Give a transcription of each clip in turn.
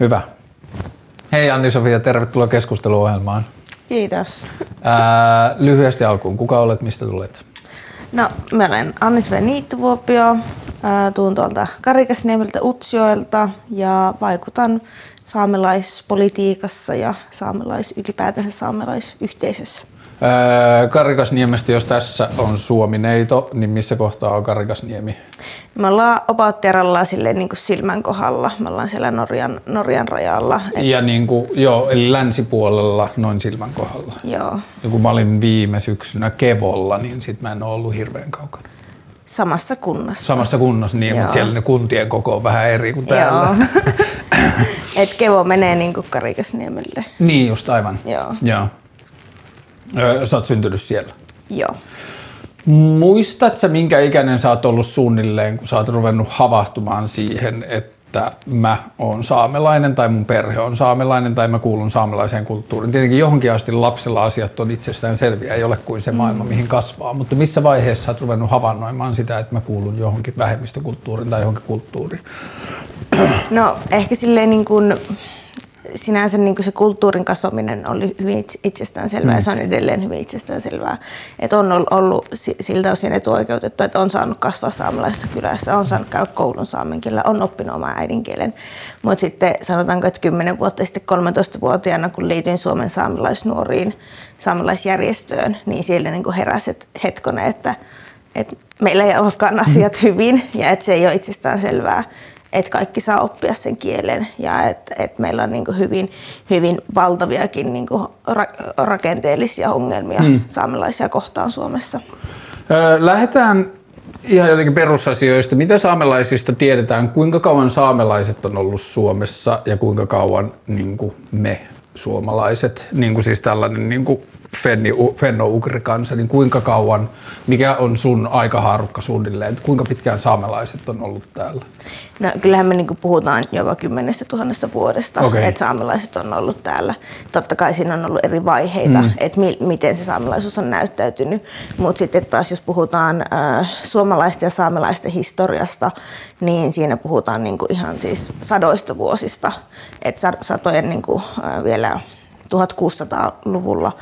Hyvä. Hei Anni-Sofia, tervetuloa keskusteluohjelmaan. Kiitos. Ää, lyhyesti alkuun, kuka olet, mistä tulet? No, mä olen Anni Sve Niittyvuopio, tuun tuolta Karikasniemeltä Utsjoelta ja vaikutan saamelaispolitiikassa ja saamelais, ylipäätänsä saamelaisyhteisössä. Karikasniemestä, jos tässä on Suomineito, niin missä kohtaa on Karikasniemi? Me ollaan Opautteralla silleen niin kuin silmän kohdalla. Me ollaan siellä Norjan, Norjan rajalla. Et... Ja niin kuin, joo, eli länsipuolella noin silmän kohdalla. Joo. Ja kun mä olin viime syksynä Kevolla, niin sit mä en ole ollut hirveän kaukana. Samassa kunnassa. Samassa kunnassa, niin, Joo. mutta siellä ne kuntien koko on vähän eri kuin täällä. Joo. Et Kevo menee niin kuin Karikasniemelle. Niin just aivan. Joo. Joo. Sä oot syntynyt siellä? Joo. Muistatko minkä ikäinen sä oot ollut suunnilleen, kun sä oot ruvennut havahtumaan siihen, että mä oon saamelainen tai mun perhe on saamelainen tai mä kuulun saamelaiseen kulttuuriin. Tietenkin johonkin asti lapsella asiat on itsestään selviä, ei ole kuin se maailma, mihin kasvaa. Mutta missä vaiheessa sä oot ruvennut havainnoimaan sitä, että mä kuulun johonkin vähemmistökulttuuriin tai johonkin kulttuuriin? No ehkä silleen niin kuin sinänsä niin kuin se kulttuurin kasvaminen oli hyvin itsestäänselvää mm. ja se on edelleen hyvin itsestäänselvää. Että on ollut siltä osin etuoikeutettu, että on saanut kasvaa saamelaisessa kylässä, on saanut käydä koulun saamenkielellä, on oppinut omaa äidinkielen. Mutta sitten sanotaanko, että 10 vuotta sitten 13-vuotiaana, kun liityin Suomen saamelaisnuoriin, saamelaisjärjestöön, niin siellä niin kuin heräsi hetkonen, että, että meillä ei olekaan asiat hyvin ja että se ei ole itsestään selvää että kaikki saa oppia sen kielen ja että et meillä on niin hyvin, hyvin valtaviakin niin ra- rakenteellisia ongelmia hmm. saamelaisia kohtaan Suomessa. Lähdetään ihan jotenkin perusasioista. Mitä saamelaisista tiedetään? Kuinka kauan saamelaiset on ollut Suomessa ja kuinka kauan niin me suomalaiset, niin kuin siis tällainen niin kuin Fenno-Ugri-kansa, niin kuinka kauan, mikä on sun aikahaarukka suunnilleen, että kuinka pitkään saamelaiset on ollut täällä? No kyllähän me niinku puhutaan jopa kymmenestä tuhannesta vuodesta, okay. että saamelaiset on ollut täällä. Totta kai siinä on ollut eri vaiheita, mm. että mi- miten se saamelaisuus on näyttäytynyt, mutta sitten taas jos puhutaan äh, suomalaisten ja saamelaisten historiasta, niin siinä puhutaan niinku ihan siis sadoista vuosista, että satojen niinku, äh, vielä 1600-luvulla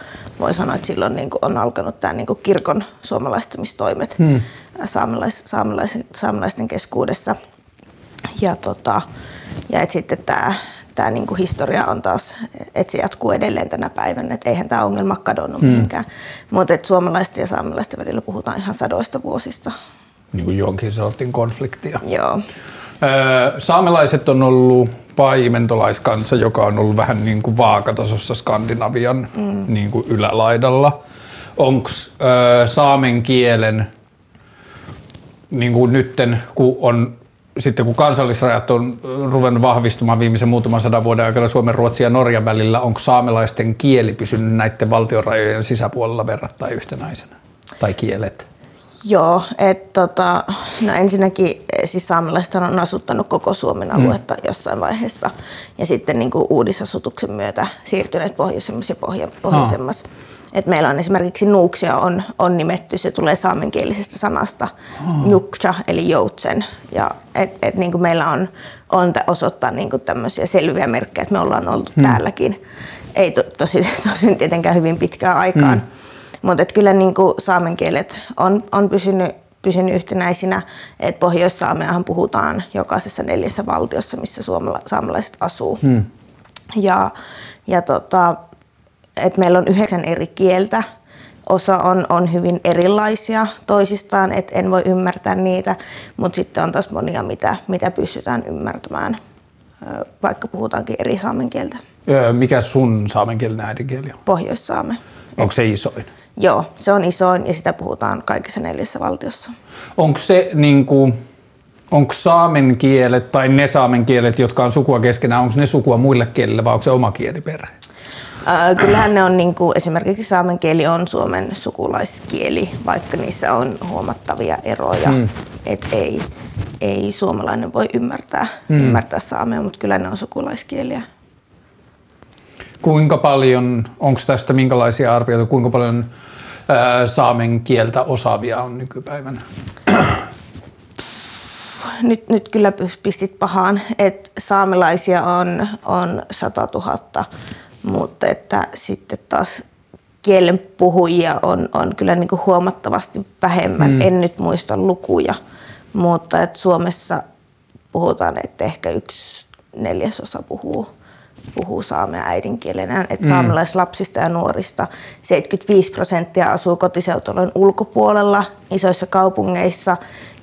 voi sanoa, että silloin niin kuin on alkanut tämä niin kuin kirkon suomalaistamistoimet hmm. saamelais, saamelais, saamelaisten keskuudessa. Ja, tota, ja et sitten tämä, tämä niin kuin historia on taas, että se jatkuu edelleen tänä päivänä, että eihän tämä ongelma kadonnut hmm. mihinkään. Mutta suomalaisten ja saamelaisten välillä puhutaan ihan sadoista vuosista. Niin kuin jonkin sortin konfliktia. Joo. Saamelaiset on ollut paimentolaiskansa, joka on ollut vähän niin kuin vaakatasossa Skandinavian mm. niin kuin ylälaidalla. Onko saamen kielen niin kuin nytten, kun on sitten kun kansallisrajat on ruvennut vahvistumaan viimeisen muutaman sadan vuoden aikana Suomen, Ruotsin ja Norjan välillä, onko saamelaisten kieli pysynyt näiden valtionrajojen sisäpuolella verrattain yhtenäisenä? Tai kielet? Joo, että tota, no ensinnäkin siis saamelaiset on asuttanut koko Suomen mm. aluetta mm. jossain vaiheessa ja sitten niin kuin uudisasutuksen myötä siirtyneet pohjoisemmassa ja pohja, pohjoisemmassa. Oh. Et meillä on esimerkiksi nuuksia on, on nimetty, se tulee saamenkielisestä sanasta oh. nukcha eli joutsen. Ja et, et niin kuin meillä on, on osoittaa niin kuin tämmöisiä selviä merkkejä, että me ollaan oltu mm. täälläkin. Ei to, tosi, tosin tietenkään hyvin pitkään aikaan. Mm mutta kyllä niin kuin saamen kielet on, on pysynyt, pysynyt yhtenäisinä. Et Pohjois-Saameahan puhutaan jokaisessa neljässä valtiossa, missä suomala, saamelaiset asuu. Hmm. Ja, ja tota, et meillä on yhdeksän eri kieltä. Osa on, on hyvin erilaisia toisistaan, että en voi ymmärtää niitä, mutta sitten on taas monia, mitä, mitä pystytään ymmärtämään, vaikka puhutaankin eri saamen kieltä. Mikä sun saamenkielinen äidinkieli on? Pohjois-saame. Onko se isoin? Joo, se on isoin ja sitä puhutaan kaikissa neljässä valtiossa. Onko se niin kuin, onko saamen kielet tai ne saamen kielet, jotka on sukua keskenään, onko ne sukua muille kielille vai onko se oma kieliperhe? Äh, kyllähän ne on, niin kuin, esimerkiksi saamen kieli on Suomen sukulaiskieli, vaikka niissä on huomattavia eroja, hmm. että ei, ei suomalainen voi ymmärtää, hmm. ymmärtää saamea, mutta kyllä ne on sukulaiskieliä. Kuinka paljon, onko tästä minkälaisia arvioita, kuinka paljon saamen kieltä osaavia on nykypäivänä? nyt, nyt kyllä pistit pahaan, että saamelaisia on, on 100 000, mutta että sitten taas kielen puhujia on, on kyllä niin kuin huomattavasti vähemmän. Mm. En nyt muista lukuja, mutta että Suomessa puhutaan, että ehkä yksi neljäsosa puhuu, puhuu saamea äidinkielenään. Että mm. saamelaislapsista ja nuorista 75 prosenttia asuu kotiseutujen ulkopuolella isoissa kaupungeissa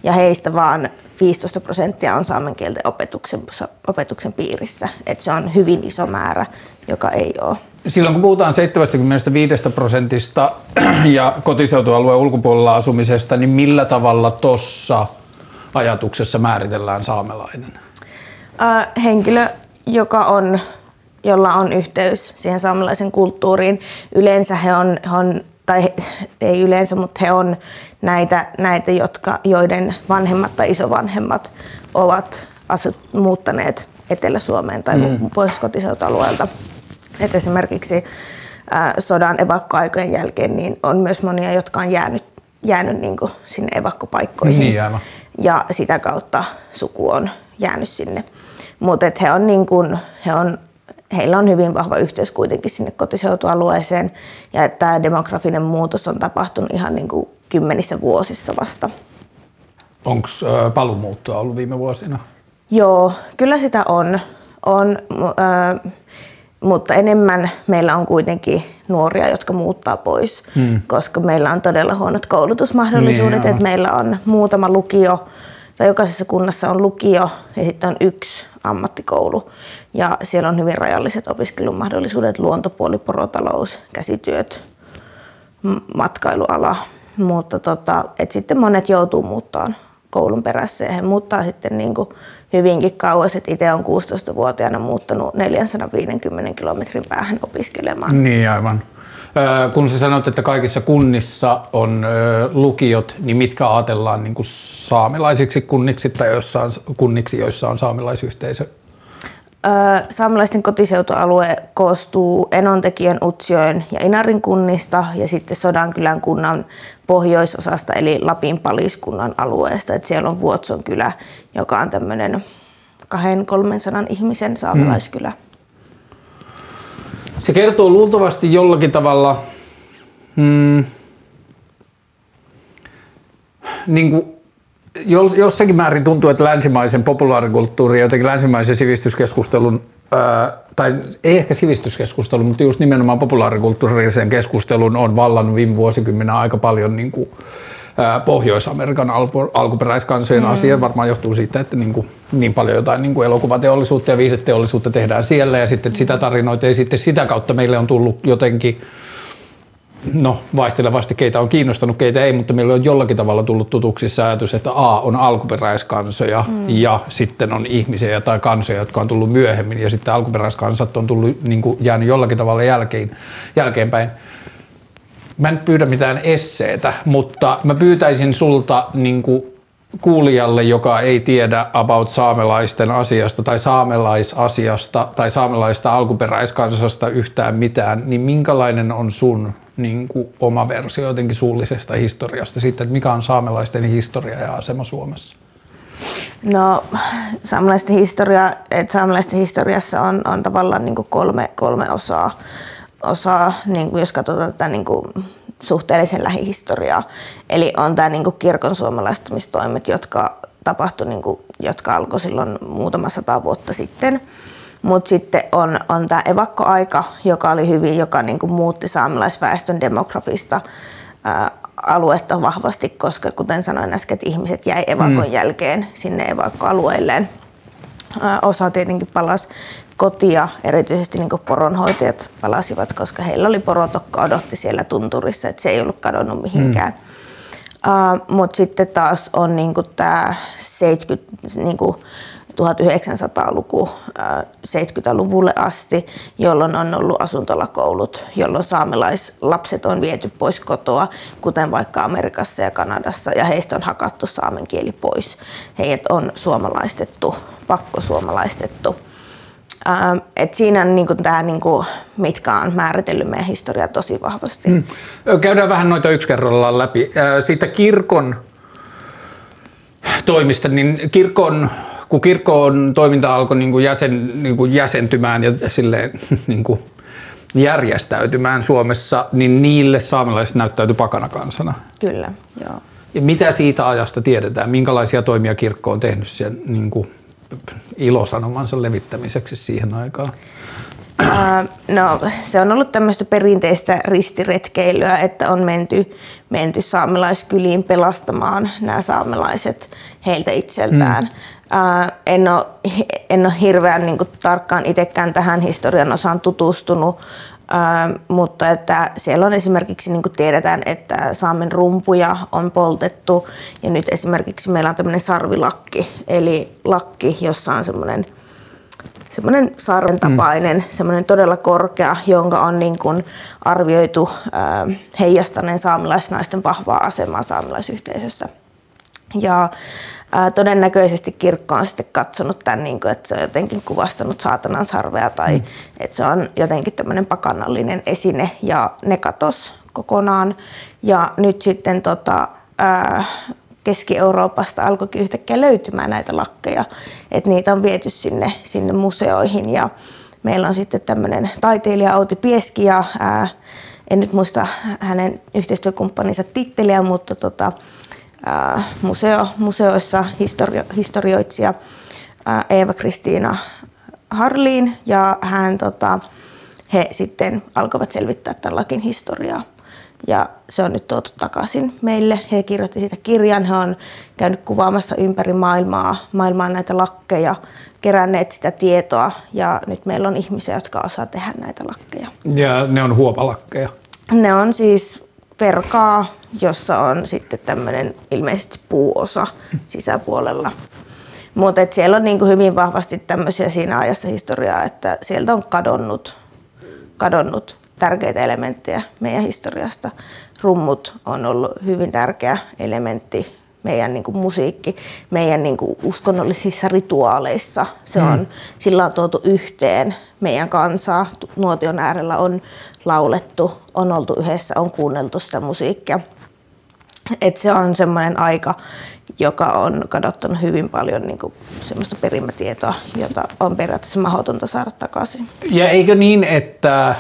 ja heistä vaan 15 prosenttia on saamen kielten opetuksen, opetuksen piirissä. Et se on hyvin iso määrä, joka ei ole. Silloin kun puhutaan 75 prosentista ja kotiseutualueen ulkopuolella asumisesta, niin millä tavalla tuossa ajatuksessa määritellään saamelainen? Äh, henkilö, joka on, jolla on yhteys siihen saamelaisen kulttuuriin. Yleensä he on, he on tai ei yleensä, mutta he on näitä, näitä jotka, joiden vanhemmat tai isovanhemmat ovat asut, muuttaneet Etelä-Suomeen tai mm. pois kotiseutualueelta. Et esimerkiksi ää, sodan evakkoaikojen jälkeen niin on myös monia, jotka on jäänyt, jäänyt niin sinne evakkopaikkoihin. Niin, ja sitä kautta suku on jäänyt sinne. Mutta he on niin kuin, he on heillä on hyvin vahva yhteys kuitenkin sinne kotiseutualueeseen ja että tämä demografinen muutos on tapahtunut ihan niin kuin kymmenissä vuosissa vasta. Onko paluumuuttoa ollut viime vuosina? Joo, kyllä sitä on. on äh, mutta enemmän meillä on kuitenkin nuoria, jotka muuttaa pois, hmm. koska meillä on todella huonot koulutusmahdollisuudet. Niin, että meillä on muutama lukio, tai jokaisessa kunnassa on lukio ja sitten on yksi ammattikoulu. Ja siellä on hyvin rajalliset opiskelumahdollisuudet, luontopuoli, porotalous, käsityöt, matkailuala. Mutta tota, et sitten monet joutuu muuttamaan koulun perässä ja he muuttaa sitten niin kuin hyvinkin kauas. Et itse on 16-vuotiaana muuttanut 450 kilometrin päähän opiskelemaan. Niin aivan. Kun sä sanoit, että kaikissa kunnissa on lukiot, niin mitkä ajatellaan niin kuin saamelaisiksi kunniksi tai jossain kunniksi, joissa on saamelaisyhteisö? Saamelaisten kotiseutualue koostuu Enontekijän, Utsjoen ja Inarin kunnista ja sitten Sodankylän kunnan pohjoisosasta eli Lapin paliskunnan alueesta. Et siellä on Vuotson kylä, joka on tämmöinen 200-300 ihmisen saamelaiskylä. Hmm. Se kertoo luultavasti jollakin tavalla hmm, niin kuin jossakin määrin tuntuu, että länsimaisen populaarikulttuurin ja jotenkin länsimaisen sivistyskeskustelun, ää, tai ei ehkä sivistyskeskustelun, mutta just nimenomaan populaarikulttuurisen keskustelun on vallannut viime vuosikymmenä aika paljon niin kuin, Pohjois-Amerikan alku, alkuperäiskansojen mm. asia. Varmaan johtuu siitä, että niin, kuin, niin paljon jotain niin kuin elokuvateollisuutta ja viiseteollisuutta tehdään siellä ja sitten sitä tarinoita ja sitten sitä kautta meille on tullut jotenkin no vaihtelevasti keitä on kiinnostanut, keitä ei, mutta meillä on jollakin tavalla tullut tutuksi ajatus, että A on alkuperäiskansoja mm. ja sitten on ihmisiä tai kansoja, jotka on tullut myöhemmin ja sitten alkuperäiskansat on tullut, niin kuin, jäänyt jollakin tavalla jälkeen, jälkeenpäin. Mä en pyydä mitään esseetä, mutta mä pyytäisin sulta niin kuin kuulijalle, joka ei tiedä about saamelaisten asiasta tai saamelaisasiasta tai saamelaista alkuperäiskansasta yhtään mitään, niin minkälainen on sun niin kuin oma versio jotenkin suullisesta historiasta siitä, että mikä on saamelaisten historia ja asema Suomessa? No saamelaisten, historia, että saamelaisten historiassa on, on tavallaan niin kolme, kolme osaa. Osaa niin kuin jos katsotaan tätä niin kuin suhteellisen lähihistoriaa. Eli on tämä niin kuin kirkon suomalaistumistoimet, jotka tapahtui, niin kuin, jotka alkoi silloin muutama sata vuotta sitten. Mutta sitten on, on tämä evakkoaika, joka oli hyvin, joka niin kuin muutti saamelaisväestön demografista ää, aluetta vahvasti, koska kuten sanoin äsken, että ihmiset jäi evakon mm. jälkeen sinne evakkoalueilleen. Ää, osa tietenkin palasi kotia, erityisesti niin poronhoitajat palasivat, koska heillä oli porotokka odotti siellä tunturissa, että se ei ollut kadonnut mihinkään. Mm. Uh, Mutta sitten taas on niin tämä 70, niin 1900-luku 70-luvulle asti, jolloin on ollut asuntolakoulut, jolloin saamelaislapset on viety pois kotoa, kuten vaikka Amerikassa ja Kanadassa, ja heistä on hakattu saamen kieli pois. Heidät on suomalaistettu, pakko suomalaistettu. Et siinä on niin tämä, niin mitkä on määritellyt meidän historiaa tosi vahvasti. Hmm. Käydään vähän noita yksi kerrallaan läpi. Siitä kirkon toimista, niin kirkon, kun kirkon toiminta alkoi niin kuin jäsen, niin kuin jäsentymään ja silleen, niin kuin järjestäytymään Suomessa, niin niille saamelaiset näyttäytyi pakanakansana. Kyllä, joo. Ja mitä siitä ajasta tiedetään? Minkälaisia toimia kirkko on tehnyt sen niin kuin ilosanomansa levittämiseksi siihen aikaan? Uh, no, se on ollut tämmöistä perinteistä ristiretkeilyä, että on menty, menty saamelaiskyliin pelastamaan nämä saamelaiset heiltä itseltään. Mm. Uh, en, ole, en ole hirveän niin kuin, tarkkaan itsekään tähän historian osaan tutustunut, uh, mutta että siellä on esimerkiksi, niin kuin tiedetään, että saamen rumpuja on poltettu ja nyt esimerkiksi meillä on tämmöinen sarvilakki, eli lakki, jossa on semmoinen semmoinen sarven tapainen, mm. semmoinen todella korkea, jonka on niin kuin arvioitu äh, heijastaneen saamelaisnaisten vahvaa asemaa saamelaisyhteisössä. Ja ää, todennäköisesti kirkko on sitten katsonut tämän, niin kuin, että se on jotenkin kuvastanut saatanan sarvea tai mm. että se on jotenkin tämmöinen pakanallinen esine ja ne katos kokonaan. Ja nyt sitten tota, ää, Keski-Euroopasta alkoikin yhtäkkiä löytymään näitä lakkeja, että niitä on viety sinne, sinne museoihin ja meillä on sitten tämmöinen taiteilija Outi Pieski ja ää, en nyt muista hänen yhteistyökumppaninsa titteliä, mutta tota, ää, museo, museoissa historio, historioitsija ää, Eeva-Kristiina Harliin ja hän, tota, he sitten alkoivat selvittää tämän lakin historiaa ja se on nyt tuotu takaisin meille. He kirjoitti siitä kirjan, he on käynyt kuvaamassa ympäri maailmaa, maailmaa näitä lakkeja, keränneet sitä tietoa ja nyt meillä on ihmisiä, jotka osaa tehdä näitä lakkeja. Ja ne on huopalakkeja? Ne on siis verkaa, jossa on sitten tämmöinen ilmeisesti puuosa sisäpuolella. Mutta siellä on niin kuin hyvin vahvasti tämmöisiä siinä ajassa historiaa, että sieltä on kadonnut, kadonnut tärkeitä elementtejä meidän historiasta. Rummut on ollut hyvin tärkeä elementti meidän niin kuin musiikki, meidän niin kuin uskonnollisissa rituaaleissa. Se on, mm. Sillä on tuotu yhteen meidän kansaa. Nuotion äärellä on laulettu, on oltu yhdessä, on kuunneltu sitä musiikkia. Et se on semmoinen aika, joka on kadottanut hyvin paljon niin kuin, semmoista perimätietoa, jota on periaatteessa mahdotonta saada takaisin. Ja eikö niin, että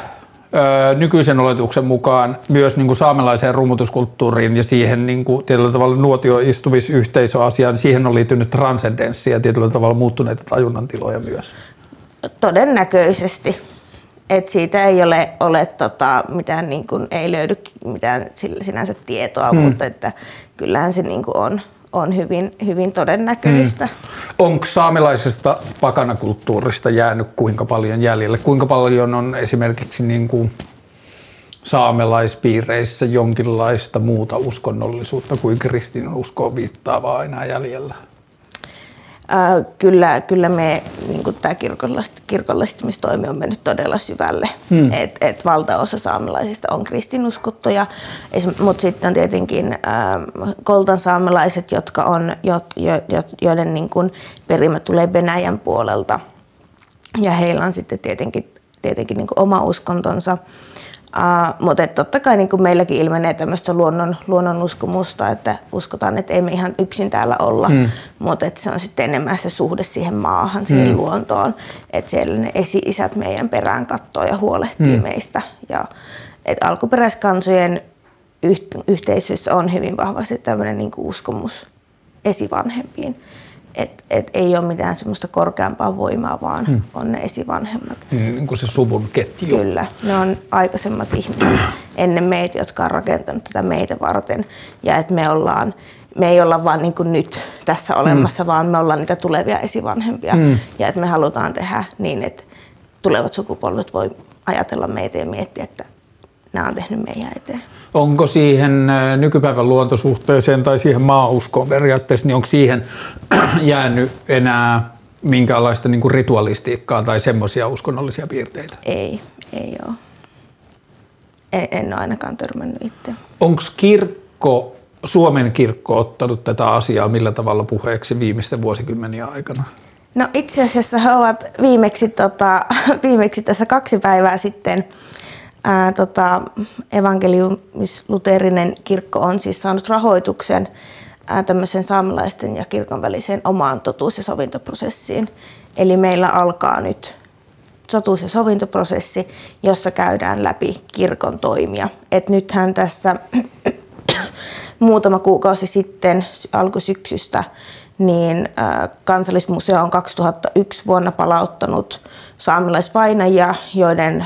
nykyisen oletuksen mukaan myös niin kuin saamelaiseen rummutuskulttuuriin ja siihen niin kuin, tietyllä tavalla nuotioistumisyhteisöasiaan, siihen on liittynyt transcendenssi ja tietyllä tavalla muuttuneita tajunnan tiloja myös. Todennäköisesti. Et siitä ei ole, ole tota, mitään, niin kuin, ei löydy mitään sinänsä tietoa, hmm. mutta että kyllähän se niin kuin on, on hyvin, hyvin todennäköistä. Mm. Onko saamelaisesta pakanakulttuurista jäänyt kuinka paljon jäljelle? Kuinka paljon on esimerkiksi niin kuin saamelaispiireissä jonkinlaista muuta uskonnollisuutta kuin kristinuskoon viittaavaa enää jäljellä? Äh, kyllä, kyllä me, niin tämä kirkollistumistoimi on mennyt todella syvälle. Hmm. Et, et valtaosa saamelaisista on kristinuskottuja, mutta sitten on tietenkin äh, koltan saamelaiset, jotka on, jo, jo, jo, joiden niin kuin perimä tulee Venäjän puolelta. Ja heillä on sitten tietenkin, tietenkin niin kuin oma uskontonsa. Uh, mutta totta kai niin kuin meilläkin ilmenee tämmöistä luonnon, luonnon uskomusta, että uskotaan, että emme ihan yksin täällä olla, mm. mutta se on sitten enemmän se suhde siihen maahan, siihen mm. luontoon, että siellä ne esi-isät meidän perään katsoo ja huolehtii mm. meistä. Ja, että alkuperäiskansojen yhteisöissä on hyvin vahvasti tämmöinen niin uskomus esivanhempiin et, et ei ole mitään semmoista korkeampaa voimaa, vaan hmm. on ne esivanhemmat. Niin kuin se suvun ketju. Kyllä, ne on aikaisemmat ihmiset ennen meitä, jotka on rakentanut tätä meitä varten. Ja että me ollaan, me ei olla vaan niin kuin nyt tässä olemassa, hmm. vaan me ollaan niitä tulevia esivanhempia. Hmm. Ja että me halutaan tehdä niin, että tulevat sukupolvet voi ajatella meitä ja miettiä, että nämä on tehnyt meidän eteen. Onko siihen äh, nykypäivän luontosuhteeseen tai siihen maauskoon periaatteessa, niin onko siihen jäänyt enää minkäänlaista niin ritualistiikkaa tai semmoisia uskonnollisia piirteitä? Ei, ei ole. En, en ole ainakaan törmännyt itse. Onko kirkko, Suomen kirkko ottanut tätä asiaa millä tavalla puheeksi viimeisten vuosikymmeniä aikana? No itse asiassa he ovat viimeksi, tota, viimeksi tässä kaksi päivää sitten ää, tota, evankeliumis-luterinen kirkko on siis saanut rahoituksen tämmöisen saamelaisten ja kirkon väliseen omaan totuus- ja sovintoprosessiin. Eli meillä alkaa nyt totuus- ja sovintoprosessi, jossa käydään läpi kirkon toimia. Et nythän tässä muutama kuukausi sitten alkusyksystä niin kansallismuseo on 2001 vuonna palauttanut saamelaisvainajia, joiden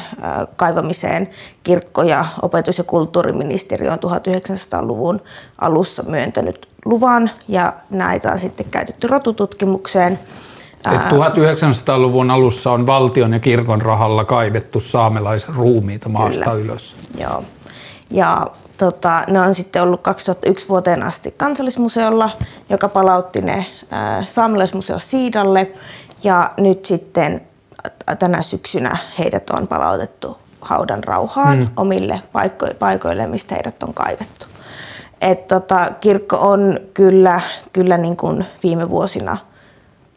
kaivamiseen kirkko- ja opetus- ja kulttuuriministeriö on 1900-luvun alussa myöntänyt luvan ja näitä on sitten käytetty rotututkimukseen. Et 1900-luvun alussa on valtion ja kirkon rahalla kaivettu saamelaisruumiita maasta Kyllä. ylös. Joo. Ja tota, ne on sitten ollut 2001 vuoteen asti kansallismuseolla, joka palautti ne saamelaismuseo Siidalle. Ja nyt sitten tänä syksynä heidät on palautettu haudan rauhaan mm. omille paikko- paikoille, mistä heidät on kaivettu. Et tota, kirkko on kyllä, kyllä niin kuin viime vuosina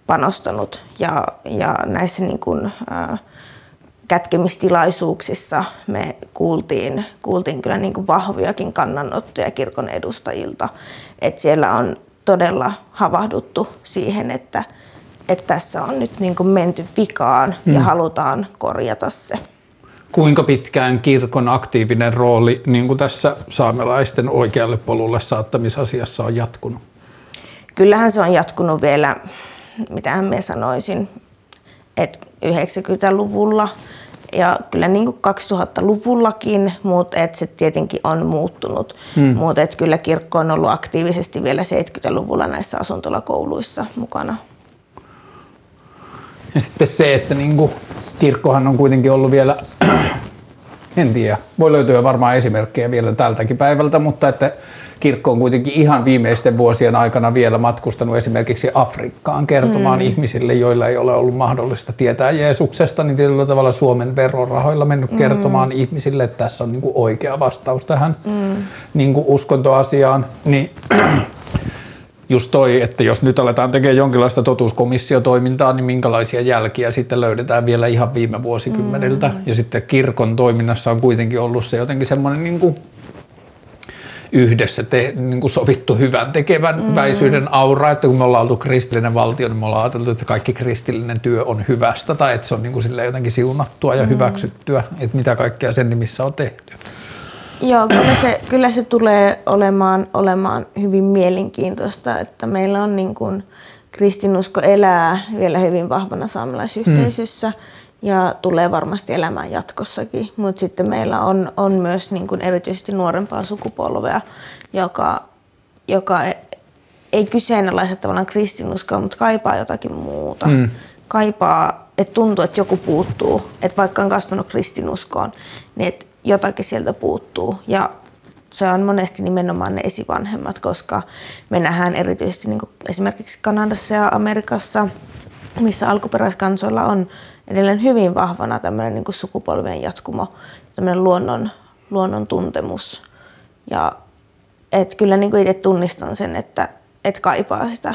panostanut ja, ja näissä niin kuin, ää, kätkemistilaisuuksissa me kuultiin, kuultiin kyllä niin kuin vahvojakin kannanottoja kirkon edustajilta. Et siellä on todella havahduttu siihen, että, että tässä on nyt niin kuin menty vikaan hmm. ja halutaan korjata se. Kuinka pitkään kirkon aktiivinen rooli niin kuin tässä saamelaisten oikealle polulle saattamisasiassa on jatkunut? Kyllähän se on jatkunut vielä, mitä me sanoisin, että 90-luvulla ja kyllä niin kuin 2000-luvullakin, mutta et se tietenkin on muuttunut. Hmm. Mutta et kyllä kirkko on ollut aktiivisesti vielä 70-luvulla näissä asuntolakouluissa mukana. Ja sitten se, että niin kuin, kirkkohan on kuitenkin ollut vielä, en tiedä, voi löytyä varmaan esimerkkejä vielä tältäkin päivältä, mutta että kirkko on kuitenkin ihan viimeisten vuosien aikana vielä matkustanut esimerkiksi Afrikkaan kertomaan mm. ihmisille, joilla ei ole ollut mahdollista tietää Jeesuksesta, niin tietyllä tavalla Suomen verorahoilla mennyt mm. kertomaan ihmisille, että tässä on niin kuin oikea vastaus tähän mm. niin kuin uskontoasiaan. Niin just toi, että jos nyt aletaan tekemään jonkinlaista totuuskomissiotoimintaa, niin minkälaisia jälkiä sitten löydetään vielä ihan viime vuosikymmeniltä. Mm. Ja sitten kirkon toiminnassa on kuitenkin ollut se jotenkin semmoinen niin kuin yhdessä te, niin kuin sovittu hyvän tekevän mm. väisyyden aura, että kun me ollaan oltu kristillinen valtio, niin me ollaan ajateltu, että kaikki kristillinen työ on hyvästä tai että se on niin kuin jotenkin siunattua ja mm. hyväksyttyä, että mitä kaikkea sen nimissä on tehty. Joo, kyllä se, kyllä se tulee olemaan, olemaan hyvin mielenkiintoista, että meillä on niin kuin, kristinusko elää vielä hyvin vahvana saamelaisyhteisössä. Mm ja tulee varmasti elämään jatkossakin. Mutta sitten meillä on, on myös niin kuin erityisesti nuorempaa sukupolvea, joka, joka e, ei kyseenalaista tavallaan kristinuskoa, mutta kaipaa jotakin muuta. Mm. Kaipaa, että tuntuu, että joku puuttuu. Että vaikka on kasvanut kristinuskoon, niin että jotakin sieltä puuttuu. Ja se on monesti nimenomaan ne esivanhemmat, koska me nähdään erityisesti niin esimerkiksi Kanadassa ja Amerikassa, missä alkuperäiskansoilla on edelleen hyvin vahvana tämmöinen niin sukupolvien jatkumo, tämmöinen luonnon, luonnon tuntemus. Ja et kyllä niin itse tunnistan sen, että et kaipaa sitä,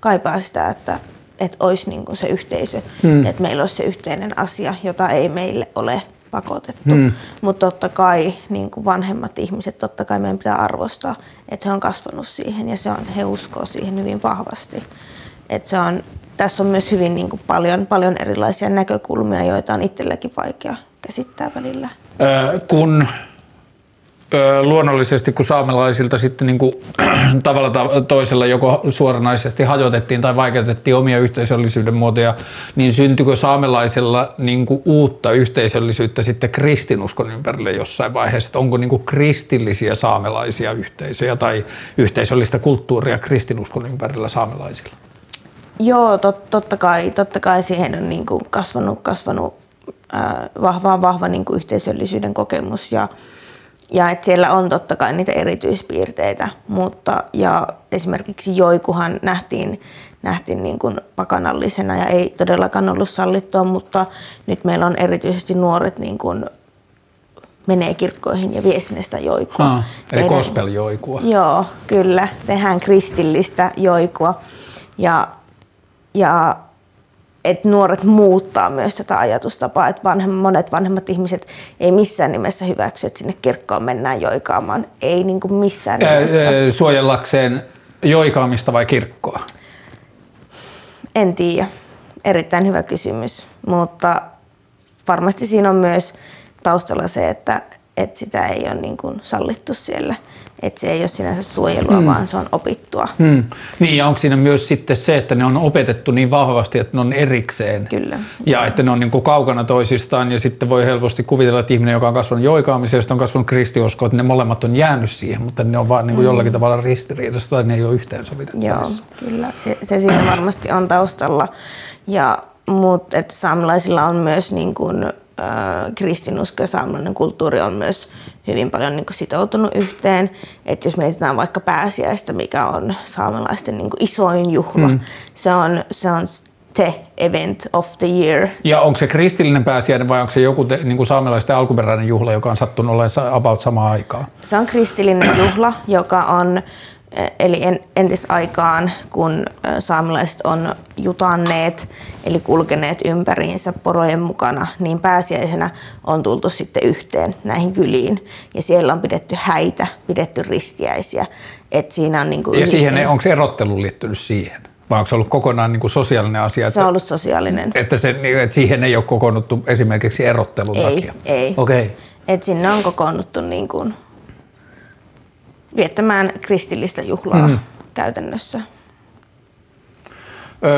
kaipaa sitä että et olisi niin se yhteisö, hmm. että meillä olisi se yhteinen asia, jota ei meille ole pakotettu. Hmm. Mutta totta kai niin kuin vanhemmat ihmiset, totta kai meidän pitää arvostaa, että he on kasvanut siihen ja se on, he uskoo siihen hyvin vahvasti. Että se on tässä on myös hyvin niin kuin paljon, paljon erilaisia näkökulmia, joita on itselläkin vaikea käsittää välillä. kun luonnollisesti, kun saamelaisilta sitten niin kuin, tavalla toisella joko suoranaisesti hajotettiin tai vaikeutettiin omia yhteisöllisyyden muotoja, niin syntyykö saamelaisilla niin kuin, uutta yhteisöllisyyttä sitten kristinuskon ympärille jossain vaiheessa? Että onko niin kuin, kristillisiä saamelaisia yhteisöjä tai yhteisöllistä kulttuuria kristinuskon ympärillä saamelaisilla? Joo, tot, totta, kai, totta kai siihen on niin kuin kasvanut, kasvanut ää, vahva, vahva niin kuin yhteisöllisyyden kokemus ja, ja et siellä on totta kai niitä erityispiirteitä, mutta ja esimerkiksi joikuhan nähtiin, nähtiin niin kuin pakanallisena ja ei todellakaan ollut sallittua, mutta nyt meillä on erityisesti nuoret niin kuin menee kirkkoihin ja vie sinne sitä joikua. Ah, eli gospel-joikua. Joo, kyllä. Tehdään kristillistä joikua. Ja ja että nuoret muuttaa myös tätä ajatustapaa, että vanhemmat, monet vanhemmat ihmiset ei missään nimessä hyväksy, että sinne kirkkoon mennään joikaamaan. Ei niin kuin missään nimessä. Suojellakseen joikaamista vai kirkkoa? En tiedä. Erittäin hyvä kysymys, mutta varmasti siinä on myös taustalla se, että, että sitä ei ole niin kuin sallittu siellä. Että se ei ole sinänsä suojelua, mm. vaan se on opittua. Hmm. Niin, ja onko siinä myös sitten se, että ne on opetettu niin vahvasti, että ne on erikseen? Kyllä. Ja että ne on niin kuin kaukana toisistaan, ja sitten voi helposti kuvitella, että ihminen, joka on kasvanut joikaamiseen, ja on kasvanut kristiuskoon, että ne molemmat on jäänyt siihen, mutta ne on vaan niin kuin mm. jollakin tavalla ristiriidassa, tai ne ei ole yhteensovitettavissa. Joo, kyllä. Se, se siinä varmasti on taustalla. Ja, mutta että saamelaisilla on myös niin kuin, kristinusko ja saamelainen kulttuuri on myös hyvin paljon niin kuin sitoutunut yhteen. Että jos mietitään vaikka pääsiäistä, mikä on saamelaisten niin kuin isoin juhla, mm. se, on, se on the event of the year. Ja onko se kristillinen pääsiäinen vai onko se joku te, niin kuin saamelaisten alkuperäinen juhla, joka on sattunut olemaan about samaan aikaan? Se on kristillinen juhla, joka on eli entisaikaan, kun saamelaiset on jutanneet, eli kulkeneet ympäriinsä porojen mukana, niin pääsiäisenä on tultu sitten yhteen näihin kyliin. Ja siellä on pidetty häitä, pidetty ristiäisiä. Et siinä on niin kuin ja siihen, onko se erottelu liittynyt siihen? Vai onko se ollut kokonaan niin kuin sosiaalinen asia? Se on ollut sosiaalinen. Että, se, että siihen ei ole kokoonnuttu esimerkiksi erottelun ei, takia? Ei, okay. Et sinne on kokoonnuttu niin kuin viettämään kristillistä juhlaa mm. käytännössä.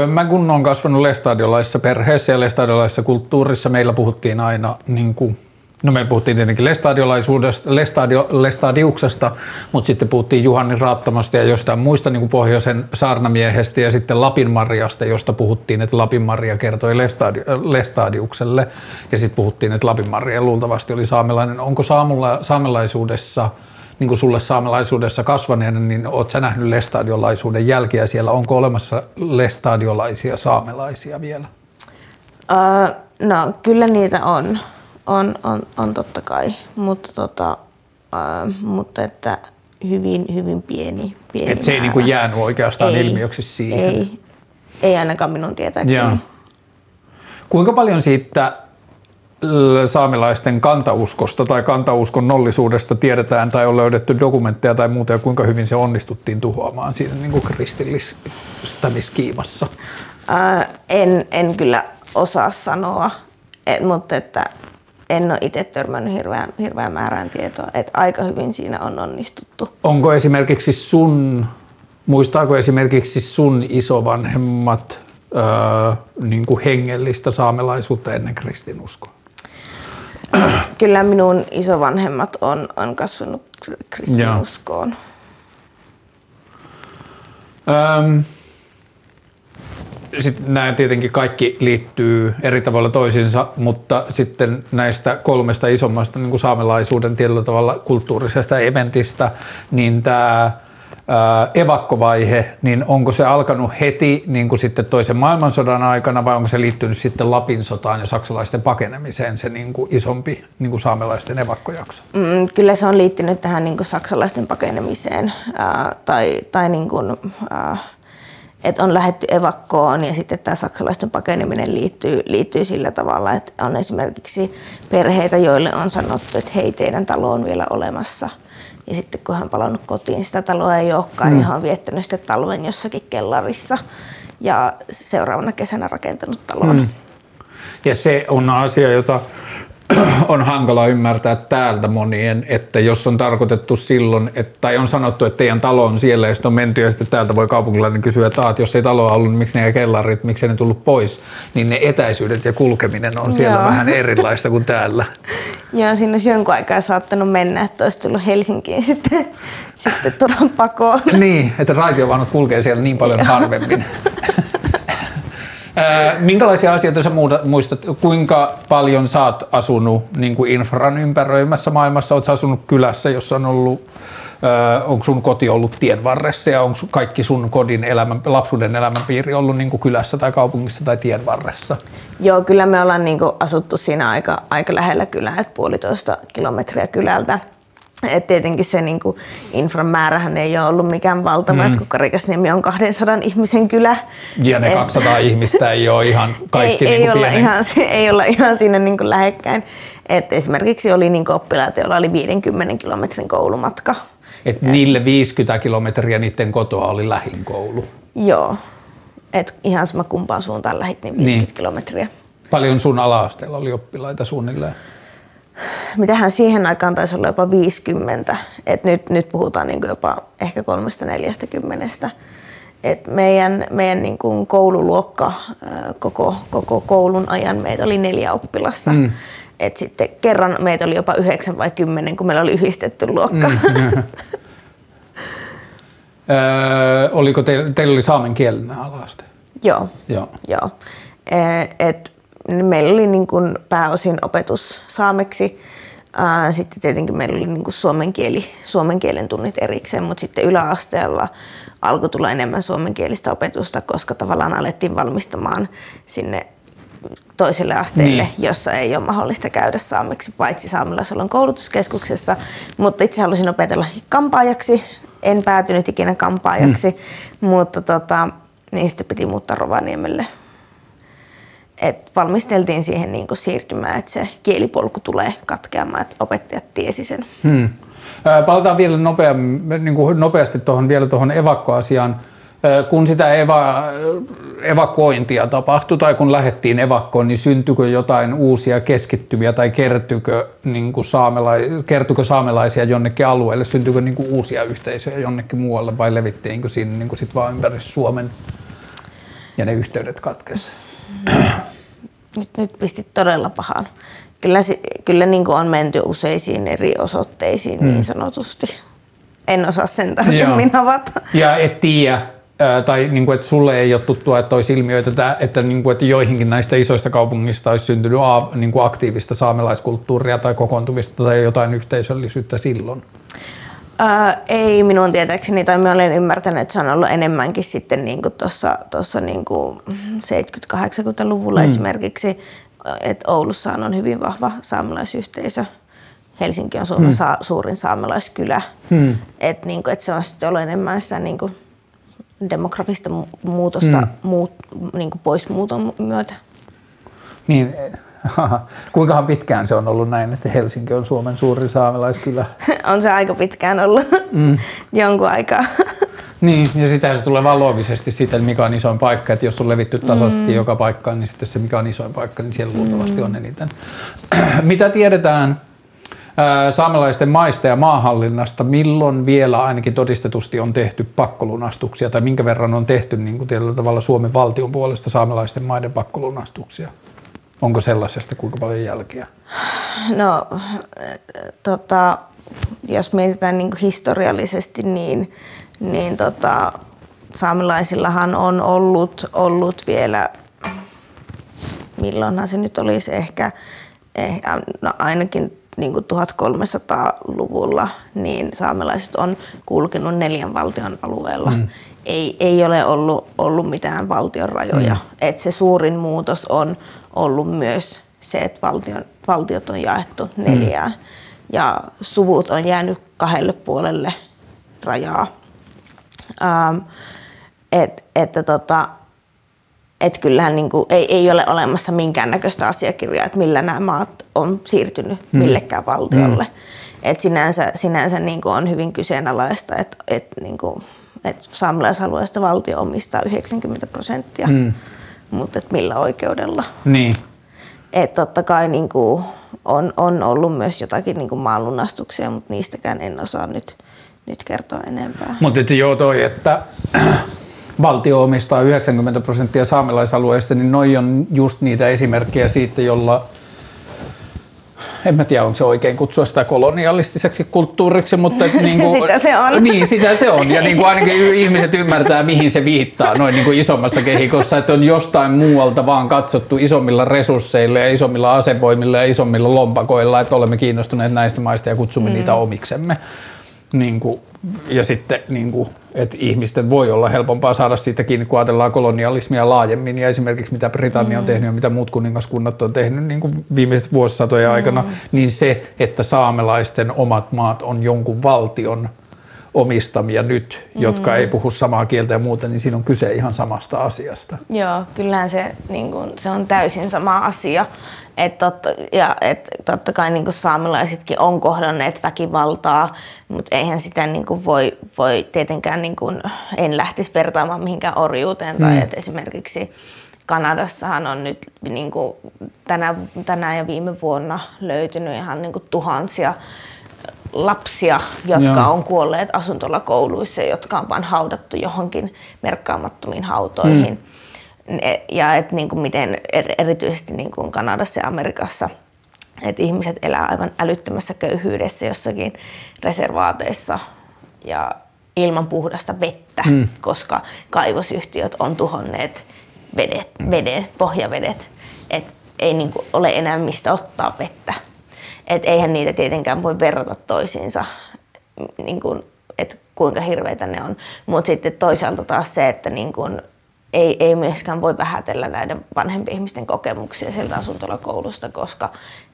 Mä kun olen kasvanut lestadiolaisessa perheessä ja lestadiolaisessa kulttuurissa, meillä puhuttiin aina, niin kuin, no meillä puhuttiin tietenkin lestadiolaisuudesta, lestadio, lestadiuksesta, mutta sitten puhuttiin Juhani Raattamasta ja jostain muista niin kuin pohjoisen saarnamiehestä ja sitten Lapin Marjasta, josta puhuttiin, että Lapin Maria kertoi lestadi, lestadiukselle ja sitten puhuttiin, että Lapin Maria luultavasti oli saamelainen. Onko saamela, saamelaisuudessa – niin kuin sulle saamelaisuudessa kasvaneena, niin oot sä nähnyt lestadiolaisuuden jälkiä siellä? Onko olemassa lestadiolaisia saamelaisia vielä? Uh, no kyllä niitä on. On, on, on totta kai, mutta, tota, uh, mutta että hyvin, hyvin pieni, pieni Et se ei niin kuin jäänyt oikeastaan ei, ilmiöksi siihen? Ei, ei ainakaan minun tietääkseni. Ja. Kuinka paljon siitä saamelaisten kantauskosta tai kantauskon nollisuudesta tiedetään tai on löydetty dokumentteja tai muuta ja kuinka hyvin se onnistuttiin tuhoamaan siinä niin kuin kristillistämiskiimassa? Ää, en, en kyllä osaa sanoa, et, mutta että en ole itse törmännyt hirveän, hirveän määrään tietoa, että aika hyvin siinä on onnistuttu. Onko esimerkiksi sun, muistaako esimerkiksi sun isovanhemmat öö, niin kuin hengellistä saamelaisuutta ennen kristinuskoa? kyllä minun isovanhemmat on, on kasvanut kristinuskoon. Ähm, sitten nämä tietenkin kaikki liittyy eri tavalla toisiinsa, mutta sitten näistä kolmesta isommasta niin kuin saamelaisuuden tietyllä tavalla kulttuurisesta eventistä, niin tämä evakkovaihe, niin onko se alkanut heti niin kuin sitten toisen maailmansodan aikana vai onko se liittynyt sitten Lapin sotaan ja saksalaisten pakenemiseen se niin kuin isompi niin kuin saamelaisten evakkojakso? Mm, kyllä se on liittynyt tähän niin kuin saksalaisten pakenemiseen ää, tai, tai niin kuin, ää, että on lähetty evakkoon ja sitten tämä saksalaisten pakeneminen liittyy, liittyy sillä tavalla, että on esimerkiksi perheitä, joille on sanottu, että hei teidän talo on vielä olemassa – ja sitten kun hän palannut kotiin, sitä taloa ei olekaan, mm. niin hän on viettänyt sitten talven jossakin kellarissa ja seuraavana kesänä rakentanut talon. Mm. Ja se on asia, jota on hankala ymmärtää täältä monien, että jos on tarkoitettu silloin, että, tai on sanottu, että teidän talo on siellä ja sitten on menty ja sitten täältä voi kaupunkilainen kysyä, että, että jos ei taloa ollut, niin miksi ne kellarit, miksi ne tullut pois, niin ne etäisyydet ja kulkeminen on siellä Joo. vähän erilaista kuin täällä. Joo, siinä olisi jonkun aikaa saattanut mennä, että olisi tullut Helsinkiin sitten, sitten tuota pakoon. Niin, että raitiovaunut kulkee siellä niin paljon harvemmin. Minkälaisia asioita sä muistat, kuinka paljon sä oot asunut niin kuin infran ympäröimässä maailmassa? Oot asunut kylässä, jossa on ollut onko sun koti ollut tien varressa ja onko kaikki sun kodin elämän, lapsuuden elämänpiiri ollut niin kuin kylässä tai kaupungissa tai tien varressa? Joo, kyllä me ollaan niin kuin asuttu siinä aika, aika lähellä kylää, että puolitoista kilometriä kylältä. Et tietenkin se niin kuin, infran määrähän ei ole ollut mikään valtava, mm. että kun Karikasniemi on 200 ihmisen kylä. Ja ne 200 ihmistä ei ole ihan kaikki ei, niin ei, olla ihan, ei olla ihan siinä niin kuin lähekkäin. Et esimerkiksi oli niin oppilaita, joilla oli 50 kilometrin koulumatka Että niille 50 kilometriä niiden kotoa oli lähin koulu. Joo. Et ihan sama kumpaan suuntaan lähit, niin 50 Niin. kilometriä. Paljon sun ala-asteella oli oppilaita suunnilleen? Mitähän siihen aikaan taisi olla jopa 50. Et nyt, nyt puhutaan niin jopa ehkä 340. Et meidän meidän niin kuin koululuokka koko, koko koulun ajan meitä oli neljä oppilasta. Mm. Et sitten kerran meitä oli jopa yhdeksän vai kymmenen, kun meillä oli yhdistetty luokka. Mm. Öö, oliko teillä, teillä oli saamenkielinen ala-aste? Joo. Joo. Joo. Eh, Et meillä oli niin kuin pääosin opetus saameksi. Sitten tietenkin meillä oli niin kuin suomen, kieli, suomen kielen tunnit erikseen, mutta sitten yläasteella alkoi tulla enemmän suomenkielistä opetusta, koska tavallaan alettiin valmistamaan sinne toiselle asteelle, Niin. niin. jossa ei ole mahdollista käydä saameksi, paitsi saamelaisalueen koulutuskeskuksessa. Mutta itse halusin opetella kampaajaksi. En päätynyt ikinä kampaajaksi, mm. mutta tota, niin sitten piti muuttaa Rovaniemelle. Et valmisteltiin siihen niin siirtymään, että se kielipolku tulee katkeamaan, että opettajat tiesi sen. Hmm. Palataan vielä nopea, niin kuin nopeasti tuohon, vielä tuohon evakkoasiaan. Kun sitä eva, evakuointia tapahtui tai kun lähdettiin evakkoon, niin syntyykö jotain uusia keskittymiä tai kertyykö, niin kuin saamelai, kertyykö saamelaisia jonnekin alueelle? Syntyykö niin kuin uusia yhteisöjä jonnekin muualle vai levittiinkö sinne niin kuin sit vaan ympäri Suomen ja ne yhteydet katkesi? Nyt, nyt pistit todella pahan. Kyllä, kyllä niin kuin on menty useisiin eri osoitteisiin niin sanotusti. En osaa sen tarkemmin avata. Ja et tiedä, tai niin kuin, että sulle ei ole tuttua, että olisi ilmiöitä, että, että, niin kuin, että joihinkin näistä isoista kaupungista olisi syntynyt a, niin kuin aktiivista saamelaiskulttuuria tai kokoontumista tai jotain yhteisöllisyyttä silloin. Ää, ei minun tietääkseni, tai minä olen ymmärtänyt, että se on ollut enemmänkin sitten niin tuossa, tuossa niin kuin 70-80-luvulla mm. esimerkiksi, että Oulussa on hyvin vahva saamelaisyhteisö. Helsinki on Suomen mm. saa, suurin saamelaiskylä. Mm. Että niin kuin, että se on sitten ollut enemmän sitä niin kuin demografista mu- muutosta mm. muut, niin kuin pois muuton myötä. Niin, kuinkahan pitkään se on ollut näin, että Helsinki on Suomen suurin saamelaiskylä? on se aika pitkään ollut mm. jonkun aikaa. Niin, ja sitä se tulee vaan loogisesti siitä, mikä on isoin paikka. Että jos on levitty tasaisesti mm. joka paikkaan, niin sitten se mikä on isoin paikka, niin siellä luultavasti on eniten. Mitä tiedetään ää, saamelaisten maista ja maahallinnasta? Milloin vielä ainakin todistetusti on tehty pakkolunastuksia tai minkä verran on tehty niin kuin tietyllä tavalla Suomen valtion puolesta saamelaisten maiden pakkolunastuksia? Onko sellaisesta kuinka paljon jälkeä? No, tota, jos mietitään niin kuin historiallisesti, niin, niin tota, saamelaisillahan on ollut, ollut vielä, milloinhan se nyt olisi ehkä, ehkä no ainakin niin kuin 1300-luvulla, niin saamelaiset on kulkenut neljän valtion alueella. Mm. Ei, ei ole ollut, ollut mitään valtion rajoja. Mm. Et se suurin muutos on ollut myös se, että valtion, valtiot on jaettu neljään. Mm. Ja suvut on jäänyt kahdelle puolelle rajaa. Ähm, et, että tota, et kyllähän niin kuin, ei, ei ole olemassa minkäännäköistä asiakirjaa, että millä nämä maat on siirtynyt mm. millekään valtiolle. Mm. Et sinänsä sinänsä niin kuin on hyvin kyseenalaista, että et, niin kuin, et saamelaisalueesta valtio omistaa 90 prosenttia, mm. Mutta et millä oikeudella. Niin. Et totta kai niin kuin on, on ollut myös jotakin niin kuin maanlunastuksia, mutta niistäkään en osaa nyt, nyt kertoa enempää. Mutta joo toi, että valtio omistaa 90 prosenttia saamelaisalueista, niin noi on just niitä esimerkkejä siitä, jolla en mä tiedä, onko se oikein kutsua sitä kolonialistiseksi kulttuuriksi, mutta niin kuin, Sitä se on. Niin, sitä se on. Ja niin kuin ainakin ihmiset ymmärtää, mihin se viittaa noin niin kuin isommassa kehikossa, että on jostain muualta vaan katsottu isommilla resursseilla ja isommilla asevoimilla ja isommilla lompakoilla, että olemme kiinnostuneet näistä maista ja kutsumme mm. niitä omiksemme. Niin kuin, ja sitten, niin kuin, että ihmisten voi olla helpompaa saada siitä kiinni, kun ajatellaan kolonialismia laajemmin ja esimerkiksi mitä Britannia on tehnyt ja mitä muut kuningaskunnat on tehnyt niin kuin viimeiset vuosisatojen aikana, niin se, että saamelaisten omat maat on jonkun valtion omistamia nyt, jotka ei puhu samaa kieltä ja muuta, niin siinä on kyse ihan samasta asiasta. Joo, kyllähän se, niin kun, se on täysin sama asia. Et totta, ja et totta kai niin saamelaisetkin on kohdanneet väkivaltaa, mutta eihän sitä niin voi, voi tietenkään, niin kun, en lähtisi vertaamaan mihinkään orjuuteen. Mm. Tai et esimerkiksi Kanadassahan on nyt niin kuin tänä, tänä ja viime vuonna löytynyt ihan niin kuin tuhansia lapsia, jotka Joo. on kuolleet asuntolakouluissa, jotka on vain haudattu johonkin merkkaamattomiin hautoihin. Mm. Ja että niin kuin miten erityisesti niin kuin Kanadassa ja Amerikassa että ihmiset elää aivan älyttömässä köyhyydessä jossakin reservaateissa ja ilman puhdasta vettä, mm. koska kaivosyhtiöt on tuhonneet vedet, veden, pohjavedet. Et ei niin kuin ole enää mistä ottaa vettä. Et eihän niitä tietenkään voi verrata toisiinsa, niin kuin, että kuinka hirveitä ne on. Mutta sitten toisaalta taas se, että niin kuin ei, ei myöskään voi vähätellä näiden vanhempien ihmisten kokemuksia sieltä asuntolakoulusta, koska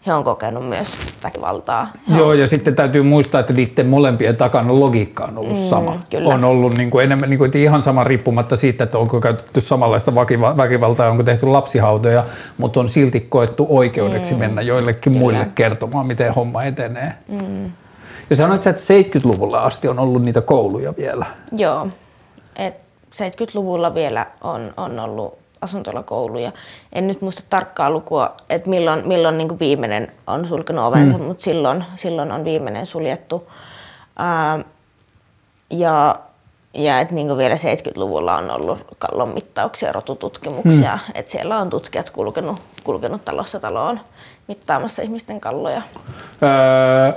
he on kokenut myös väkivaltaa. He Joo, on... ja sitten täytyy muistaa, että niiden molempien takana logiikka on ollut mm, sama. Kyllä. On ollut niin kuin enemmän niin kuin, ihan sama riippumatta siitä, että onko käytetty samanlaista väkivaltaa, onko tehty lapsihautoja, mutta on silti koettu oikeudeksi mm, mennä joillekin kyllä. muille kertomaan, miten homma etenee. Mm. Ja sanoit että 70-luvulla asti on ollut niitä kouluja vielä. Joo, et 70-luvulla vielä on, on ollut asuntolakouluja. En nyt muista tarkkaa lukua, että milloin, milloin niin viimeinen on sulkenut ovensa, mm. mutta silloin, silloin on viimeinen suljettu. Ää, ja ja että niin vielä 70-luvulla on ollut kallon mittauksia, rotututkimuksia. Mm. Että siellä on tutkijat kulkenut, kulkenut talossa taloon mittaamassa ihmisten kalloja. Öö,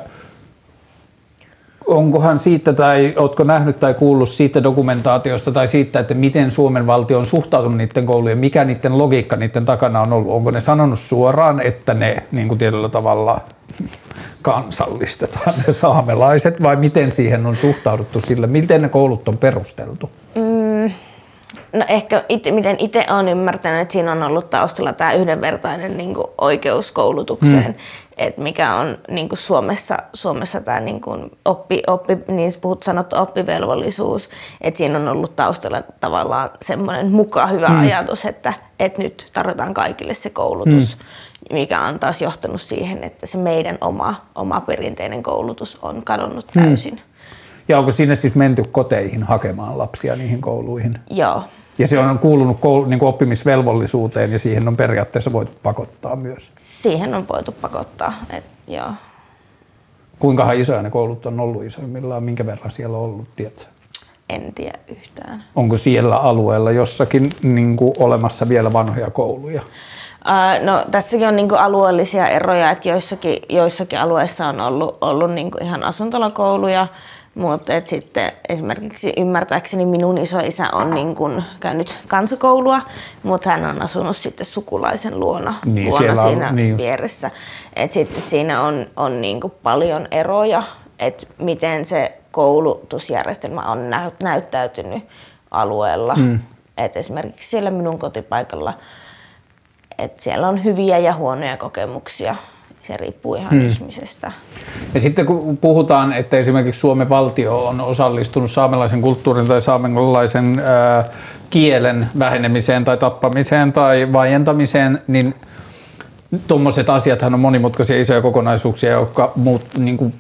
onkohan siitä tai oletko nähnyt tai kuullut siitä dokumentaatiosta tai siitä, että miten Suomen valtio on suhtautunut niiden koulujen, mikä niiden logiikka niiden takana on ollut? Onko ne sanonut suoraan, että ne niin kuin tietyllä tavalla kansallistetaan ne saamelaiset vai miten siihen on suhtauduttu sillä? Miten ne koulut on perusteltu? Mm, No ehkä ite, miten itse olen ymmärtänyt, että siinä on ollut taustalla tämä yhdenvertainen niin kuin oikeus koulutukseen, mm. Että mikä on niin kuin Suomessa, Suomessa tämä niin kuin oppi, oppi, niin puhut sanottu oppivelvollisuus, että siinä on ollut taustalla tavallaan semmoinen mukaan hyvä mm. ajatus, että, että nyt tarjotaan kaikille se koulutus, mm. mikä on taas johtanut siihen, että se meidän oma, oma perinteinen koulutus on kadonnut mm. täysin. Mm. Ja onko sinne siis menty koteihin hakemaan lapsia niihin kouluihin? Joo. Ja se on kuulunut koul- niin kuin oppimisvelvollisuuteen ja siihen on periaatteessa voitu pakottaa myös. Siihen on voitu pakottaa, et, joo. Kuinka isoja ne koulut on ollut isoimmillaan, minkä verran siellä on ollut, tiedätkö? En tiedä yhtään. Onko siellä alueella jossakin niin kuin, olemassa vielä vanhoja kouluja? Uh, no, tässäkin on niin kuin, alueellisia eroja, että joissakin, joissakin alueissa on ollut, ollut niin kuin, ihan asuntolakouluja, mutta sitten esimerkiksi ymmärtääkseni minun isoisä on niin kun käynyt kansakoulua, mutta hän on asunut sitten sukulaisen luona, niin, luona siinä on, niin. vieressä. Et sitten siinä on, on niin paljon eroja, että miten se koulutusjärjestelmä on näyttäytynyt alueella. Mm. Et esimerkiksi siellä minun kotipaikalla, että siellä on hyviä ja huonoja kokemuksia se riippuu ihan hmm. ihmisestä. Ja sitten kun puhutaan, että esimerkiksi Suomen valtio on osallistunut saamelaisen kulttuurin tai saamelaisen äh, kielen vähenemiseen tai tappamiseen tai vaientamiseen, niin tuommoiset asiathan on monimutkaisia isoja kokonaisuuksia, jotka muut, niin kuin,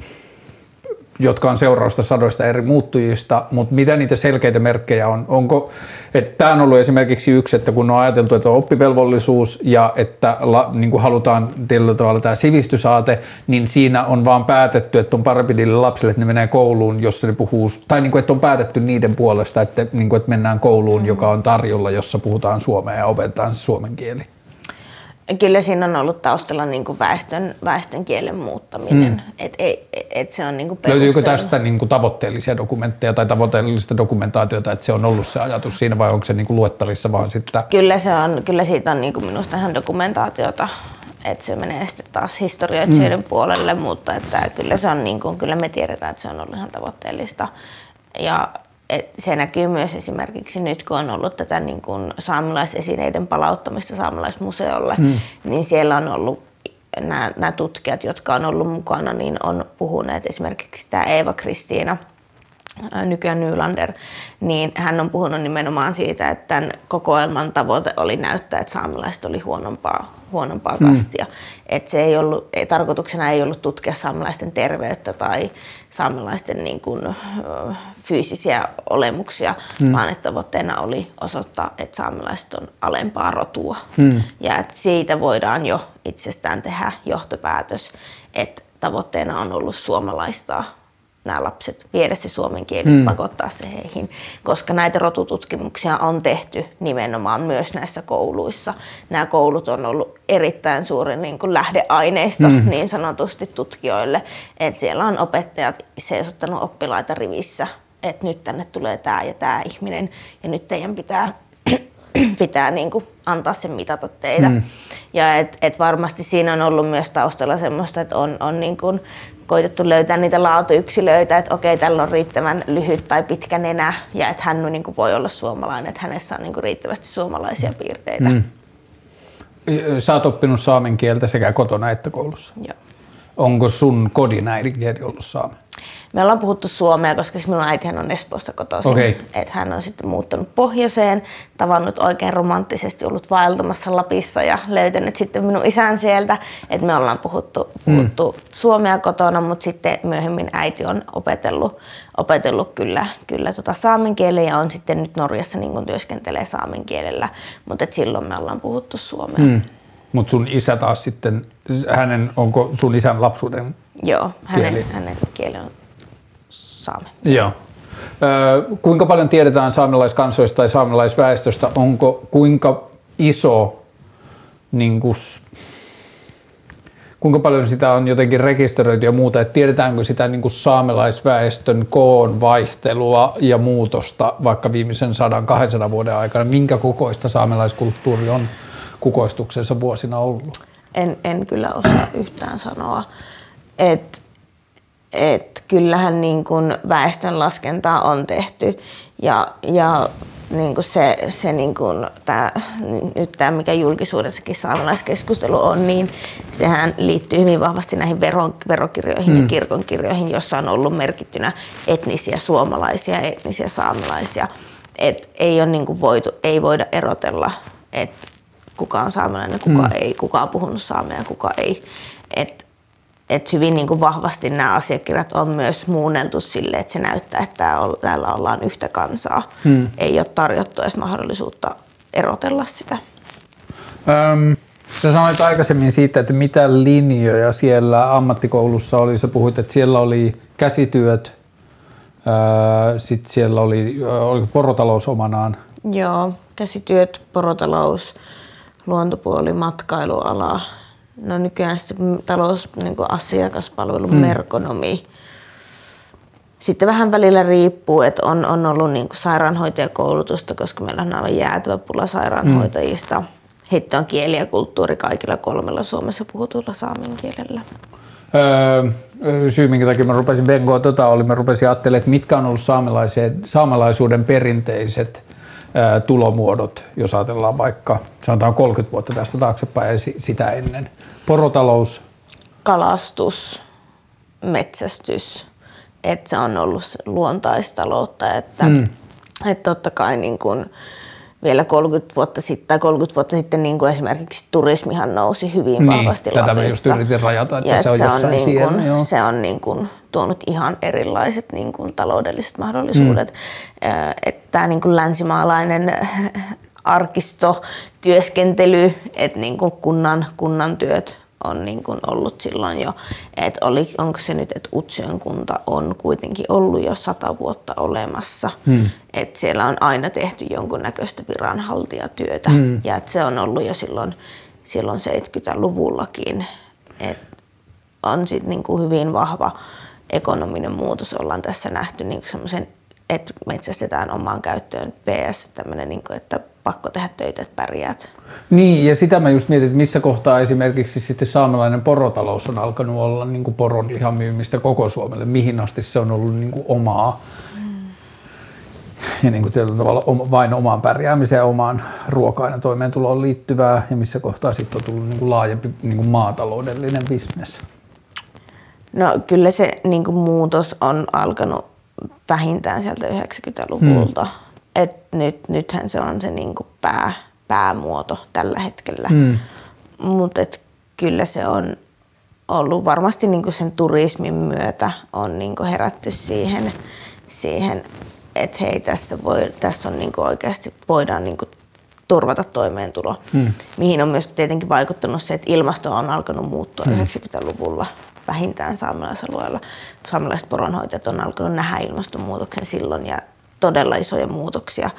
jotka on seurausta sadoista eri muuttujista, mutta mitä niitä selkeitä merkkejä on? Onko, että tämä on ollut esimerkiksi yksi, että kun on ajateltu, että on oppivelvollisuus ja että la, niin kuin halutaan tietyllä tavalla tämä sivistysaate, niin siinä on vaan päätetty, että on parempi niille lapsille, että ne menee kouluun, jossa ne puhuu, tai niin kuin, että on päätetty niiden puolesta, että, niin kuin, että mennään kouluun, mm. joka on tarjolla, jossa puhutaan suomea ja opetetaan suomen kieli. Kyllä siinä on ollut taustalla niin kuin väestön, väestön kielen muuttaminen. Mm. Et, et, et se on niin kuin Löytyykö tästä niin kuin tavoitteellisia dokumentteja tai tavoitteellista dokumentaatiota, että se on ollut se ajatus siinä vai onko se niin kuin luettavissa vaan sitten? Kyllä, se on, kyllä siitä on niin kuin minusta ihan dokumentaatiota, että se menee sitten taas historioitsijoiden mm. puolelle, mutta että kyllä, se on niin kuin, kyllä me tiedetään, että se on ollut ihan tavoitteellista. Ja et se näkyy myös esimerkiksi nyt, kun on ollut tätä niin kuin saamelaisesineiden palauttamista saamelaismuseolle, mm. niin siellä on ollut nämä, nämä tutkijat, jotka on ollut mukana, niin on puhuneet esimerkiksi tämä Eeva Kristiina nykyään Nylander, niin hän on puhunut nimenomaan siitä, että tämän kokoelman tavoite oli näyttää, että saamelaiset oli huonompaa, huonompaa kastia. Mm. Että se ei ollut, ei, tarkoituksena ei ollut tutkia saamelaisten terveyttä tai saamelaisten niin kuin, fyysisiä olemuksia, mm. vaan että tavoitteena oli osoittaa, että saamelaiset on alempaa rotua. Mm. Ja että siitä voidaan jo itsestään tehdä johtopäätös, että tavoitteena on ollut suomalaistaa nämä lapset, viedä se suomen kieli, mm. pakottaa se heihin, koska näitä rotututkimuksia on tehty nimenomaan myös näissä kouluissa. Nämä koulut on ollut erittäin suuri niin kuin lähdeaineista mm. niin sanotusti tutkijoille, että siellä on opettajat seisottanut oppilaita rivissä, että nyt tänne tulee tämä ja tämä ihminen ja nyt teidän pitää pitää niin kuin antaa sen mitata teitä. Mm. Ja et, et varmasti siinä on ollut myös taustalla semmoista, että on, on niin kuin koitettu löytää niitä laatuyksilöitä, että okei, tällä on riittävän lyhyt tai pitkä nenä ja että hän niin kuin voi olla suomalainen, että hänessä on niin kuin riittävästi suomalaisia piirteitä. Mm. Sä oot oppinut saamen kieltä sekä kotona että koulussa. Joo. Onko sun kodin äidinkieli ollut saamen? Me ollaan puhuttu suomea, koska siis minun äitihän on Espoosta kotoisin. Okay. Että hän on sitten muuttanut pohjoiseen, tavannut oikein romanttisesti, ollut vaeltamassa Lapissa ja löytänyt sitten minun isän sieltä. Että me ollaan puhuttu, puhuttu mm. suomea kotona, mutta sitten myöhemmin äiti on opetellut, opetellut kyllä, kyllä tota saamen kielen ja on sitten nyt Norjassa niin työskentelee saamen kielellä. Mutta silloin me ollaan puhuttu suomea. Mm. Mutta sun isä taas sitten, hänen, onko sun isän lapsuuden Joo, hänen kieli, hänen kieli on saame. Joo. kuinka paljon tiedetään saamelaiskansoista tai saamelaisväestöstä? Onko kuinka iso, niin kuin, kuinka paljon sitä on jotenkin rekisteröity ja muuta, että tiedetäänkö sitä niin kuin saamelaisväestön koon vaihtelua ja muutosta vaikka viimeisen 100-200 vuoden aikana? Minkä kokoista saamelaiskulttuuri on kukoistuksensa vuosina ollut? En, en kyllä osaa yhtään sanoa. Et et kyllähän niin kuin väestönlaskentaa on tehty ja, ja niin kuin se, se niin kuin tää, nyt tämä, mikä julkisuudessakin saamelaiskeskustelu on, niin sehän liittyy hyvin vahvasti näihin veron, verokirjoihin mm. ja kirkonkirjoihin, jossa on ollut merkittynä etnisiä suomalaisia ja etnisiä saamelaisia. Et ei, ole niin kuin voitu, ei voida erotella, että kuka on saamelainen, kuka mm. ei, kuka on puhunut saamea ja kuka ei. Et että hyvin niin kuin vahvasti nämä asiakirjat on myös muunneltu sille, että se näyttää, että täällä ollaan yhtä kansaa. Hmm. Ei ole tarjottu edes mahdollisuutta erotella sitä. Öm, sä sanoit aikaisemmin siitä, että mitä linjoja siellä ammattikoulussa oli. Sä puhuit, että siellä oli käsityöt, sitten siellä oli, oli porotalous omanaan. Joo, käsityöt, porotalous, luontopuoli, matkailuala, no nykyään se talous, niin asiakaspalvelu, mm. merkonomi. Sitten vähän välillä riippuu, että on, on ollut niin sairaanhoitajakoulutusta, koska meillä on aivan jäätävä pula sairaanhoitajista. Mm. Heitto on kieli ja kulttuuri kaikilla kolmella Suomessa puhutulla saamen kielellä. Öö, syy, minkä takia mä rupesin vengoa tota, oli, mä rupesin ajattelemaan, että mitkä on ollut saamelaisuuden perinteiset tulomuodot, jos ajatellaan vaikka sanotaan 30 vuotta tästä taaksepäin ja sitä ennen. Porotalous. Kalastus, metsästys, että se on ollut luontaistaloutta, että, hmm. että totta kai niin kuin, vielä 30 vuotta sitten, tai 30 vuotta sitten niin kuin esimerkiksi turismihan nousi hyvin niin, vahvasti tätä Lapissa. just yritin rajata, että ja se on, se on, niin siellä, kuin, joo. se on niin kuin tuonut ihan erilaiset niin kuin taloudelliset mahdollisuudet. Mm. Että tämä niin kuin länsimaalainen arkisto, työskentely, että niin kuin kunnan, kunnan työt on niin kuin ollut silloin jo, että oli, onko se nyt, että Utsön kunta on kuitenkin ollut jo sata vuotta olemassa, hmm. että siellä on aina tehty jonkunnäköistä viranhaltijatyötä hmm. ja että se on ollut jo silloin, silloin 70-luvullakin, että on sitten niin kuin hyvin vahva ekonominen muutos ollaan tässä nähty niin semmoisen, että metsästetään omaan käyttöön PS, tämmöinen, niin kuin, että pakko tehdä töitä, että pärjäät. Niin, ja sitä mä just mietin, että missä kohtaa esimerkiksi sitten saamelainen porotalous on alkanut olla niin kuin poronlihan myymistä koko Suomelle, mihin asti se on ollut niin kuin omaa ja niin kuin tavalla vain omaan pärjäämiseen ja omaan ruokaan ja toimeentuloon liittyvää, ja missä kohtaa sitten on tullut niin kuin laajempi niin kuin maataloudellinen bisnes. No kyllä se niin kuin muutos on alkanut vähintään sieltä 90-luvulta. Mm. Et nyt, nythän se on se niinku pää, päämuoto tällä hetkellä. Mm. Mutta kyllä se on ollut varmasti niinku sen turismin myötä on niinku herätty siihen, siihen että hei tässä, voi, tässä on niinku oikeasti voidaan niinku turvata toimeentulo. Hmm. Mihin on myös tietenkin vaikuttanut se, että ilmasto on alkanut muuttua hmm. 90-luvulla vähintään saamelaisalueella. Saamelaiset poronhoitajat on alkanut nähdä ilmastonmuutoksen silloin ja todella isoja muutoksia,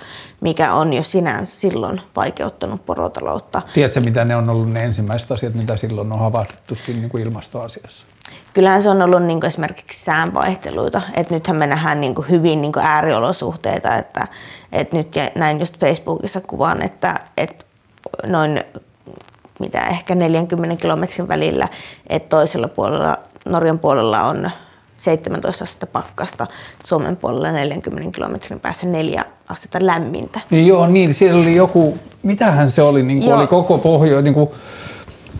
mikä on jo sinänsä silloin vaikeuttanut porotaloutta. Tiedätkö, mitä ne on ollut ne ensimmäiset asiat, mitä silloin on havahduttu siinä niin kuin ilmastoasiassa? Kyllähän se on ollut niin kuin esimerkiksi säänvaihteluita. Et nythän me nähdään niin kuin hyvin niin kuin ääriolosuhteita, että, että nyt näin just Facebookissa kuvaan, että, että noin mitä ehkä 40 kilometrin välillä, että toisella puolella, Norjan puolella on 17 astetta pakkasta, Suomen puolella 40 kilometrin päässä 4 astetta lämmintä. Niin joo, niin siellä oli joku, mitähän se oli, niin kuin oli koko pohjo, niin kuin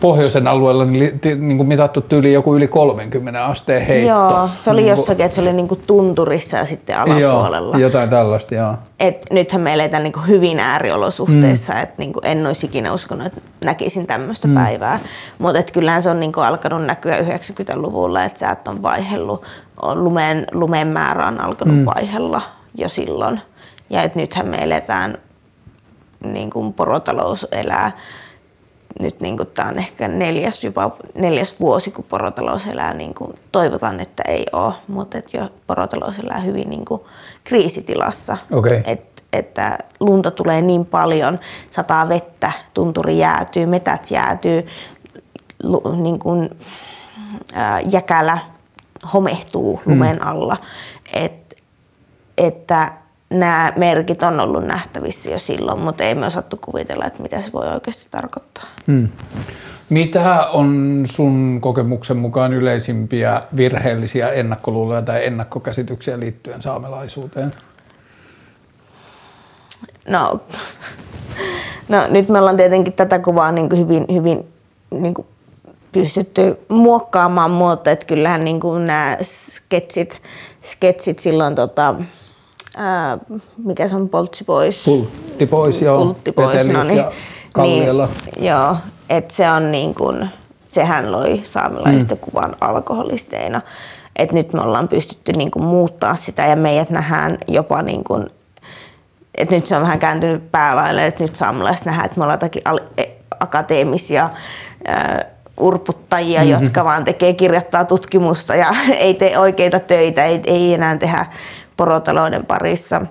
pohjoisen alueella niin, niin kuin mitattu tyyli joku yli 30 asteen heitto. Joo, se oli niin jossakin, että se oli niin kuin tunturissa ja sitten alapuolella. Joo, jotain tällaista, joo. Et nythän me eletään niin kuin hyvin ääriolosuhteissa, mm. että niin kuin en olisi ikinä uskonut, että näkisin tämmöistä mm. päivää. Mutta kyllähän se on niin kuin alkanut näkyä 90-luvulla, että säät on vaihellut, lumen, lumen määrä on alkanut mm. vaihella jo silloin. Ja että nythän me eletään, niin kuin porotalous elää nyt niin kuin, tämä on ehkä neljäs, jopa neljäs vuosi, kun porotalous elää, niin kuin, toivotaan, että ei ole, mutta että jo porotalous elää hyvin niin kuin, kriisitilassa. Okay. Et, että lunta tulee niin paljon, sataa vettä, tunturi jäätyy, metät jäätyy, lu, niin kuin, ää, jäkälä homehtuu lumen mm. alla. Et, että nämä merkit on ollut nähtävissä jo silloin, mutta ei me osattu kuvitella, että mitä se voi oikeasti tarkoittaa. Hmm. Mitä on sun kokemuksen mukaan yleisimpiä virheellisiä ennakkoluuloja tai ennakkokäsityksiä liittyen saamelaisuuteen? No, no nyt me ollaan tietenkin tätä kuvaa niin kuin hyvin, hyvin niin kuin pystytty muokkaamaan, mutta että kyllähän niin kuin nämä sketsit, sketsit silloin tota, ää, mikä se on, poltsi pois. Pultti pois, joo. Pultti pois, no niin. Niin, joo, että se on niin kuin, sehän loi saamelaisten mm. kuvan alkoholisteina. Et nyt me ollaan pystytty niin kuin muuttaa sitä ja meidät nähdään jopa niin kuin, että nyt se on vähän kääntynyt päälaille, että nyt saamelaiset nähdään, että me ollaan jotakin e, akateemisia ää, urputtajia, mm-hmm. jotka vaan tekee, kirjoittaa tutkimusta ja ei tee oikeita töitä, ei, ei enää tehdä porotalouden parissa.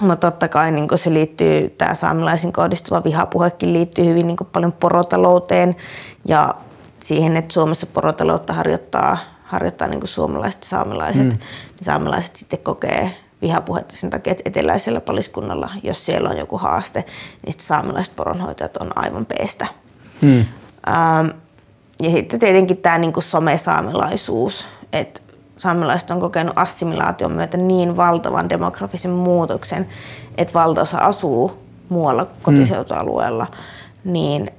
Mutta totta kai niin se liittyy, tämä saamelaisiin kohdistuva vihapuhekin liittyy hyvin niin paljon porotalouteen ja siihen, että Suomessa porotaloutta harjoittaa, harjoittaa niin suomalaiset saamelaiset, mm. niin saamelaiset sitten kokee vihapuhetta sen takia, että eteläisellä paliskunnalla, jos siellä on joku haaste, niin saamelaiset poronhoitajat on aivan peestä. Mm. Ähm, ja sitten tietenkin tämä niin somesaamelaisuus, että saamelaiset on kokenut assimilaation myötä niin valtavan demografisen muutoksen, että valtaosa asuu muualla kotiseutualueella, mm. niin,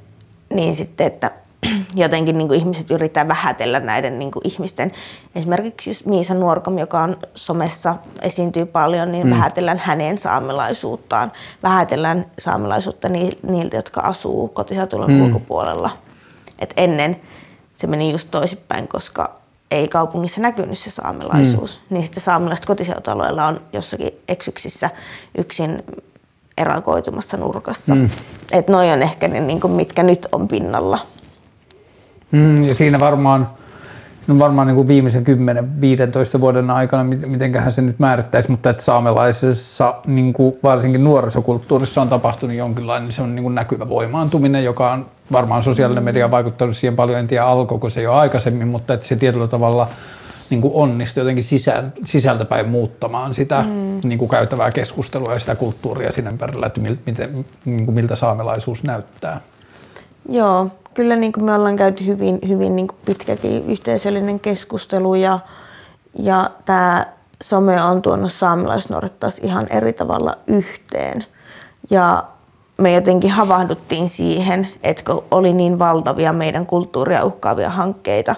niin sitten, että jotenkin niin kuin ihmiset yrittää vähätellä näiden niin kuin ihmisten, esimerkiksi just Miisa Nuorkom, joka on somessa esiintyy paljon, niin mm. vähätellään hänen saamelaisuuttaan, vähätellään saamelaisuutta niiltä, jotka asuu kotiseutulon mm. ulkopuolella. Et ennen se meni just toisinpäin, koska ei kaupungissa näkynyt se saamelaisuus, mm. niin sitten saamelaiset kotiseutualueella on jossakin eksyksissä yksin erakoitumassa nurkassa. Mm. Että noi on ehkä ne, niin kuin, mitkä nyt on pinnalla. Mm, ja siinä varmaan no varmaan niin kuin viimeisen 10-15 vuoden aikana, mitenköhän se nyt määrittäisi, mutta että saamelaisessa niin kuin varsinkin nuorisokulttuurissa on tapahtunut jonkinlainen se on niin kuin näkyvä voimaantuminen, joka on varmaan sosiaalinen media vaikuttanut siihen paljon, en tiedä alkoiko se jo aikaisemmin, mutta että se tietyllä tavalla niin kuin onnistui jotenkin sisältäpäin muuttamaan sitä mm. niin kuin käytävää keskustelua ja sitä kulttuuria sinne ympärillä, että miten, niin kuin miltä saamelaisuus näyttää. Joo, kyllä niin kuin me ollaan käyty hyvin, hyvin niin kuin pitkäkin yhteisöllinen keskustelu ja, ja tämä some on tuonut saamelaisnuoret taas ihan eri tavalla yhteen. Ja me jotenkin havahduttiin siihen, että kun oli niin valtavia meidän kulttuuria uhkaavia hankkeita,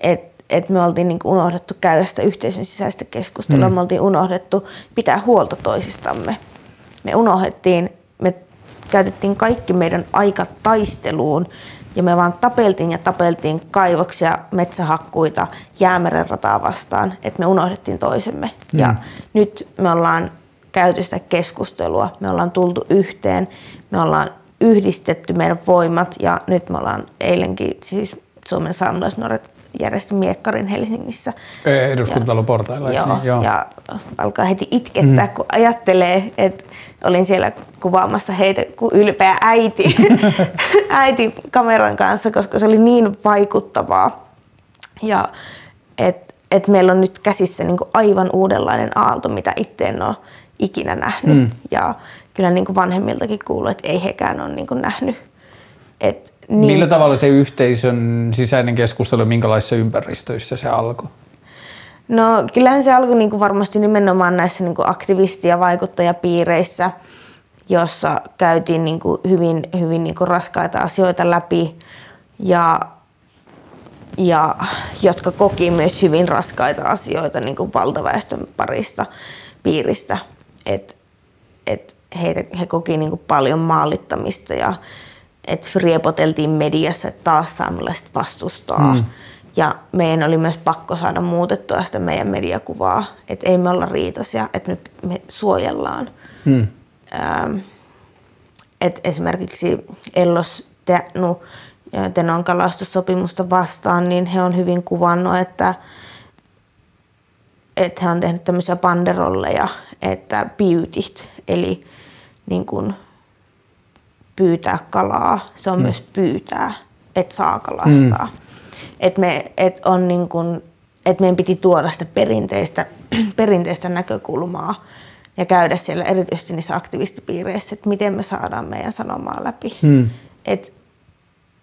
että et me oltiin niin unohdettu käydä sitä yhteisön sisäistä keskustelua, mm. me oltiin unohdettu pitää huolta toisistamme. Me unohdettiin, me käytettiin kaikki meidän aika taisteluun ja me vaan tapeltiin ja tapeltiin kaivoksia, metsähakkuita, jäämeren rataa vastaan, että me unohdettiin toisemme. Mm. Ja nyt me ollaan käyty sitä keskustelua, me ollaan tultu yhteen, me ollaan yhdistetty meidän voimat ja nyt me ollaan eilenkin siis Suomen saamelaisnuoret järjesti miekkarin Helsingissä. Eduskuntalon portailla. Joo, niin? joo, ja alkaa heti itkettää, mm. kun ajattelee, että olin siellä kuvaamassa heitä kuin ylpeä äiti, äiti kameran kanssa, koska se oli niin vaikuttavaa. Ja että et meillä on nyt käsissä niinku aivan uudenlainen aalto, mitä itse en ole ikinä nähnyt. Mm. Ja kyllä niinku vanhemmiltakin kuuluu, että ei hekään ole niinku nähnyt. Et niin. Millä tavalla se yhteisön sisäinen keskustelu, minkälaisissa ympäristöissä se alkoi? No kyllähän se alkoi niin kuin varmasti nimenomaan näissä niin kuin aktivisti- ja vaikuttajapiireissä, jossa käytiin niin kuin hyvin, hyvin niin kuin raskaita asioita läpi ja, ja jotka koki myös hyvin raskaita asioita niin kuin valtaväestön parista piiristä. Et, et he, he koki niin kuin paljon maalittamista ja että riepoteltiin mediassa, että taas saamelaiset vastustaa. Mm. Ja meidän oli myös pakko saada muutettua sitä meidän mediakuvaa, että ei me olla riitaisia, että me, me suojellaan. Mm. Ähm, et esimerkiksi Ellos Teanu Tenon kalastussopimusta vastaan, niin he on hyvin kuvannut, että, että he on tehnyt tämmöisiä banderolleja, että beautyt, eli niin kuin pyytää kalaa, se on mm. myös pyytää, että saa kalastaa. Mm. Et me, et on niin et meidän piti tuoda sitä perinteistä, perinteistä näkökulmaa ja käydä siellä erityisesti niissä aktivistipiireissä, että miten me saadaan meidän sanomaa läpi. Mm. Et,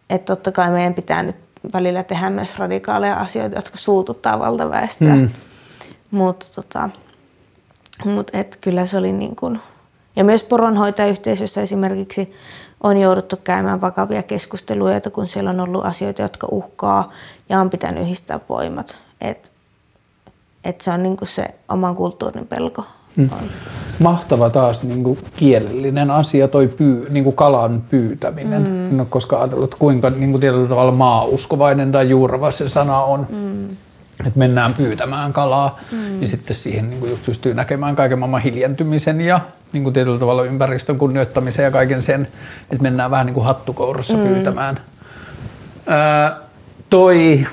et totta kai meidän pitää nyt välillä tehdä myös radikaaleja asioita, jotka suututtaa valtaväestöä. Mm. Mutta tota, mut et kyllä se oli niin kuin, ja myös poronhoitajayhteisössä esimerkiksi on jouduttu käymään vakavia keskusteluja, kun siellä on ollut asioita, jotka uhkaa ja on pitänyt yhdistää voimat. Et, et se on niinku se oman kulttuurin pelko. Mm. Mahtava taas niin kuin kielellinen asia toi pyy, niin kuin kalan pyytäminen, mm. no, koska ajatellut kuinka niin kuin tietyllä tavalla maauskovainen tai juurava se sana on. Mm että mennään pyytämään kalaa, mm. niin sitten siihen niin kuin pystyy näkemään kaiken maailman hiljentymisen ja niin kuin tietyllä tavalla ympäristön kunnioittamisen ja kaiken sen, että mennään vähän niin kuin hattukourassa mm. pyytämään. Ää, toi,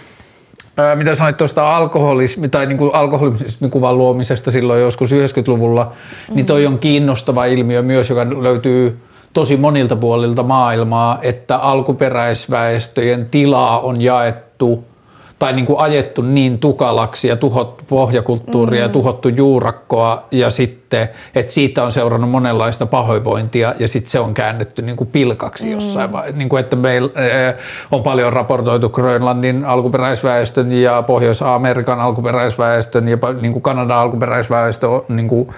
ää, mitä sanoit tuosta alkoholismi tai niin kuin alkoholismikuvan luomisesta silloin joskus 90-luvulla, mm. niin toi on kiinnostava ilmiö myös, joka löytyy tosi monilta puolilta maailmaa, että alkuperäisväestöjen tilaa on jaettu – tai niin kuin ajettu niin tukalaksi ja tuhottu pohjakulttuuria mm. ja tuhottu juurakkoa ja sitten, että siitä on seurannut monenlaista pahoinvointia ja sitten se on käännetty niin kuin pilkaksi mm. jossain vaiheessa. Niin kuin, että meillä eh, on paljon raportoitu Grönlannin alkuperäisväestön ja Pohjois-Amerikan alkuperäisväestön ja niin kuin Kanadan alkuperäisväestön niin kuin,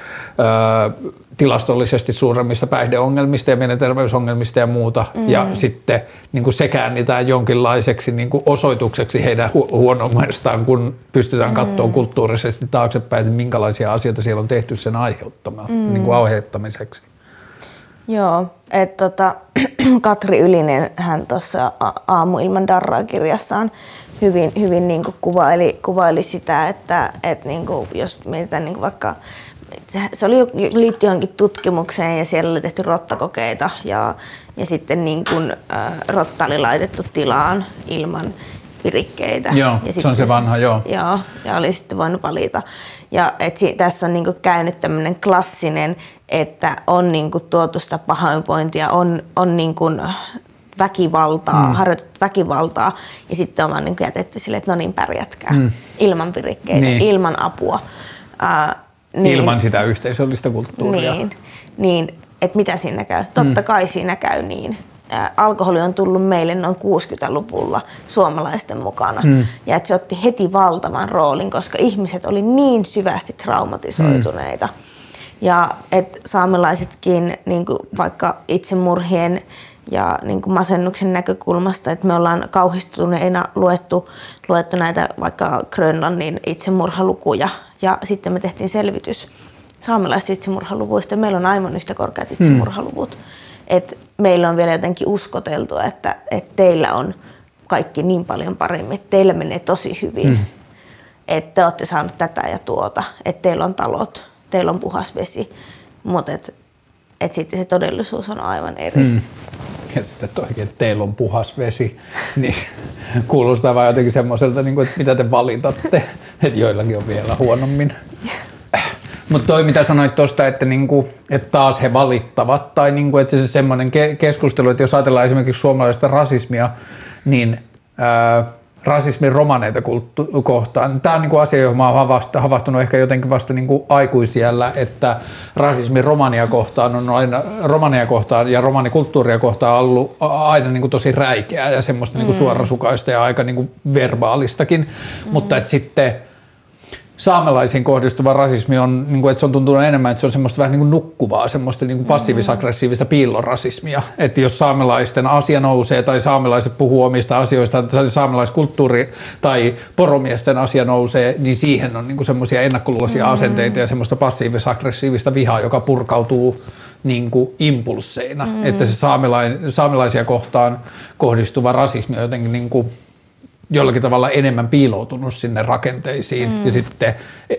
äh, tilastollisesti suuremmista päihdeongelmista ja mielenterveysongelmista ja muuta. Mm. Ja sitten niin kuin se käännitään jonkinlaiseksi niin kuin osoitukseksi heidän hu- huonommaistaan, kun pystytään mm. katsoa kulttuurisesti taaksepäin, että minkälaisia asioita siellä on tehty sen aiheuttamaan, mm. niin kuin aiheuttamiseksi. Joo, että tota, Katri Ylinen hän tuossa Aamu ilman darraa kirjassaan hyvin, hyvin niin kuin kuvaili, kuvaili sitä, että, että niin kuin, jos mietitään niin kuin vaikka se oli liitty johonkin tutkimukseen ja siellä oli tehty rottakokeita ja, ja sitten niin kun, äh, rotta oli laitettu tilaan ilman virikkeitä. Joo, ja se on se vanha, joo. Joo, ja oli sitten voinut valita. Ja et si- tässä on niin käynyt tämmöinen klassinen, että on niin tuotu sitä pahoinvointia, on, on niin väkivaltaa, mm. harjoitettu väkivaltaa, ja sitten on vaan niin jätetty sille, että no niin, pärjätkää. Mm. Ilman virikkeitä, niin. ilman apua. Äh, niin, ilman sitä yhteisöllistä kulttuuria. Niin, niin että mitä siinä käy? Totta mm. kai siinä käy niin. Ä, alkoholi on tullut meille noin 60-luvulla suomalaisten mukana. Mm. Ja että se otti heti valtavan roolin, koska ihmiset oli niin syvästi traumatisoituneita. Mm. Ja että saamelaisetkin, niin vaikka itsemurhien ja niin kuin masennuksen näkökulmasta, että me ollaan kauhistuneina luettu, luettu näitä vaikka Grönlannin itsemurhalukuja ja sitten me tehtiin selvitys saamelaisista itsemurhaluvuista. Meillä on aivan yhtä korkeat itsemurhaluvut. Mm. Et meillä on vielä jotenkin uskoteltu, että, että teillä on kaikki niin paljon paremmin, että teillä menee tosi hyvin. Mm. Että te olette saaneet tätä ja tuota, että teillä on talot, teillä on puhas vesi. Mutta et, et sitten se todellisuus on aivan eri. Mm että sitten toikin, että teillä on puhas vesi, niin kuulostaa vaan jotenkin semmoiselta, niin että mitä te valitatte, että joillakin on vielä huonommin. Mutta toi mitä sanoit tuosta, että, niinku, että taas he valittavat, tai niinku, että se semmoinen ke- keskustelu, että jos ajatellaan esimerkiksi suomalaista rasismia, niin ää, rasismin romaneita kohtaan. Tämä on niin kuin asia, johon mä oon havahtunut ehkä jotenkin vasta niin kuin aikuisiellä, että rasismin romania kohtaan on aina, romania kohtaan ja romanikulttuuria kohtaan ollut aina niin kuin tosi räikeää ja semmoista mm. niin kuin suorasukaista ja aika niin kuin verbaalistakin, mm. mutta että sitten saamelaisiin kohdistuva rasismi on, niin kuin, että se on tuntunut enemmän, että se on semmoista vähän niin kuin nukkuvaa, semmoista niin kuin passiivis-aggressiivista piilorasismia. Että jos saamelaisten asia nousee tai saamelaiset puhuu omista asioista, että saamelaiskulttuuri tai poromiesten asia nousee, niin siihen on niin semmoisia ennakkoluuloisia mm. asenteita ja semmoista passiivis-aggressiivista vihaa, joka purkautuu niin kuin impulseina. Mm. Että se saamelaisia kohtaan kohdistuva rasismi on jotenkin niin kuin jollakin tavalla enemmän piiloutunut sinne rakenteisiin mm. ja sitten e,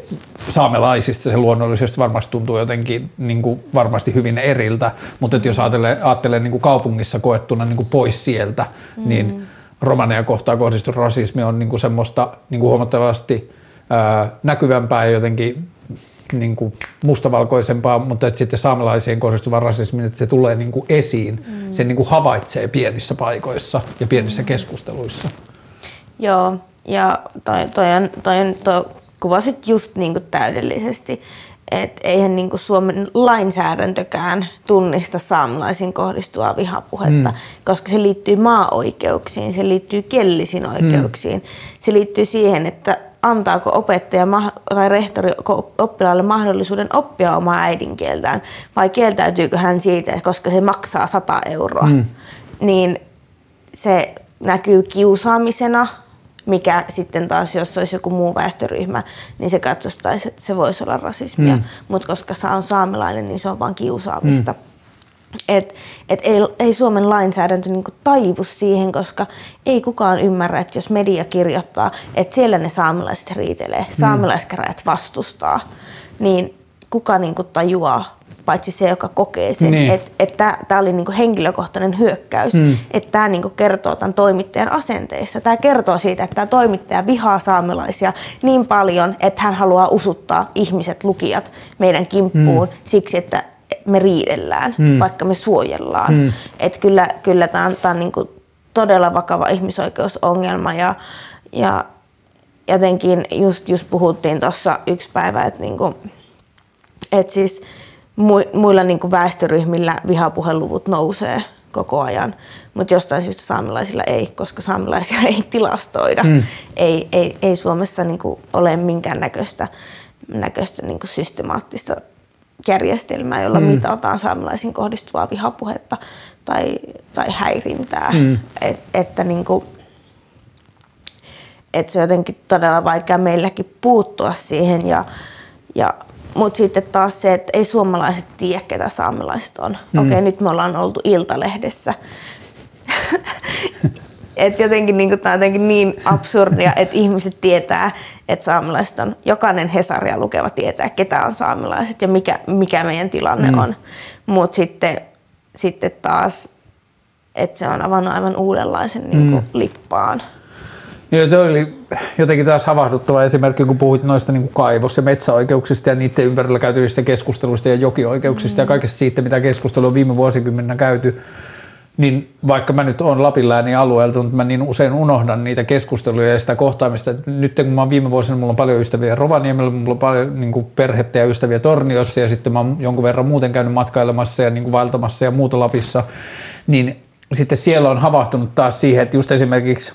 saamelaisista se luonnollisesti varmasti tuntuu jotenkin niin kuin varmasti hyvin eriltä, mutta että jos ajattelee, ajattelee niin kuin kaupungissa koettuna niin kuin pois sieltä, mm. niin romaneja kohtaan kohdistunut rasismi on niin kuin semmoista niin kuin huomattavasti ää, näkyvämpää ja jotenkin niin kuin mustavalkoisempaa, mutta että sitten saamelaisiin kohdistuva rasismi, että se tulee niin kuin esiin, mm. se niin kuin havaitsee pienissä paikoissa ja pienissä mm. keskusteluissa. Joo, ja toi, toi, on, toi, on, toi kuvasit just niin kuin täydellisesti, että eihän niin kuin Suomen lainsäädäntökään tunnista saamelaisiin kohdistuvaa vihapuhetta, mm. koska se liittyy maa-oikeuksiin, se liittyy kielellisiin mm. oikeuksiin, mm. se liittyy siihen, että antaako opettaja tai rehtori oppilaalle mahdollisuuden oppia omaa äidinkieltään vai kieltäytyykö hän siitä, koska se maksaa 100 euroa, mm. niin se näkyy kiusaamisena, mikä sitten taas, jos olisi joku muu väestöryhmä, niin se katsostaisi, että se voisi olla rasismia. Mm. Mutta koska se on saamelainen, niin se on vain kiusaamista. Mm. Et, et ei, ei Suomen lainsäädäntö niinku taivu siihen, koska ei kukaan ymmärrä, että jos media kirjoittaa, että siellä ne saamelaiset riitelee, mm. saamelaiskäräjät vastustaa, niin kuka niinku tajuaa, paitsi se, joka kokee sen. Niin. Että et tämä oli niinku henkilökohtainen hyökkäys. Mm. Että tämä niinku kertoo tämän toimittajan asenteissa. Tämä kertoo siitä, että tämä toimittaja vihaa saamelaisia niin paljon, että hän haluaa usuttaa ihmiset, lukijat meidän kimppuun mm. siksi, että me riidellään, mm. vaikka me suojellaan. Mm. Että kyllä, kyllä tämä on, tää on niinku todella vakava ihmisoikeusongelma ja, ja jotenkin just, just puhuttiin tuossa yksi päivä, että niinku, et siis muilla niin kuin väestöryhmillä vihapuheluvut nousee koko ajan, mutta jostain syystä saamelaisilla ei, koska saamelaisia ei tilastoida. Mm. Ei, ei, ei Suomessa niin kuin ole minkään näköistä, näköistä niin kuin systemaattista järjestelmää, jolla mm. mitataan saamelaisiin kohdistuvaa vihapuhetta tai, tai häirintää. Mm. Et, että niin kuin, et se on jotenkin todella vaikea meilläkin puuttua siihen ja, ja mutta sitten taas se, että ei suomalaiset tiedä, ketä saamelaiset on. Mm. Okei, nyt me ollaan oltu Iltalehdessä. et jotenkin niin tämä on jotenkin niin absurdia, että ihmiset tietää, että saamelaiset on, jokainen Hesaria lukeva tietää, ketä on saamelaiset ja mikä, mikä meidän tilanne mm. on. Mutta sitten, sitten taas, että se on avannut aivan uudenlaisen niin kuin, mm. lippaan. Joo, toi oli jotenkin taas havahduttava esimerkki, kun puhuit noista niin kaivos- ja metsäoikeuksista ja niiden ympärillä käytyvistä keskusteluista ja jokioikeuksista mm. ja kaikesta siitä, mitä keskustelua on viime vuosikymmenenä käyty. Niin vaikka mä nyt oon läänin alueelta, mutta mä niin usein unohdan niitä keskusteluja ja sitä kohtaamista. Nyt kun mä oon viime vuosina, mulla on paljon ystäviä Rovaniemellä, mulla on paljon niin kuin perhettä ja ystäviä Torniossa ja sitten mä oon jonkun verran muuten käynyt matkailemassa ja niin kuin vaeltamassa ja muuta Lapissa. Niin sitten siellä on havahtunut taas siihen, että just esimerkiksi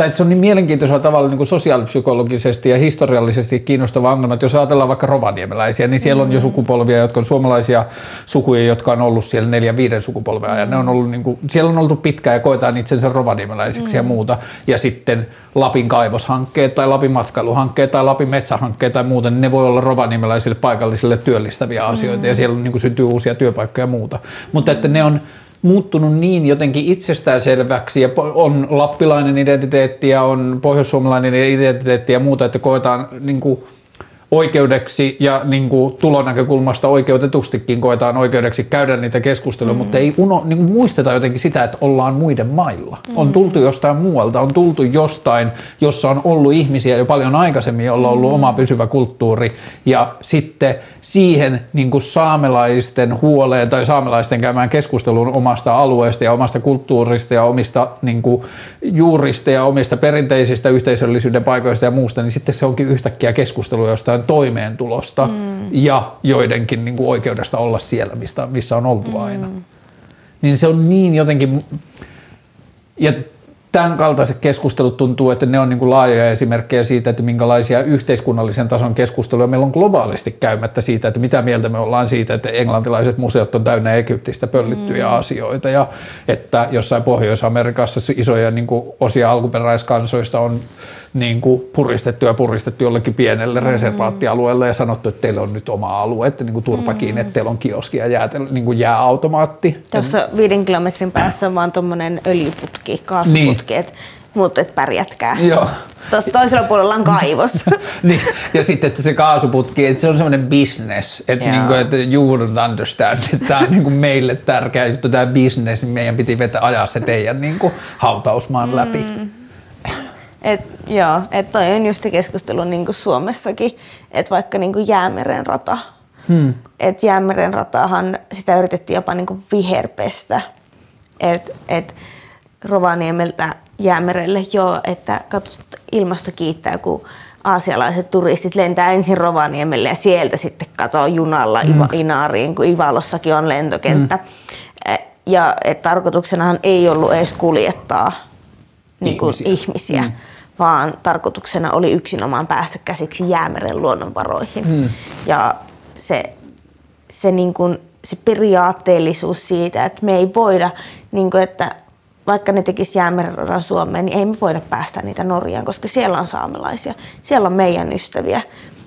tai että se on niin mielenkiintoisella tavalla niin kuin sosiaalipsykologisesti ja historiallisesti kiinnostava ongelma, että jos ajatellaan vaikka rovaniemeläisiä, niin siellä on jo sukupolvia, jotka on suomalaisia sukuja, jotka on ollut siellä neljän, viiden sukupolvea, ja ne on ollut, niin kuin, siellä on oltu pitkään ja koetaan itsensä rovaniemeläisiksi mm. ja muuta, ja sitten Lapin kaivoshankkeet tai Lapin matkailuhankkeet tai Lapin metsähankkeet tai muuta, niin ne voi olla rovaniemeläisille paikallisille työllistäviä asioita, mm. ja siellä niin kuin, syntyy uusia työpaikkoja ja muuta. Mutta että ne on muuttunut niin jotenkin itsestäänselväksi ja on lappilainen identiteetti ja on pohjoissuomalainen identiteetti ja muuta, että koetaan niin kuin, oikeudeksi ja niin kuin tulonäkökulmasta oikeutetustikin koetaan oikeudeksi käydä niitä keskusteluja, mm. mutta ei uno, niin kuin muisteta jotenkin sitä, että ollaan muiden mailla. Mm. On tultu jostain muualta, on tultu jostain, jossa on ollut ihmisiä jo paljon aikaisemmin, jolla on ollut mm. oma pysyvä kulttuuri ja sitten siihen niin kuin saamelaisten huoleen tai saamelaisten käymään keskusteluun omasta alueesta ja omasta kulttuurista ja omista niin kuin, juurista ja omista perinteisistä yhteisöllisyyden paikoista ja muusta, niin sitten se onkin yhtäkkiä keskustelu jostain toimeentulosta mm. ja joidenkin niin kuin, oikeudesta olla siellä, mistä, missä on oltu mm. aina. Niin se on niin jotenkin, ja tämän kaltaiset keskustelut tuntuu, että ne on niin kuin laajoja esimerkkejä siitä, että minkälaisia yhteiskunnallisen tason keskusteluja meillä on globaalisti käymättä siitä, että mitä mieltä me ollaan siitä, että englantilaiset museot on täynnä Egyptistä pöllittyjä mm. asioita ja että jossain Pohjois-Amerikassa isoja niin kuin osia alkuperäiskansoista on niin kuin puristettu ja puristettu jollekin pienelle mm. reservaattialueelle ja sanottu, että teillä on nyt oma alue, että niin kuin turpa kiinni, mm. että teillä on kioski ja jää, niin kuin jääautomaatti. Tuossa viiden kilometrin päässä on vaan tuommoinen öljyputki, kaasuputki, niin. mutta et pärjätkää. Joo. Tuossa toisella puolella on kaivos. niin, ja sitten että se kaasuputki, että se on semmoinen business, että, niin kuin, että you wouldn't understand, että tämä on niin kuin meille tärkeä juttu, tämä business, niin meidän piti vetää ajaa se teidän niin kuin hautausmaan läpi. Mm. Et, joo, että toi on just keskustelu niin kuin Suomessakin, että vaikka niin kuin Jäämeren rata, hmm. että Jäämeren ratahan sitä yritettiin jopa niin kuin viherpestä, että et Rovaniemeltä Jäämerelle joo, että katsot, ilmasto kiittää, kun aasialaiset turistit lentää ensin Rovaniemelle ja sieltä sitten katoo junalla hmm. Inaariin, kun Ivalossakin on lentokenttä. Hmm. Ja että tarkoituksenahan ei ollut edes kuljettaa niin kuin ihmisiä. ihmisiä. Mm vaan tarkoituksena oli yksinomaan päästä käsiksi jäämeren luonnonvaroihin. Hmm. Ja se, se, niin kuin, se periaatteellisuus siitä, että me ei voida, niin kuin, että vaikka ne tekisi jäämeren Suomeen, niin ei me voida päästä niitä Norjaan, koska siellä on saamelaisia, siellä on meidän ystäviä.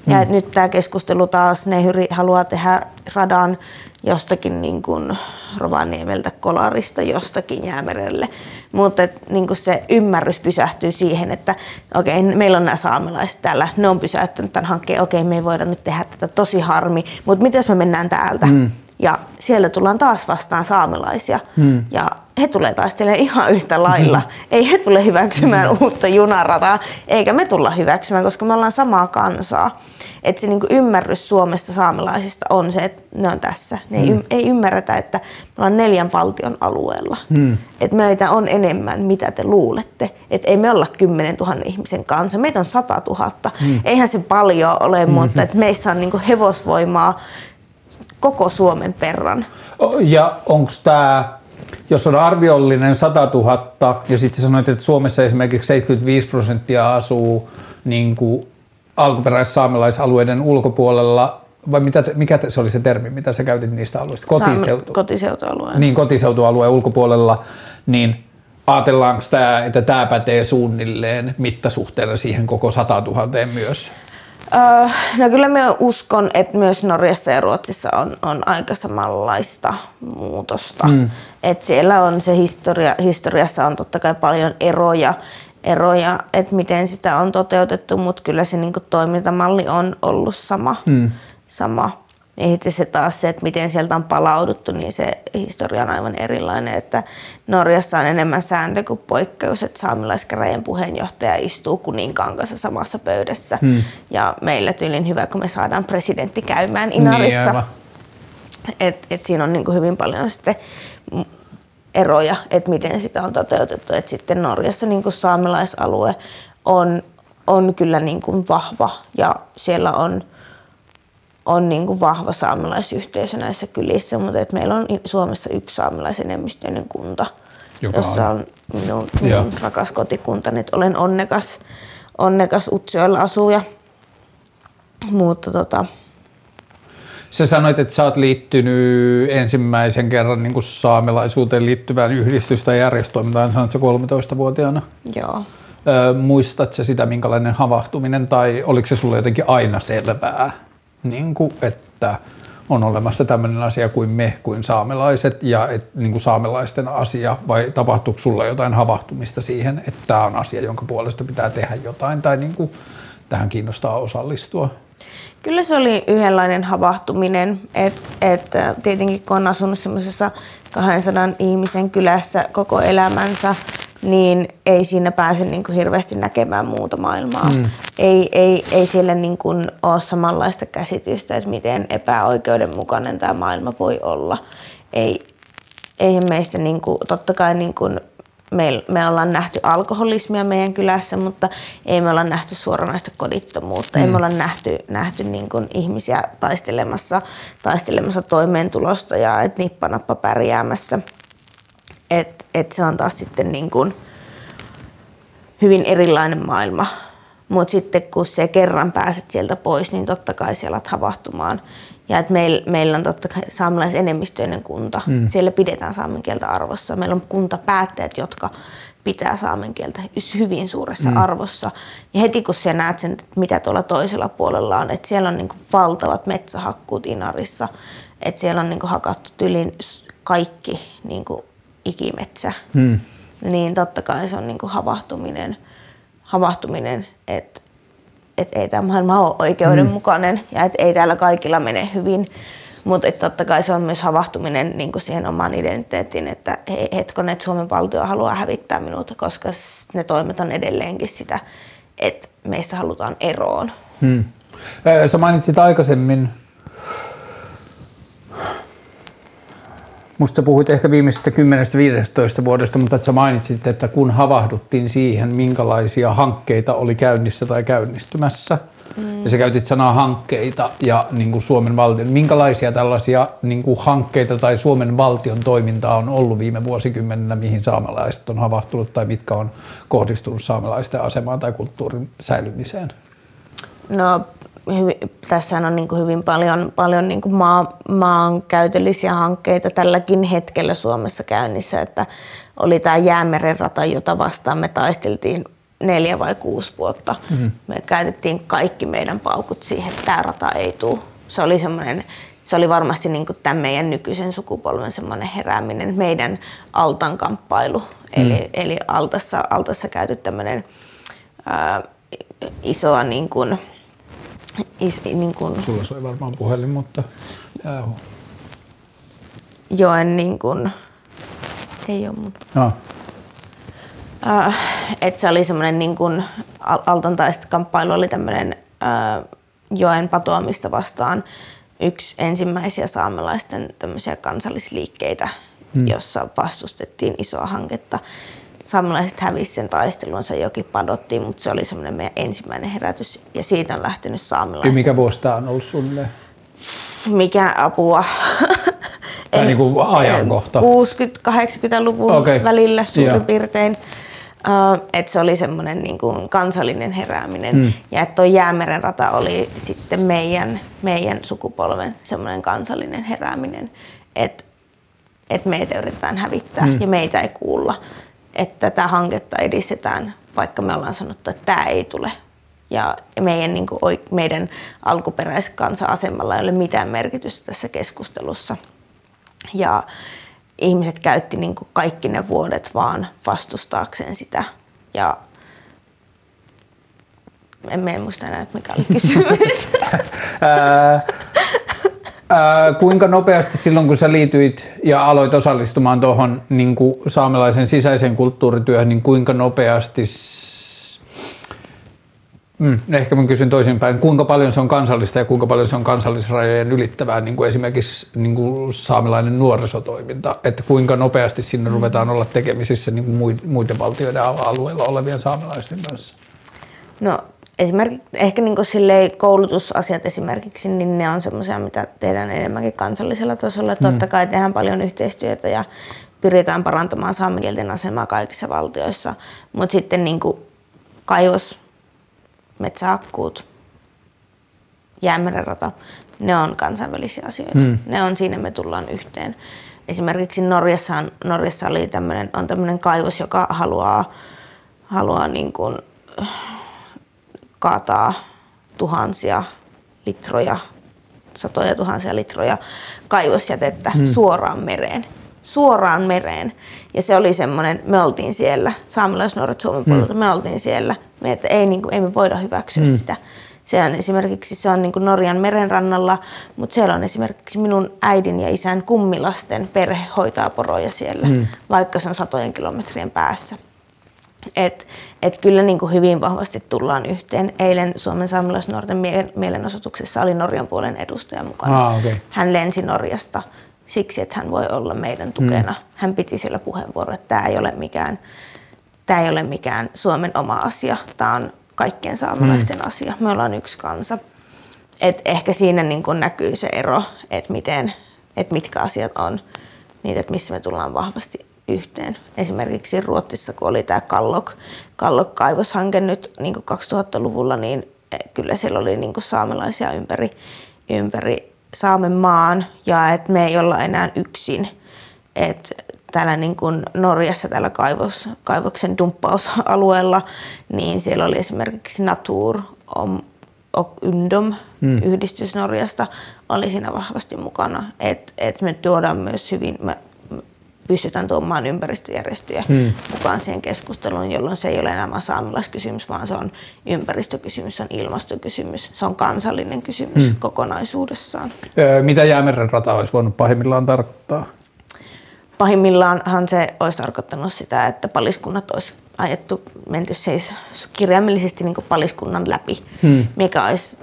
Ja hmm. nyt tämä keskustelu taas, ne haluaa tehdä radan jostakin niin kuin Rovaniemeltä Kolarista jostakin jäämerelle. Mutta niin kuin se ymmärrys pysähtyy siihen, että okei, okay, meillä on nämä saamelaiset täällä, ne on pysäyttänyt tämän hankkeen, okei, okay, me ei voida nyt tehdä tätä tosi harmi, mutta miten me mennään täältä? Mm. Ja siellä tullaan taas vastaan saamelaisia. Mm. Ja he tulee taistelemaan ihan yhtä lailla. Mm. Ei he tule hyväksymään mm. uutta junarataa, eikä me tulla hyväksymään, koska me ollaan samaa kansaa. Että se niinku ymmärrys Suomesta saamelaisista on se, että ne on tässä. Ne mm. ei, ei ymmärretä, että me ollaan neljän valtion alueella. Mm. Että meitä on enemmän, mitä te luulette. Että ei me olla 10 000 ihmisen kanssa, meitä on 100 000. Mm. Eihän se paljon ole, mutta että meissä on niinku hevosvoimaa koko Suomen perran. Ja onko tämä jos on arviollinen 100 000 ja sitten sanoit, että Suomessa esimerkiksi 75 prosenttia asuu niin kuin alkuperäis-saamelaisalueiden ulkopuolella, vai mitä, mikä se oli se termi, mitä sä käytit niistä alueista? Kotiseutu. Kotiseutualueen. Niin, kotiseutualueen ulkopuolella, niin ajatellaanko tämä, että tämä pätee suunnilleen mittasuhteena siihen koko 100 000 myös? Öö, no kyllä mä uskon, että myös Norjassa ja Ruotsissa on, on aika samanlaista muutosta. Mm. Et siellä on se historia, historiassa on totta kai paljon eroja, eroja että miten sitä on toteutettu, mutta kyllä se niinku toimintamalli on ollut sama. Mm. sama. Ja sitten se taas se, että miten sieltä on palauduttu, niin se historia on aivan erilainen. Että Norjassa on enemmän sääntö kuin poikkeus, että saamelaiskäräjien puheenjohtaja istuu kuninkaan kanssa samassa pöydässä. Hmm. Ja meillä tyylin hyvä, kun me saadaan presidentti käymään Inarissa. Niin, et, et siinä on niin kuin hyvin paljon sitten eroja, että miten sitä on toteutettu. Et sitten Norjassa niin kuin saamelaisalue on, on kyllä niin kuin vahva ja siellä on – on niin kuin vahva saamelaisyhteisö näissä kylissä, mutta että meillä on Suomessa yksi saamelaisenemmistöinen kunta. Joka jossa on- on minun, minun rakas kotikuntani. että Olen onnekas, onnekas Utsjoella asuja. Mutta tota, Sä sanoit, että sä oot liittynyt ensimmäisen kerran niin kuin saamelaisuuteen liittyvään yhdistys- tai järjestötoimintaan, sanoit sä 13-vuotiaana. joo. Muistatko sitä, minkälainen havahtuminen, tai oliko se sulle jotenkin aina selvää, niin kuin, että on olemassa tämmöinen asia kuin me, kuin saamelaiset, ja et, niin kuin saamelaisten asia, vai tapahtuuko sulla jotain havahtumista siihen, että tämä on asia, jonka puolesta pitää tehdä jotain, tai niin kuin, tähän kiinnostaa osallistua? Kyllä se oli yhdenlainen havahtuminen, että et, tietenkin kun on asunut semmoisessa 200 ihmisen kylässä koko elämänsä, niin ei siinä pääse niin kuin hirveästi näkemään muuta maailmaa. Mm. Ei, ei, ei siellä niin kuin ole samanlaista käsitystä, että miten epäoikeudenmukainen tämä maailma voi olla. Ei, eihän meistä, niin kuin, totta kai niin kuin me, me ollaan nähty alkoholismia meidän kylässä, mutta ei me olla nähty suoranaista kodittomuutta. Mm. Ei me olla nähty, nähty niin kuin ihmisiä taistelemassa, taistelemassa toimeentulosta ja et nippanappa pärjäämässä. Et, et se on taas sitten niin kuin hyvin erilainen maailma. Mutta sitten kun se kerran pääset sieltä pois, niin totta kai siellä alat havahtumaan. Ja että meillä, meillä on totta kai saamelaisenemmistöinen kunta. Mm. Siellä pidetään saamen kieltä arvossa. Meillä on kuntapäättäjät, jotka pitää saamen kieltä hyvin suuressa mm. arvossa. Ja heti kun sä näet sen, että mitä tuolla toisella puolella on, että siellä on niin valtavat metsähakkuut Inarissa, että siellä on niin hakattu tylin kaikki niin ikimetsä, Hmm. niin totta kai se on niin havahtuminen, havahtuminen että et ei tämä maailma ole oikeudenmukainen mm. ja että ei täällä kaikilla mene hyvin. Mutta totta kai se on myös havahtuminen niin siihen omaan identiteettiin, että he, hetkonen, että Suomen valtio haluaa hävittää minut, koska ne toimet on edelleenkin sitä, että meistä halutaan eroon. Hmm. Sä mainitsit aikaisemmin, musta puhuit ehkä viimeisestä 10-15 vuodesta, mutta että sä mainitsit, että kun havahduttiin siihen, minkälaisia hankkeita oli käynnissä tai käynnistymässä, mm. ja sä käytit sanaa hankkeita ja niin kuin Suomen valtion, minkälaisia tällaisia niin kuin hankkeita tai Suomen valtion toimintaa on ollut viime vuosikymmeninä, mihin saamelaiset on havahtunut tai mitkä on kohdistunut saamelaisten asemaan tai kulttuurin säilymiseen? No hyvin, tässä on niin hyvin paljon, paljon niin maa, maankäytöllisiä hankkeita tälläkin hetkellä Suomessa käynnissä, että oli tämä Jäämeren rata, jota vastaan me taisteltiin neljä vai kuusi vuotta. Mm. Me käytettiin kaikki meidän paukut siihen, että tämä rata ei tule. Se oli semmoinen, se oli varmasti niin tämän meidän nykyisen sukupolven semmoinen herääminen, meidän altan kamppailu. Mm. Eli, eli altassa, altassa käyty tämmöinen ää, isoa niin kuin, is, niin kuin Sulla soi varmaan puhelin, mutta jää joen niin kuin, ei ole mun. no. Äh, että se oli semmoinen niin kuin al- altantaista kamppailu oli tämmöinen äh, joen patoamista vastaan yksi ensimmäisiä saamelaisten tämmöisiä kansallisliikkeitä, hmm. jossa vastustettiin isoa hanketta. Saamelaiset hävisi sen taistelun, se joki padottiin, mutta se oli semmoinen meidän ensimmäinen herätys ja siitä on lähtenyt Ja saamelaisten. mikä vuosi tämä on ollut suunnilleen? Mikä apua? Tai niin kuin ajankohta. 60-80-luvun Okei. okay. välillä suurin Joo. piirtein. Uh, että se oli semmoinen niin kuin kansallinen herääminen. Mm. Ja että tuo Jäämeren rata oli sitten meidän, meidän sukupolven semmoinen kansallinen herääminen. Että et meitä yritetään hävittää mm. ja meitä ei kuulla. Että tätä hanketta edistetään, vaikka me ollaan sanottu, että tämä ei tule. Ja meidän, niin kuin, oi- meidän alkuperäiskansa-asemalla ei ole mitään merkitystä tässä keskustelussa. Ja ihmiset käytti niin kuin kaikki ne vuodet vaan vastustaakseen sitä. Ja en mene muista enää, mikä oli kysymys. Ää, kuinka nopeasti silloin, kun sä liityit ja aloit osallistumaan tuohon niin saamelaisen sisäiseen kulttuurityöhön, niin kuinka nopeasti, mm, ehkä mä kysyn toisinpäin, kuinka paljon se on kansallista ja kuinka paljon se on kansallisrajojen ylittävää, niin kuin esimerkiksi niin kuin saamelainen nuorisotoiminta, että kuinka nopeasti sinne ruvetaan olla tekemisissä niin kuin muid- muiden valtioiden alueella olevien saamelaisten kanssa? No esimerkiksi ehkä niin kuin koulutusasiat esimerkiksi, niin ne on semmoisia, mitä tehdään enemmänkin kansallisella tasolla. Mm. Totta kai tehdään paljon yhteistyötä ja pyritään parantamaan saamenkielten asemaa kaikissa valtioissa, mutta sitten niin kuin kaivos, metsähakkuut, jäämerenrata, ne on kansainvälisiä asioita. Mm. Ne on siinä, me tullaan yhteen. Esimerkiksi Norjassa, Norjassa oli tämmönen, on tämmöinen kaivos, joka haluaa, haluaa niin kuin kaataa tuhansia litroja, satoja tuhansia litroja kaivosjätettä mm. suoraan mereen. Suoraan mereen. Ja se oli semmoinen, me oltiin siellä, saamelaisnuoret Suomen puolelta, mm. me oltiin siellä, me, että ei, niin kuin, ei me voida hyväksyä mm. sitä. Se on esimerkiksi se on niin kuin Norjan merenrannalla, mutta siellä on esimerkiksi minun äidin ja isän kummilasten perhe hoitaa poroja siellä, mm. vaikka se on satojen kilometrien päässä. Et, et kyllä niin kuin hyvin vahvasti tullaan yhteen. Eilen Suomen saamelaisnuorten mielenosoituksessa oli Norjan puolen edustaja mukana. Ah, okay. Hän lensi Norjasta siksi, että hän voi olla meidän tukena. Mm. Hän piti siellä puheenvuoron, että tämä ei ole mikään, tämä ei ole mikään Suomen oma asia. Tämä on kaikkien saamelaisten mm. asia. Me ollaan yksi kansa. Et ehkä siinä niin kuin näkyy se ero, että miten, että mitkä asiat on niitä, että missä me tullaan vahvasti yhteen. Esimerkiksi Ruotsissa, kun oli tämä Kallok, Kallok-kaivoshanke nyt niin 2000-luvulla, niin eh, kyllä siellä oli niin saamelaisia ympäri, ympäri Saamen maan ja että me ei olla enää yksin. Et täällä niin kuin Norjassa tällä kaivos, kaivoksen dumppausalueella, niin siellä oli esimerkiksi Natur om, och Undom, mm. yhdistys Norjasta, oli siinä vahvasti mukana. Et, et me tuodaan myös hyvin, me pystytään tuomaan ympäristöjärjestöjä hmm. mukaan siihen keskusteluun, jolloin se ei ole enää saamelaiskysymys, vaan se on ympäristökysymys, se on ilmastokysymys, se on kansallinen kysymys hmm. kokonaisuudessaan. Mitä jäämeren rata olisi voinut pahimmillaan tarkoittaa? Pahimmillaanhan se olisi tarkoittanut sitä, että paliskunnat olisi ajettu, menty siis kirjaimellisesti niin paliskunnan läpi, hmm. mikä olisi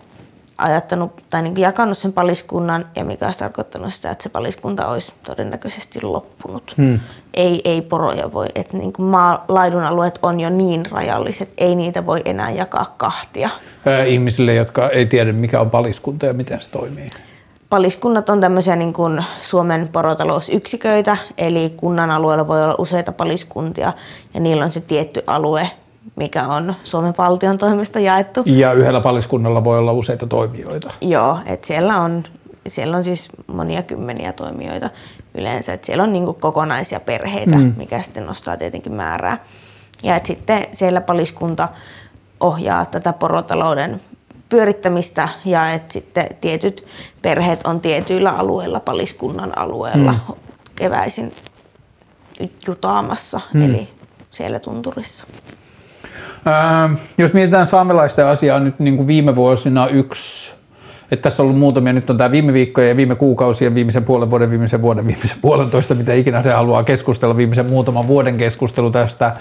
ajattanut tai niin jakanut sen paliskunnan ja mikä olisi tarkoittanut sitä, että se paliskunta olisi todennäköisesti loppunut. Hmm. Ei, ei poroja voi, että niin kuin maa, laidun alueet on jo niin rajalliset, ei niitä voi enää jakaa kahtia. Ihmisille, jotka ei tiedä mikä on paliskunta ja miten se toimii. Paliskunnat on tämmöisiä niin kuin Suomen porotalousyksiköitä, eli kunnan alueella voi olla useita paliskuntia ja niillä on se tietty alue, mikä on Suomen valtion toimesta jaettu. Ja yhdellä paliskunnalla voi olla useita toimijoita. Joo, että siellä on, siellä on siis monia kymmeniä toimijoita yleensä. Että siellä on niin kokonaisia perheitä, mm. mikä sitten nostaa tietenkin määrää. Ja että sitten siellä paliskunta ohjaa tätä porotalouden pyörittämistä ja että sitten tietyt perheet on tietyillä alueilla, paliskunnan alueella mm. keväisin jutaamassa, mm. eli siellä tunturissa. Ää, jos mietitään saamelaisten asiaa nyt niin kuin viime vuosina yksi, että tässä on ollut muutamia, nyt on tämä viime viikkoja ja viime kuukausien, viimeisen puolen vuoden, viimeisen vuoden, viimeisen puolentoista, mitä ikinä se haluaa keskustella, viimeisen muutaman vuoden keskustelu tästä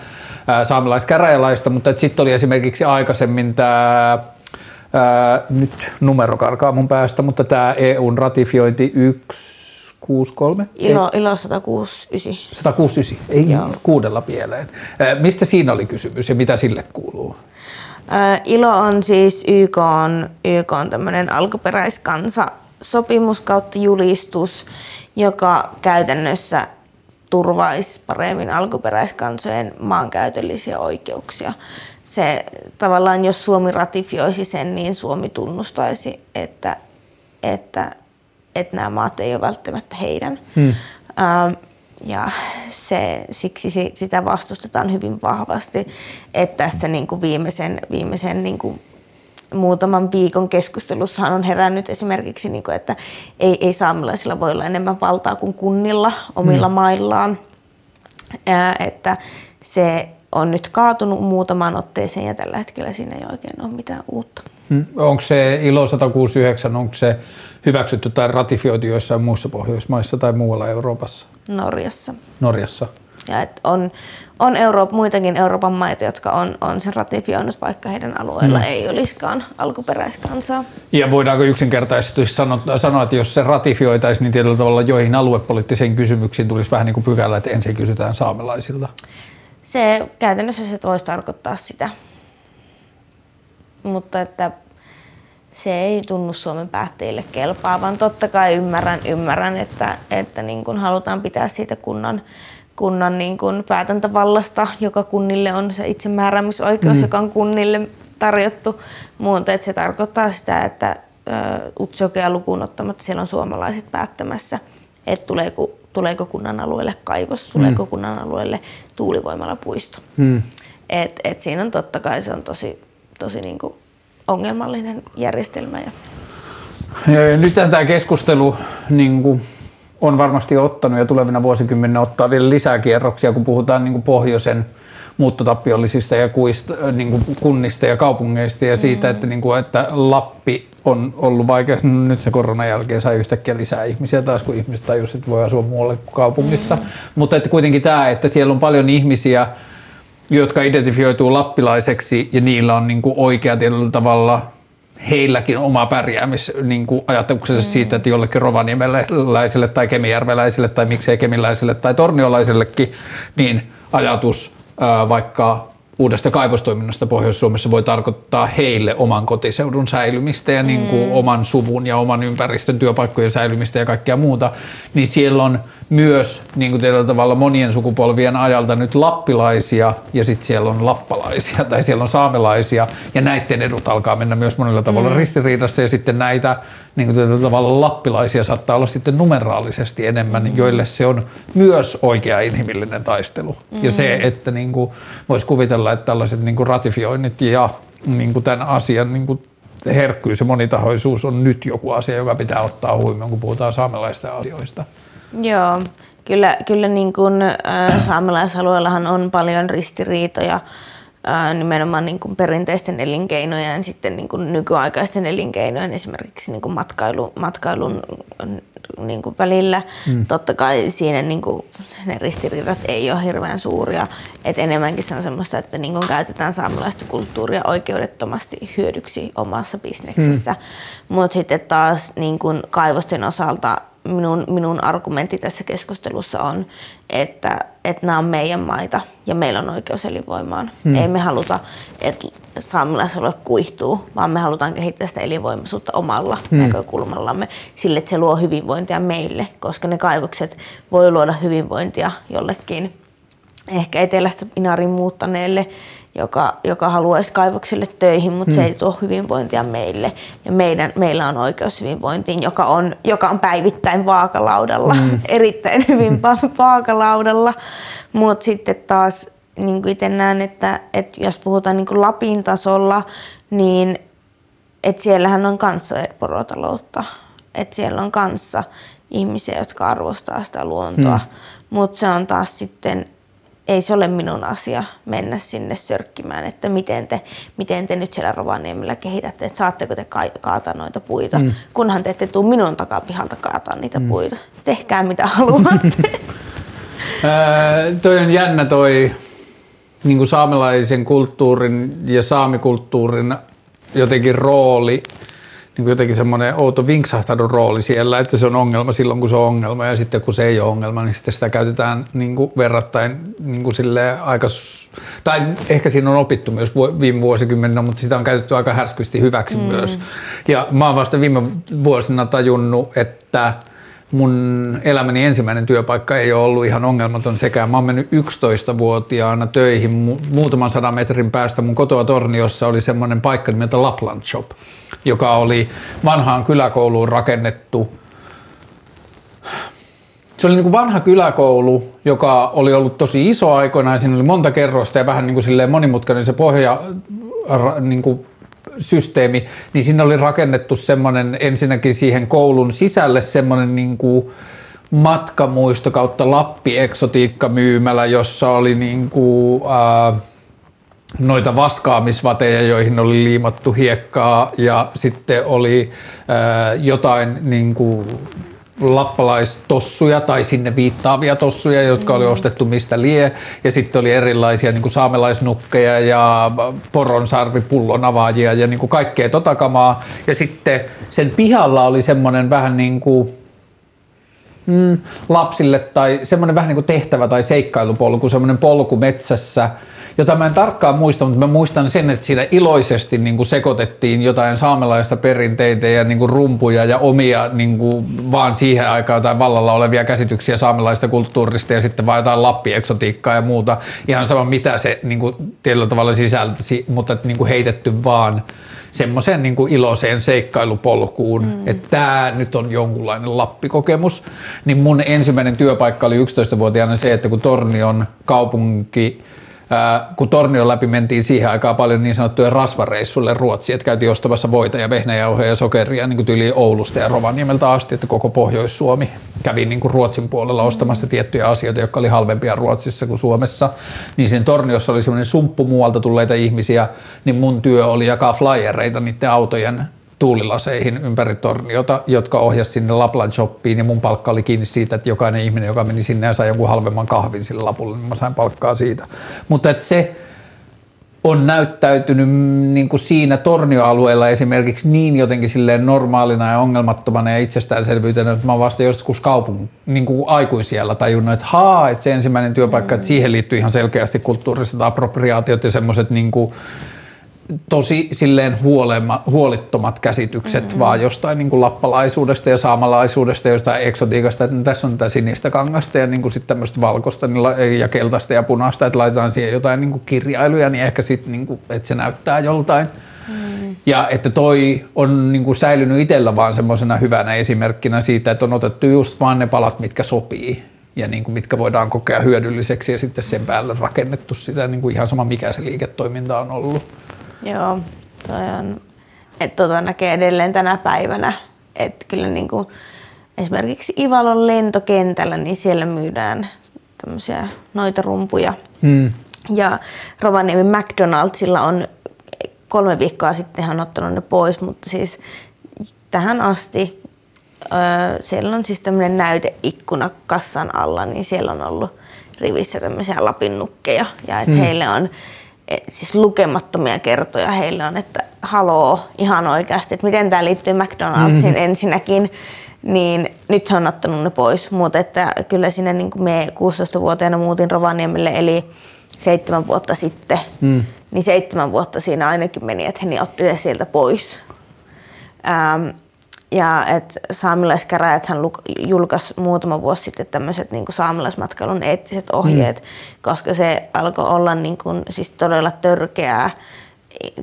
ää, saamelaiskäräjälaista, mutta sitten oli esimerkiksi aikaisemmin tämä Ää, nyt numero karkaa mun päästä, mutta tämä EUn ratifiointi 163? Ilo, ilo 169. 169, ei Joo. kuudella pieleen. Mistä siinä oli kysymys ja mitä sille kuuluu? Ää, ILO on siis YK on, YK on tämmöinen alkuperäiskansa sopimus kautta julistus, joka käytännössä turvaisi paremmin alkuperäiskansojen maankäytöllisiä oikeuksia se tavallaan, jos Suomi ratifioisi sen, niin Suomi tunnustaisi, että, että, että nämä maat ei ole välttämättä heidän. Hmm. Ähm, ja se, siksi sitä vastustetaan hyvin vahvasti, että tässä niin kuin viimeisen, viimeisen niin kuin muutaman viikon keskustelussa on herännyt esimerkiksi, niin kuin, että ei, ei saamelaisilla voi olla enemmän valtaa kuin kunnilla omilla hmm. maillaan. Ja, että se on nyt kaatunut muutamaan otteeseen ja tällä hetkellä siinä ei oikein ole mitään uutta. Hmm. Onko se ILO 169, onko se hyväksytty tai ratifioitu joissain muissa Pohjoismaissa tai muualla Euroopassa? Norjassa. Norjassa. Ja et on, on Euroop, muitakin Euroopan maita, jotka on, on sen ratifioinut, vaikka heidän alueella hmm. ei olisikaan alkuperäiskansaa. Ja voidaanko yksinkertaisesti sanoa, sanoa, että jos se ratifioitaisiin, niin tietyllä tavalla joihin aluepoliittisiin kysymyksiin tulisi vähän niin kuin pykälä, että ensin kysytään saamelaisilta? se käytännössä se voisi tarkoittaa sitä. Mutta että se ei tunnu Suomen päättäjille kelpaavan. Totta kai ymmärrän, ymmärrän että, että niin kun halutaan pitää siitä kunnan, kunnan niin kuin päätäntävallasta, joka kunnille on se itsemääräämisoikeus, mm. joka on kunnille tarjottu. Mutta että se tarkoittaa sitä, että Utsjokea lukuun ottamatta siellä on suomalaiset päättämässä, että tuleeko, tuleeko kunnan alueelle kaivos, tuleeko mm. kunnan alueelle tuulivoimalapuisto. Mm. Et, et siinä on totta kai se on tosi, tosi niin kuin ongelmallinen järjestelmä. Ja... Nyt tämä keskustelu niin kuin on varmasti ottanut ja tulevina vuosikymmeninä ottaa vielä lisää kierroksia, kun puhutaan niin kuin pohjoisen muuttotappiollisista ja kuista, niin kuin kunnista ja kaupungeista ja siitä, mm. että, niin kuin, että Lappi on ollut vaikea. No, nyt se koronan jälkeen sai yhtäkkiä lisää ihmisiä taas, kun ihmiset tajusivat, että voi asua muualle kuin kaupungissa. Mm. Mutta että kuitenkin tämä, että siellä on paljon ihmisiä, jotka identifioituu lappilaiseksi ja niillä on niin kuin oikea tietyllä tavalla heilläkin oma pärjäämis niin kuin ajatuksensa mm. siitä, että jollekin rovaniemeläiselle tai kemijärveläiselle tai miksei kemiläiselle tai torniolaisellekin, niin ajatus ää, vaikka uudesta kaivostoiminnasta Pohjois-Suomessa voi tarkoittaa heille oman kotiseudun säilymistä ja niin kuin mm. oman suvun ja oman ympäristön työpaikkojen säilymistä ja kaikkea muuta, niin siellä on myös niin kuin tällä tavalla monien sukupolvien ajalta nyt lappilaisia ja sitten siellä on lappalaisia tai siellä on saamelaisia ja näiden edut alkaa mennä myös monella tavalla mm. ristiriidassa ja sitten näitä niin kuin tällä tavalla lappilaisia saattaa olla sitten numeraalisesti enemmän, mm. joille se on myös oikea inhimillinen taistelu. Mm. Ja se, että niin kuin voisi kuvitella, että tällaiset niin kuin ratifioinnit ja niin kuin tämän asian niin kuin herkkyys ja monitahoisuus on nyt joku asia, joka pitää ottaa huomioon, kun puhutaan saamelaista asioista. Joo, kyllä, kyllä niin kuin, äh, saamelaisalueellahan on paljon ristiriitoja äh, nimenomaan niin kuin perinteisten elinkeinojen ja sitten niin kuin nykyaikaisten elinkeinojen, esimerkiksi niin kuin matkailu, matkailun niin kuin välillä. Mm. Totta kai siinä niin kuin, ne ristiriidat ei ole hirveän suuria. Et enemmänkin se on semmoista, että niin kuin käytetään saamelaista kulttuuria oikeudettomasti hyödyksi omassa bisneksessä. Mm. Mutta sitten taas niin kuin kaivosten osalta minun, minun argumentti tässä keskustelussa on, että, että nämä on meidän maita ja meillä on oikeus elinvoimaan. Hmm. Ei me haluta, että saamelaisalue kuihtuu, vaan me halutaan kehittää sitä elinvoimaisuutta omalla hmm. näkökulmallamme sille, että se luo hyvinvointia meille, koska ne kaivokset voi luoda hyvinvointia jollekin ehkä etelästä Inarin muuttaneelle joka, joka haluaisi kaivoksille töihin, mutta hmm. se ei tuo hyvinvointia meille. Ja meidän, meillä on oikeus hyvinvointiin, joka on, joka on päivittäin vaakalaudalla, hmm. erittäin hyvin hmm. vaakalaudalla. Mutta sitten taas niin kuin itse näen, että, että jos puhutaan niin kuin Lapin tasolla, niin että siellähän on kanssa porotaloutta. Että siellä on kanssa ihmisiä, jotka arvostaa sitä luontoa. Hmm. Mutta se on taas sitten ei se ole minun asia mennä sinne sörkkimään, että miten te, miten te nyt siellä Rovaniemellä kehitätte, että saatteko te kaataa noita puita, mm. kunhan te ette tule minun takapihalta kaataa niitä mm. puita. Tehkää mitä haluatte. toi on jännä toi niin kuin saamelaisen kulttuurin ja saamikulttuurin jotenkin rooli jotenkin semmoinen outo vinksahtanut rooli siellä, että se on ongelma silloin, kun se on ongelma ja sitten kun se ei ole ongelma, niin sitten sitä käytetään niin kuin verrattain niin kuin aika, tai ehkä siinä on opittu myös viime vuosikymmeninä, mutta sitä on käytetty aika härskysti hyväksi mm. myös. Ja mä oon vasta viime vuosina tajunnut, että mun elämäni ensimmäinen työpaikka ei ole ollut ihan ongelmaton sekään. Mä oon mennyt 11-vuotiaana töihin muutaman sadan metrin päästä. Mun kotoa Torniossa oli semmoinen paikka nimeltä Lapland Shop, joka oli vanhaan kyläkouluun rakennettu se oli niin kuin vanha kyläkoulu, joka oli ollut tosi iso aikoinaan. Siinä oli monta kerrosta ja vähän niin kuin monimutkainen se pohja niin kuin systeemi, niin siinä oli rakennettu semmoinen ensinnäkin siihen koulun sisälle semmoinen niin kuin matkamuisto kautta Lappi eksotiikkamyymälä, jossa oli niin kuin, ää, noita vaskaamisvateja, joihin oli liimattu hiekkaa ja sitten oli ää, jotain niin kuin lappalaistossuja tai sinne viittaavia tossuja, jotka oli mm. ostettu mistä lie. Ja sitten oli erilaisia niin kuin saamelaisnukkeja ja poronsarvipullon avaajia ja niin kuin kaikkea tota kamaa. Ja sitten sen pihalla oli semmoinen vähän niin kuin mm, lapsille tai semmoinen vähän niin kuin tehtävä tai seikkailupolku, semmoinen polku metsässä, jota mä en tarkkaan muista, mutta mä muistan sen, että siinä iloisesti niin kuin sekoitettiin jotain saamelaista perinteitä ja niin kuin rumpuja ja omia niin kuin vaan siihen aikaan jotain vallalla olevia käsityksiä saamelaista kulttuurista ja sitten vaan jotain lappieksotiikkaa ja muuta. Ihan sama mitä se niin kuin tietyllä tavalla sisältäisi, mutta niin kuin heitetty vaan semmoiseen niin iloiseen seikkailupolkuun, mm. että tämä nyt on jonkunlainen lappikokemus, niin mun ensimmäinen työpaikka oli 11-vuotiaana se, että kun Tornion kaupunki kun Tornion läpi mentiin siihen aikaan paljon niin sanottuja rasvareissulle Ruotsiin, että käytiin ostamassa voita ja vehnäjauhoja ja sokeria niin kuin Oulusta ja Rovaniemeltä asti, että koko Pohjois-Suomi kävi niin kuin Ruotsin puolella ostamassa tiettyjä asioita, jotka oli halvempia Ruotsissa kuin Suomessa. Niin sen Torniossa oli semmoinen sumppu muualta tulleita ihmisiä, niin mun työ oli jakaa flyereita niiden autojen tuulilaseihin ympäri torniota, jotka ohjasi sinne Lapland Shoppiin ja mun palkka oli kiinni siitä, että jokainen ihminen, joka meni sinne ja sai jonkun halvemman kahvin sillä lapulla, niin mä sain palkkaa siitä. Mutta että se on näyttäytynyt niin kuin siinä tornioalueella esimerkiksi niin jotenkin silleen normaalina ja ongelmattomana ja itsestäänselvyytenä, että mä oon vasta joskus kaupun, niin kuin aikuisiellä tajunnut, että haa, että se ensimmäinen työpaikka, että siihen liittyy ihan selkeästi kulttuuriset appropriaatiot ja semmoiset niin kuin, tosi silleen huolema, huolittomat käsitykset mm-hmm. vaan jostain niin kuin lappalaisuudesta ja saamalaisuudesta ja jostain eksotiikasta, että tässä on tätä sinistä kangasta ja niin kuin sitten tämmöistä valkoista niin ja keltaista ja punaista, että laitetaan siihen jotain niin kuin kirjailuja, niin ehkä sitten, niin kuin, että se näyttää joltain. Mm. Ja että toi on niin kuin säilynyt itsellä vaan semmoisena hyvänä esimerkkinä siitä, että on otettu just vaan ne palat, mitkä sopii ja niin kuin mitkä voidaan kokea hyödylliseksi ja sitten sen päälle rakennettu sitä niin kuin ihan sama mikä se liiketoiminta on ollut. Joo, toi on, että tota näkee edelleen tänä päivänä, että kyllä niin kuin, esimerkiksi Ivalon lentokentällä, niin siellä myydään tämmöisiä noita rumpuja. Hmm. Ja Rovaniemen McDonaldsilla on kolme viikkoa sitten hän ottanut ne pois, mutta siis tähän asti öö, siellä on siis tämmöinen näyteikkuna kassan alla, niin siellä on ollut rivissä tämmöisiä lapinnukkeja ja että hmm. heille on siis lukemattomia kertoja heillä on, että haloo ihan oikeasti, että miten tämä liittyy McDonald'siin mm-hmm. ensinnäkin, niin nyt he on ottanut ne pois, mutta että kyllä sinne niin kuin me 16-vuotiaana muutin Rovaniemelle, eli seitsemän vuotta sitten, mm. niin seitsemän vuotta siinä ainakin meni, että he otti se sieltä pois. Ähm, ja että saamelaiskäräjät hän julkaisi muutama vuosi sitten tämmöiset niin saamelaismatkailun eettiset ohjeet, mm. koska se alkoi olla niin kuin, siis todella törkeää.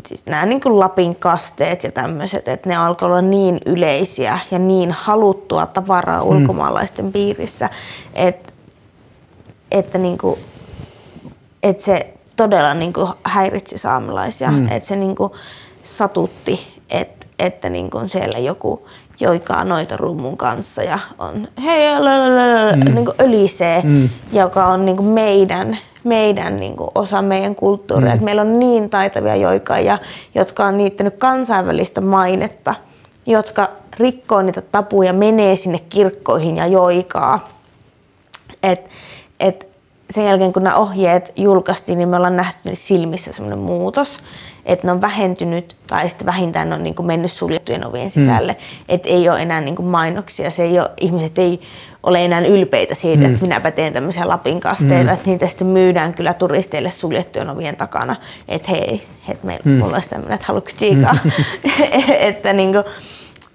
Siis nämä niin kuin Lapin kasteet ja tämmöiset, että ne alkoi olla niin yleisiä ja niin haluttua tavaraa mm. ulkomaalaisten piirissä, että, että, niin kuin, että se todella niin kuin häiritsi saamelaisia, mm. että se niin kuin satutti, että niin kuin siellä joku joikaa noita rummun kanssa ja on hei, mm. niin kuin ölisee, mm. joka on niin kuin meidän, meidän niin kuin osa meidän kulttuuria. Mm. meillä on niin taitavia joikaajia, jotka on niittänyt kansainvälistä mainetta, jotka rikkoo niitä tapuja, menee sinne kirkkoihin ja joikaa. Et, et sen jälkeen kun nämä ohjeet julkaistiin, niin me ollaan nähty silmissä semmoinen muutos että ne on vähentynyt tai sitten vähintään ne on niin kuin mennyt suljettujen ovien sisälle. Mm. Että ei ole enää niin kuin mainoksia, se ei ole, ihmiset ei ole enää ylpeitä siitä, mm. että minäpä teen tämmöisiä Lapin kasteita, mm. että niitä sitten myydään kyllä turisteille suljettujen ovien takana, että hei, että meillä mm. olisi tämmöinen, että haluatko tsiikaa. Mm. että niin kuin,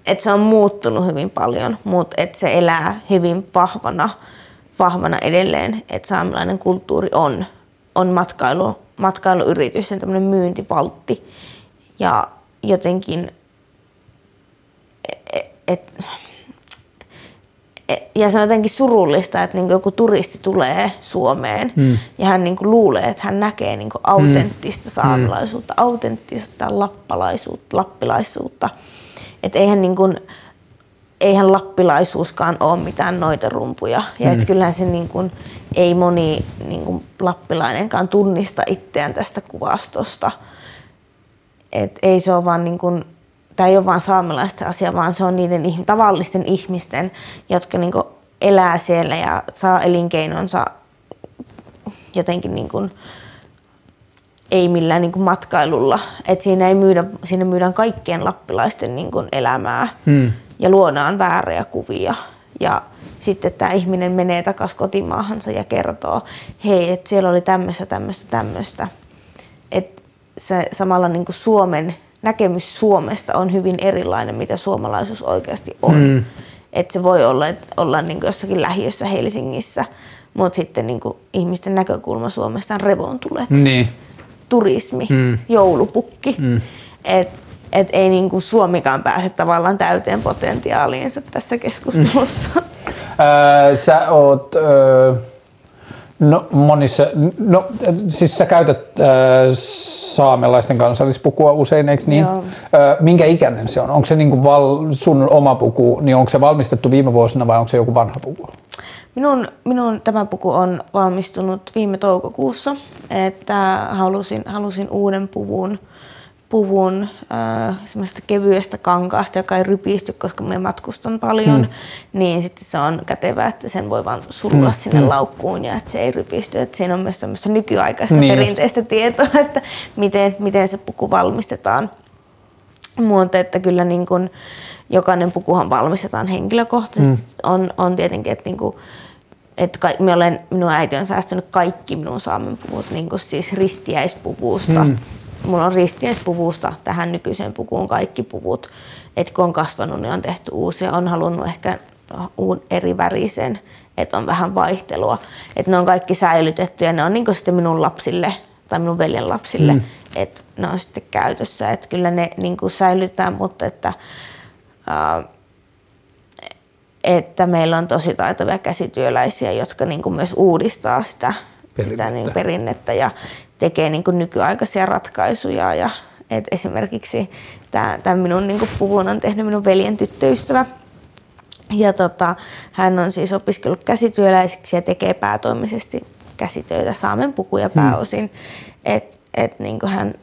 että se on muuttunut hyvin paljon, mutta että se elää hyvin vahvana, vahvana edelleen, että saamelainen kulttuuri on, on matkailu matkailuyritys ja tämmöinen myyntivaltti. Ja jotenkin, et, et, et, ja se on jotenkin surullista, että niin joku turisti tulee Suomeen mm. ja hän niin luulee, että hän näkee niin autenttista mm. saamelaisuutta, autenttista lappalaisuutta, lappilaisuutta. Että eihän niin kuin, eihän lappilaisuuskaan ole mitään noita rumpuja. Ja mm. että kyllähän se niin kuin, ei moni niin kuin lappilainenkaan tunnista itseään tästä kuvastosta. Et ei se ole vaan niin kuin, tämä ei ole vaan saamelaisten asia, vaan se on niiden tavallisten ihmisten, jotka niin kuin elää siellä ja saa elinkeinonsa jotenkin niin kuin, ei millään niin kuin matkailulla. Et siinä, ei myydä, siinä myydään kaikkien lappilaisten niin kuin elämää. Hmm ja luodaan vääriä kuvia. Ja sitten tämä ihminen menee takaisin kotimaahansa ja kertoo, hei, että siellä oli tämmöistä, tämmöistä, tämmöistä. et se samalla niin kuin Suomen näkemys Suomesta on hyvin erilainen, mitä suomalaisuus oikeasti on. Mm. Että se voi olla, että ollaan niin jossakin lähiössä Helsingissä, mutta sitten niin kuin ihmisten näkökulma Suomesta on revontulet, Niin. turismi, mm. joulupukki. Mm. Et, et ei niin kuin Suomikaan pääse tavallaan täyteen potentiaaliinsa tässä keskustelussa. Mm. Ää, sä oot öö, no, monissa, no siis sä käytät öö, saamelaisten kansallispukua usein, eikö niin? Joo. Öö, minkä ikäinen se on? Onko se niinku val, sun oma puku, niin onko se valmistettu viime vuosina vai onko se joku vanha puku? Minun, minun tämä puku on valmistunut viime toukokuussa, että halusin, halusin uuden puvun, puvun äh, semmoisesta kevyestä kankaasta, joka ei rypisty, koska me matkustan paljon, mm. niin sitten se on kätevää, että sen voi vaan sulla mm. sinne mm. laukkuun ja että se ei rypisty. Että siinä on myös tämmöistä nykyaikaista Niin. perinteistä tietoa, että miten, miten se puku valmistetaan. Mutta että kyllä niin kun, jokainen pukuhan valmistetaan henkilökohtaisesti. Mm. On, on tietenkin, että niin kun, että ka- minä olen, minun äiti on säästänyt kaikki minun saamen puvut, niin kuin siis ristiäispuvusta. Mm. Mulla on ristiäispuvusta tähän nykyiseen pukuun kaikki puvut. Et kun on kasvanut, niin on tehty uusia. On halunnut ehkä uun eri värisen, että on vähän vaihtelua. Että ne on kaikki säilytetty ja ne on niin sitten minun lapsille tai minun veljen lapsille, mm. että ne on sitten käytössä. Että kyllä ne niin säilytään, mutta että, ää, että meillä on tosi taitavia käsityöläisiä, jotka niin myös uudistaa sitä Perinnettä. sitä niin perinnettä ja tekee niin kuin nykyaikaisia ratkaisuja. Ja, et esimerkiksi tämä minun niin kuin puvun on tehnyt minun veljen tyttöystävä. Ja tota, hän on siis opiskellut käsityöläiseksi ja tekee päätoimisesti käsitöitä, saamen pukuja pääosin. Et, et niin kuin hän,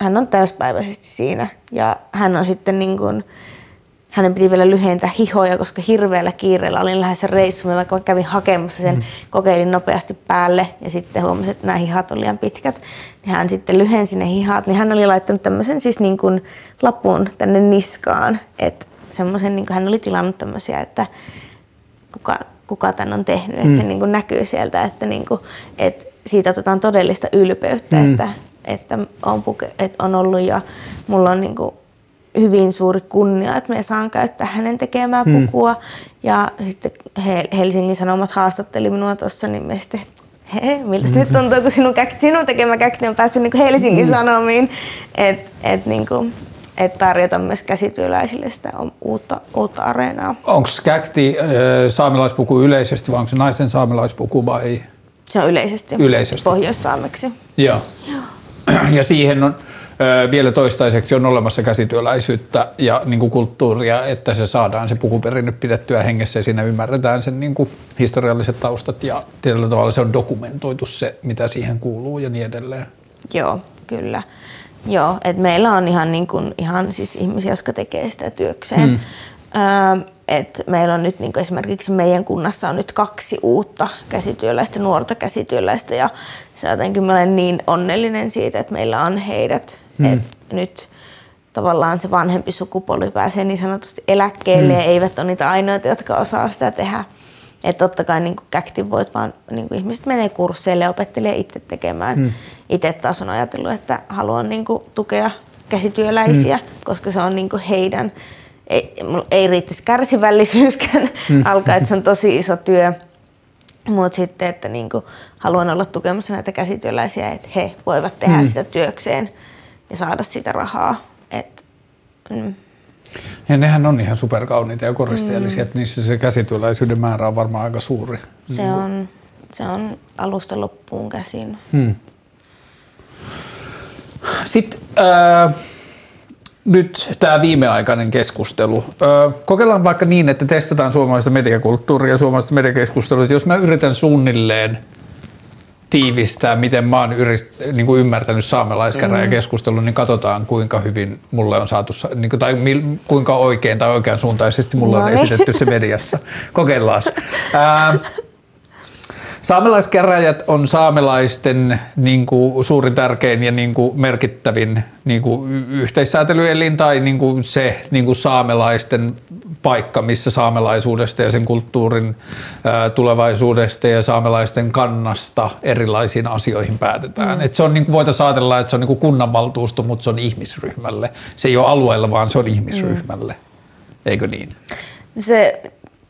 hän on täyspäiväisesti siinä ja hän on sitten niin kuin, hänen piti vielä lyhentää hihoja, koska hirveällä kiireellä olin lähdössä reissuun. Mä vaikka kävin hakemassa sen, mm. kokeilin nopeasti päälle ja sitten huomasin, että nämä hihat olivat liian pitkät. Niin hän sitten lyhensi ne hihat, niin hän oli laittanut tämmöisen siis niin kuin lapun tänne niskaan. Että semmoisen, niin kuin hän oli tilannut tämmöisiä, että kuka, kuka tämän on tehnyt, että se niin kuin näkyy sieltä, että, niin kuin, että siitä otetaan todellista ylpeyttä, mm. että, että, on puke, että on ollut ja mulla on niin kuin hyvin suuri kunnia, että me saan käyttää hänen tekemää Hmm. pukua. Ja sitten He- Helsingin Sanomat haastatteli minua tuossa, niin me sitten, he, miltä nyt tuntuu, kun sinun, käk- sinun tekemä käkti on päässyt niin Helsingin Hmm. Sanomiin. Että et, niin kuin, et tarjota myös käsityöläisille sitä uutta, uutta areenaa. Onko käkti ö, saamelaispuku yleisesti vai onko se naisen saamelaispuku vai? Se on yleisesti, Yleisesti. pohjoissaameksi. Joo. Ja siihen on vielä toistaiseksi on olemassa käsityöläisyyttä ja niin kuin kulttuuria, että se saadaan se pukuperinne pidettyä hengessä ja siinä ymmärretään sen niin kuin historialliset taustat ja tietyllä tavalla se on dokumentoitu se, mitä siihen kuuluu ja niin edelleen. Joo, kyllä. Joo, että meillä on ihan, niin kuin, ihan siis ihmisiä, jotka tekee sitä työkseen. Mm. Öö, et meillä on nyt niin kuin esimerkiksi meidän kunnassa on nyt kaksi uutta käsityöläistä, nuorta käsityöläistä ja se jotenkin mä olen niin onnellinen siitä, että meillä on heidät. Mm. Et nyt tavallaan se vanhempi sukupolvi pääsee niin sanotusti eläkkeelle mm. ja eivät ole niitä ainoita, jotka osaa sitä tehdä. Että totta kai niin käkti voit vaan, niin kuin ihmiset menee kursseille ja opettelee itse tekemään. Mm. Itse taas on ajatellut, että haluan niin kuin tukea käsityöläisiä, mm. koska se on niin kuin heidän, ei, ei riittäisi kärsivällisyyskään mm. alkaa, että se on tosi iso työ. Mutta sitten, että niin kuin haluan olla tukemassa näitä käsityöläisiä, että he voivat tehdä mm. sitä työkseen ja saada sitä rahaa. Et, mm. Ja nehän on ihan superkauniita ja koristeellisia, mm. että niissä se käsityöläisyyden määrä on varmaan aika suuri. Se on, se on alusta loppuun käsin. Hmm. Sitten äh, nyt tämä viimeaikainen keskustelu. Äh, kokeillaan vaikka niin, että testataan suomalaista mediakulttuuria ja suomalaista mediakeskustelua. Jos mä yritän suunnilleen tiivistää, miten mä oon yrit, niin kuin ymmärtänyt saamelaiskäräjä keskustelun, niin katsotaan kuinka hyvin mulle on saatu, sa- niin kuin, tai mil, kuinka oikein tai oikean suuntaisesti mulle on Noniin. esitetty se mediassa. Kokeillaan. Ää, Saamelaiskäräjät on saamelaisten niin kuin, suurin tärkein ja niin kuin, merkittävin niin kuin, yhteissäätelyelin tai niin kuin, se niin kuin, saamelaisten paikka, missä saamelaisuudesta ja sen kulttuurin tulevaisuudesta ja saamelaisten kannasta erilaisiin asioihin päätetään. Mm. Et se on, niin kuin voitaisiin ajatella, että se on niin kuin kunnanvaltuusto, mutta se on ihmisryhmälle. Se ei ole alueella, vaan se on ihmisryhmälle. Mm. Eikö niin? Se,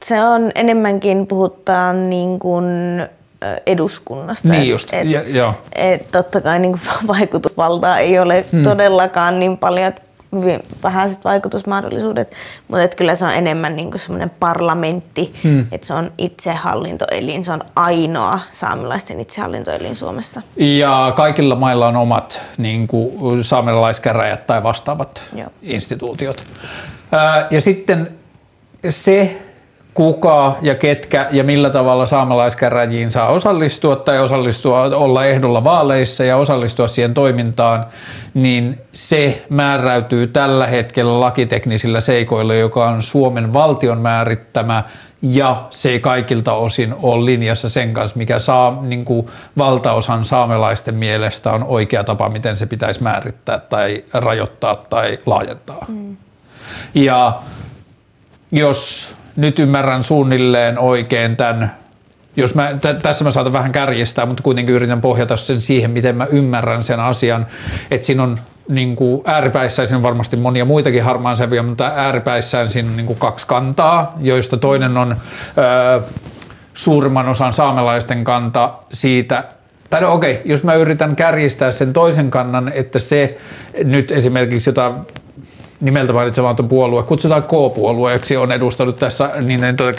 se on enemmänkin, puhutaan niin kuin eduskunnasta. Niin just, et, ja, joo. Et totta kai niin vaikutusvaltaa ei ole hmm. todellakaan niin paljon, hyvin vähäiset vaikutusmahdollisuudet, mutta et kyllä se on enemmän niin semmoinen parlamentti, hmm. että se on itsehallintoelin, se on ainoa saamelaisten itsehallintoelin Suomessa. Ja kaikilla mailla on omat niin kuin saamelaiskäräjät tai vastaavat Joo. instituutiot. Ää, ja sitten se, kuka ja ketkä ja millä tavalla saamelaiskäräjiin saa osallistua tai osallistua, olla ehdolla vaaleissa ja osallistua siihen toimintaan, niin se määräytyy tällä hetkellä lakiteknisillä seikoilla, joka on Suomen valtion määrittämä ja se ei kaikilta osin ole linjassa sen kanssa, mikä saa, niin kuin valtaosan saamelaisten mielestä on oikea tapa, miten se pitäisi määrittää tai rajoittaa tai laajentaa. Mm. Ja jos nyt ymmärrän suunnilleen oikein tämän, jos mä, t- tässä mä saatan vähän kärjestää, mutta kuitenkin yritän pohjata sen siihen, miten mä ymmärrän sen asian, että siinä on niin kuin ääripäissään siinä on varmasti monia muitakin harmaan sävyjä, mutta ääripäissään siinä on niin kuin kaksi kantaa, joista toinen on ö, suurimman osan saamelaisten kanta siitä, tai no okei, jos mä yritän kärjistää sen toisen kannan, että se nyt esimerkiksi, jota nimeltä mainitsematon puolue, kutsutaan K-puolueeksi, on edustanut tässä niin tuota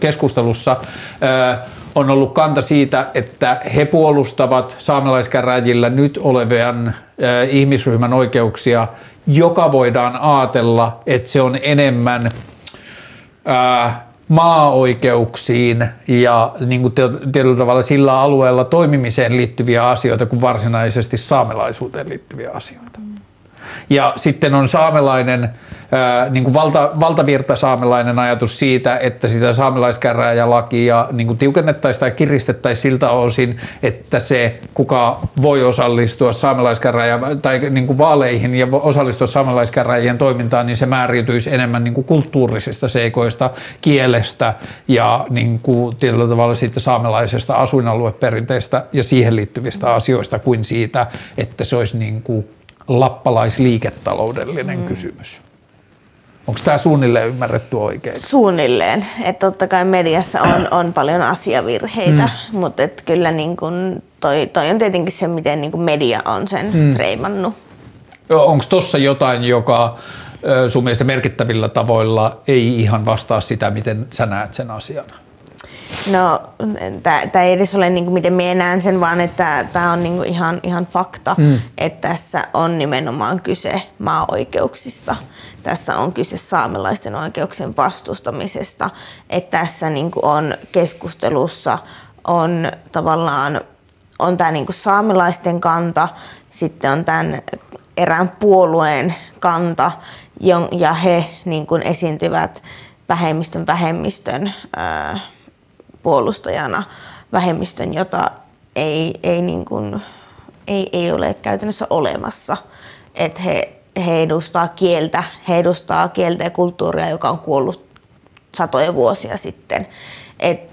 keskustelussa, on ollut kanta siitä, että he puolustavat saamelaiskäräjillä nyt olevan ihmisryhmän oikeuksia, joka voidaan ajatella, että se on enemmän maa-oikeuksiin ja niin kuin tietyllä tavalla sillä alueella toimimiseen liittyviä asioita kuin varsinaisesti saamelaisuuteen liittyviä asioita. Ja sitten on saamelainen, ää, niin kuin valta, valtavirta saamelainen ajatus siitä, että sitä saamelaiskäräjälakia niin kuin tiukennettaisiin tai kiristettäisiin siltä osin, että se, kuka voi osallistua saamelaiskäräjä, tai niin kuin vaaleihin ja osallistua saamelaiskäräjien toimintaan, niin se määräytyisi enemmän niin kuin kulttuurisista seikoista, kielestä ja niin kuin tietyllä tavalla siitä saamelaisesta asuinalueperinteestä ja siihen liittyvistä asioista kuin siitä, että se olisi niin kuin lappalaisliiketaloudellinen mm. kysymys. Onko tämä suunnilleen ymmärretty oikein? Suunnilleen. Että totta kai mediassa on, on paljon asiavirheitä, mm. mutta et kyllä niin kun toi, toi on tietenkin se, miten niin kun media on sen mm. freimannut. Onko tuossa jotain, joka sun mielestä merkittävillä tavoilla ei ihan vastaa sitä, miten sä näet sen asian? No, tämä ei edes ole niin kuin miten minä näen sen, vaan että tämä on niin kuin ihan, ihan fakta, mm. että tässä on nimenomaan kyse maa-oikeuksista. Tässä on kyse saamelaisten oikeuksien vastustamisesta. Että tässä niin kuin on keskustelussa on tavallaan on tämä niin kuin saamelaisten kanta, sitten on tämän erään puolueen kanta, ja he niin kuin esiintyvät vähemmistön vähemmistön ää, puolustajana vähemmistön, jota ei, ei, niin kuin, ei, ei ole käytännössä olemassa. Että he, he edustaa kieltä, he edustaa kieltä ja kulttuuria, joka on kuollut satoja vuosia sitten.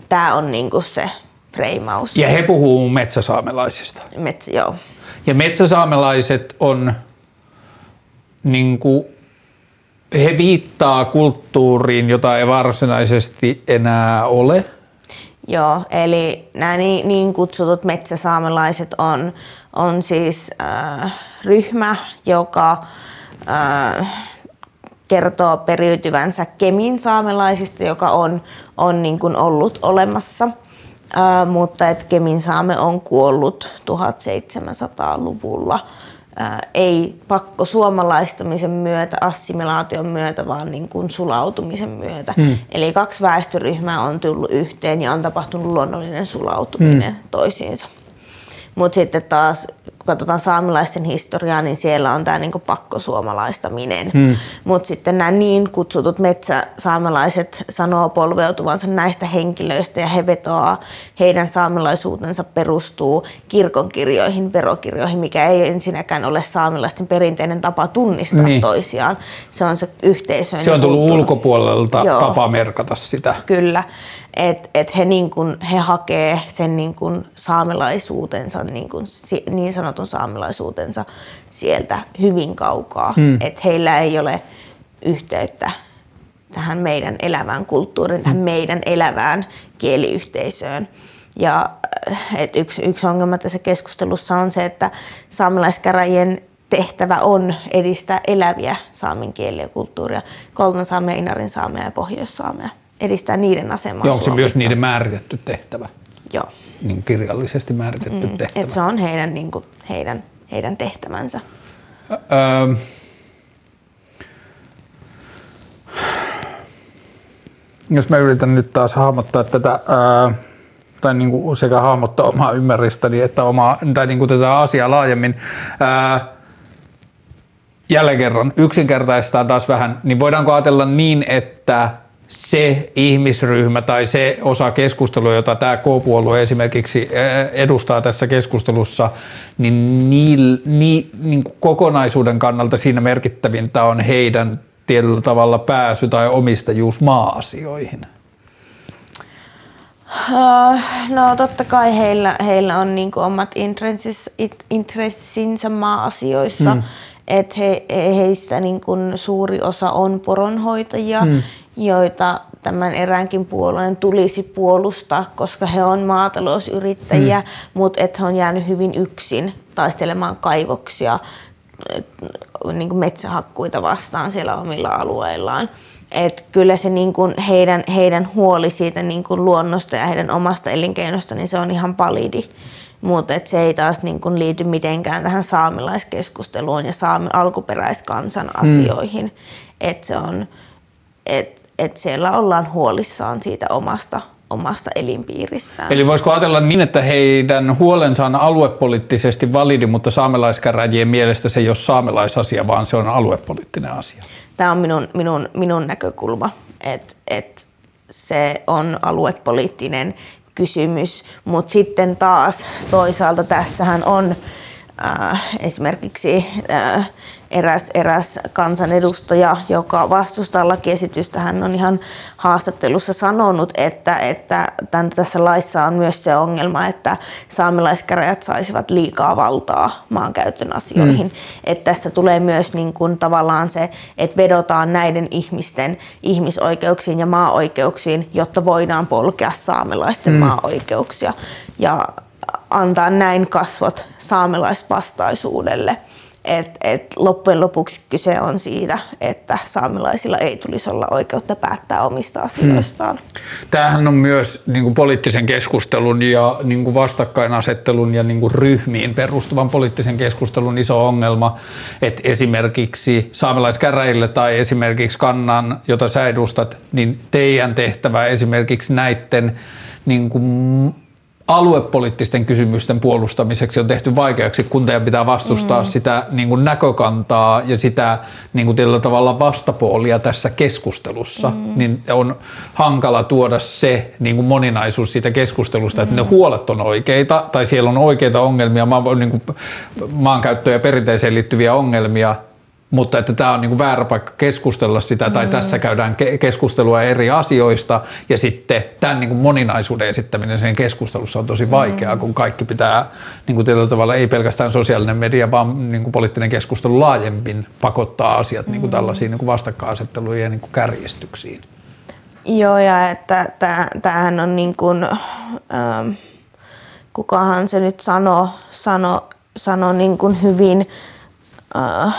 Tämä on niin kuin se freimaus. Ja he puhuu metsäsaamelaisista. Metsä, joo. Ja metsäsaamelaiset on niin kuin, he viittaa kulttuuriin, jota ei varsinaisesti enää ole – Joo, eli nämä niin, niin kutsutut metsäsaamelaiset on, on siis äh, ryhmä, joka äh, kertoo periytyvänsä Kemin saamelaisista, joka on, on niin kuin ollut olemassa. Äh, mutta että Kemin saame on kuollut 1700-luvulla ei pakko suomalaistamisen myötä, assimilaation myötä, vaan niin kuin sulautumisen myötä. Hmm. Eli kaksi väestöryhmää on tullut yhteen ja on tapahtunut luonnollinen sulautuminen hmm. toisiinsa. Mutta sitten taas katsotaan saamelaisten historiaa, niin siellä on tämä niinku pakkosuomalaistaminen. Hmm. Mutta sitten nämä niin kutsutut metsäsaamelaiset sanoo polveutuvansa näistä henkilöistä ja he vetoaa, heidän saamelaisuutensa perustuu kirkonkirjoihin, verokirjoihin, mikä ei ensinnäkään ole saamelaisten perinteinen tapa tunnistaa niin. toisiaan. Se on se yhteisön. Se on tullut kulttuuri. ulkopuolelta Joo. tapa merkata sitä. Kyllä että et he, niin kun, he hakee sen niin kun saamelaisuutensa, niin, kun, niin sanotun saamelaisuutensa sieltä hyvin kaukaa. Hmm. Että heillä ei ole yhteyttä tähän meidän elävään kulttuuriin, tähän meidän elävään kieliyhteisöön. Ja et yksi, yksi ongelma tässä keskustelussa on se, että saamelaiskäräjien tehtävä on edistää eläviä saamen kieliä ja kulttuuria, Koltan saamea, Inarin saamea ja Pohjois-saamea edistää niiden asemaa Joo, onko se myös niiden määritetty tehtävä? Joo. Niin kirjallisesti määritetty mm, tehtävä. Et se on heidän, niin kuin, heidän, heidän tehtävänsä. Öö, jos mä yritän nyt taas hahmottaa tätä, ää, tai niin kuin sekä hahmottaa omaa ymmärrystäni että omaa, tai niin kuin tätä asiaa laajemmin, ää, jälleen kerran yksinkertaistaan taas vähän, niin voidaanko ajatella niin, että se ihmisryhmä tai se osa keskustelua, jota tämä K-puolue esimerkiksi edustaa tässä keskustelussa, niin, niin, niin, niin kokonaisuuden kannalta siinä merkittävintä on heidän tietyllä tavalla pääsy tai omistajuus maa-asioihin? No totta kai heillä, heillä on niin omat intressinsä maa-asioissa. Hmm. Että he, heissä niin suuri osa on poronhoitajia hmm joita tämän eräänkin puolueen tulisi puolustaa, koska he on maatalousyrittäjiä, mm. mutta että he on jäänyt hyvin yksin taistelemaan kaivoksia, niin kuin metsähakkuita vastaan siellä omilla alueillaan. Et kyllä se niin kuin heidän, heidän huoli siitä niin kuin luonnosta ja heidän omasta elinkeinosta, niin se on ihan validi. Mutta se ei taas niin kuin liity mitenkään tähän saamelaiskeskusteluun ja saame, alkuperäiskansan mm. asioihin. Mm. Et se on, et että siellä ollaan huolissaan siitä omasta omasta elinpiiristään. Eli voisiko ajatella niin, että heidän huolensa on aluepoliittisesti validi, mutta saamelaiskäräjien mielestä se ei ole saamelaisasia, vaan se on aluepoliittinen asia? Tämä on minun, minun, minun näkökulma, että et se on aluepoliittinen kysymys, mutta sitten taas toisaalta tässähän on äh, esimerkiksi äh, eräs, eräs kansanedustaja, joka vastustaa lakiesitystä, hän on ihan haastattelussa sanonut, että, että tämän, tässä laissa on myös se ongelma, että saamelaiskäräjät saisivat liikaa valtaa maankäytön asioihin. Mm. Että tässä tulee myös niin kuin tavallaan se, että vedotaan näiden ihmisten ihmisoikeuksiin ja maa-oikeuksiin, jotta voidaan polkea saamelaisten mm. maa-oikeuksia ja antaa näin kasvot saamelaisvastaisuudelle. Et, et loppujen lopuksi kyse on siitä, että saamelaisilla ei tulisi olla oikeutta päättää omista asioistaan. Hmm. Tämähän on myös niin kuin poliittisen keskustelun ja niin kuin vastakkainasettelun ja niin kuin ryhmiin perustuvan poliittisen keskustelun iso ongelma, että esimerkiksi saamelaiskäräjille tai esimerkiksi kannan, jota sä edustat, niin teidän tehtävä esimerkiksi näiden niin kuin aluepoliittisten kysymysten puolustamiseksi on tehty vaikeaksi, kun teidän pitää vastustaa mm. sitä niin kuin näkökantaa ja sitä niin kuin tietyllä tavalla vastapuolia tässä keskustelussa, mm. niin on hankala tuoda se niin kuin moninaisuus siitä keskustelusta, mm. että ne mm. huolet on oikeita tai siellä on oikeita ongelmia, niin kuin maankäyttöön ja perinteiseen liittyviä ongelmia, mutta että tämä on niin kuin väärä paikka keskustella sitä, tai mm. tässä käydään ke- keskustelua eri asioista, ja sitten tämän niin kuin moninaisuuden esittäminen sen keskustelussa on tosi vaikeaa, mm. kun kaikki pitää niin kuin tietyllä tavalla, ei pelkästään sosiaalinen media, vaan niin kuin poliittinen keskustelu laajempin pakottaa asiat mm. niin kuin tällaisiin niin kuin vastakkainasetteluihin ja niin kuin kärjistyksiin. Joo, ja että tämähän on niin kuin, ähm, kukahan se nyt sanoo, sano, sano niin kuin hyvin, äh,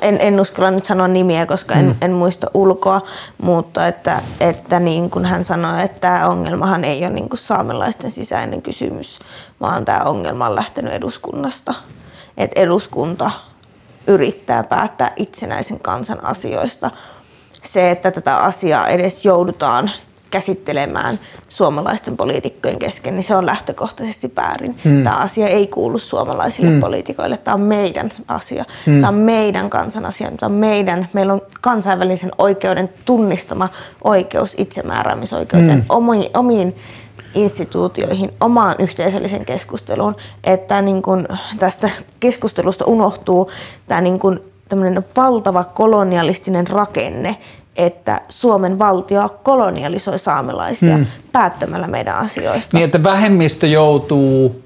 en, en uskalla nyt sanoa nimiä, koska en, mm. en muista ulkoa, mutta että, että niin kuin hän sanoi, että tämä ongelmahan ei ole niin kuin saamelaisten sisäinen kysymys, vaan tämä ongelma on lähtenyt eduskunnasta. Että eduskunta yrittää päättää itsenäisen kansan asioista. Se, että tätä asiaa edes joudutaan käsittelemään suomalaisten poliitikkojen kesken, niin se on lähtökohtaisesti väärin. Hmm. Tämä asia ei kuulu suomalaisille hmm. poliitikoille. Tämä on meidän asia. Hmm. Tämä on meidän kansan asia. Tämä on meidän, meillä on kansainvälisen oikeuden tunnistama oikeus itsemääräämisoikeuteen hmm. omiin, omiin instituutioihin, omaan yhteisölliseen keskusteluun, että niin kun tästä keskustelusta unohtuu tämä niin kun valtava kolonialistinen rakenne, että Suomen valtio kolonialisoi saamelaisia hmm. päättämällä meidän asioista. Niin, että vähemmistö joutuu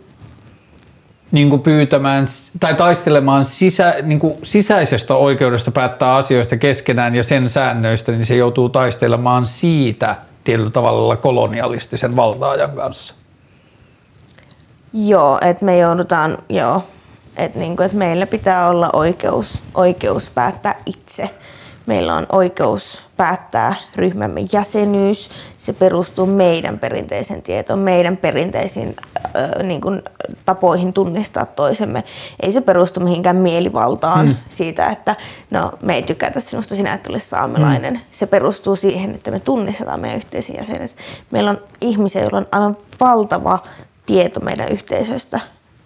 niin kuin pyytämään tai taistelemaan sisä, niin kuin sisäisestä oikeudesta päättää asioista keskenään ja sen säännöistä, niin se joutuu taistelemaan siitä tietyllä tavalla kolonialistisen valtaajan kanssa. Joo, että me joudutaan, joo, että niinku, et meillä pitää olla oikeus, oikeus päättää itse Meillä on oikeus päättää ryhmämme jäsenyys. Se perustuu meidän perinteisen tietoon, meidän perinteisiin äh, niin kuin, tapoihin tunnistaa toisemme. Ei se perustu mihinkään mielivaltaan mm. siitä, että no, me ei tykätä sinusta, sinä et ole saamelainen. Mm. Se perustuu siihen, että me tunnistetaan meidän yhteisiä jäsenet. Meillä on ihmisiä, joilla on aivan valtava tieto meidän yhteisöstä.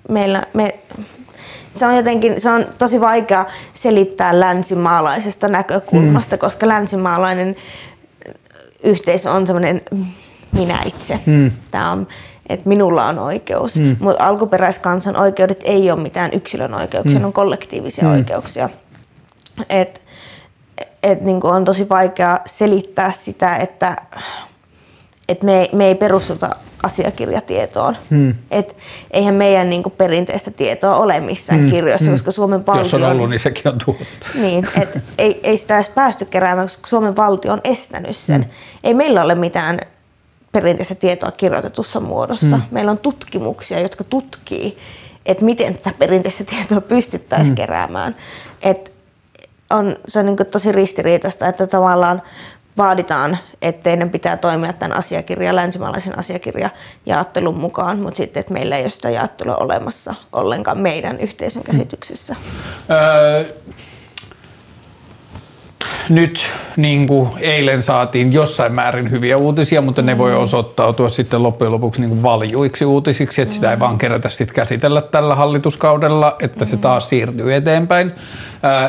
Meillä, me, se on jotenkin, se on tosi vaikea selittää länsimaalaisesta näkökulmasta, mm. koska länsimaalainen yhteisö on semmoinen minä itse. Mm. Tämä on, että minulla on oikeus. Mm. Mutta alkuperäiskansan oikeudet ei ole mitään yksilön oikeuksia, mm. ne on kollektiivisia mm. oikeuksia. Et, et niin on tosi vaikea selittää sitä, että et me, me ei perustuta asiakirjatietoon. Hmm. Et eihän meidän niin kuin, perinteistä tietoa ole missään hmm. kirjoissa, hmm. koska Suomen valtio... Jos on ollut, niin sekin on tuotu. Niin, et ei, ei sitä edes päästy keräämään, koska Suomen valtio on estänyt sen. Hmm. Ei meillä ole mitään perinteistä tietoa kirjoitetussa muodossa. Hmm. Meillä on tutkimuksia, jotka tutkii, että miten sitä perinteistä tietoa pystyttäisiin hmm. keräämään. Et on, se on niin tosi ristiriitaista, että tavallaan vaaditaan, että ne pitää toimia tämän asiakirjan, länsimaalaisen asiakirjan jaottelun mukaan, mutta sitten, että meillä ei ole sitä jaottelua olemassa ollenkaan meidän yhteisön käsityksessä. Öö, nyt niin kuin eilen saatiin jossain määrin hyviä uutisia, mutta ne voi mm. osoittautua sitten loppujen lopuksi niin kuin valjuiksi uutisiksi, että sitä ei mm. vaan kerätä sitten käsitellä tällä hallituskaudella, että se mm. taas siirtyy eteenpäin.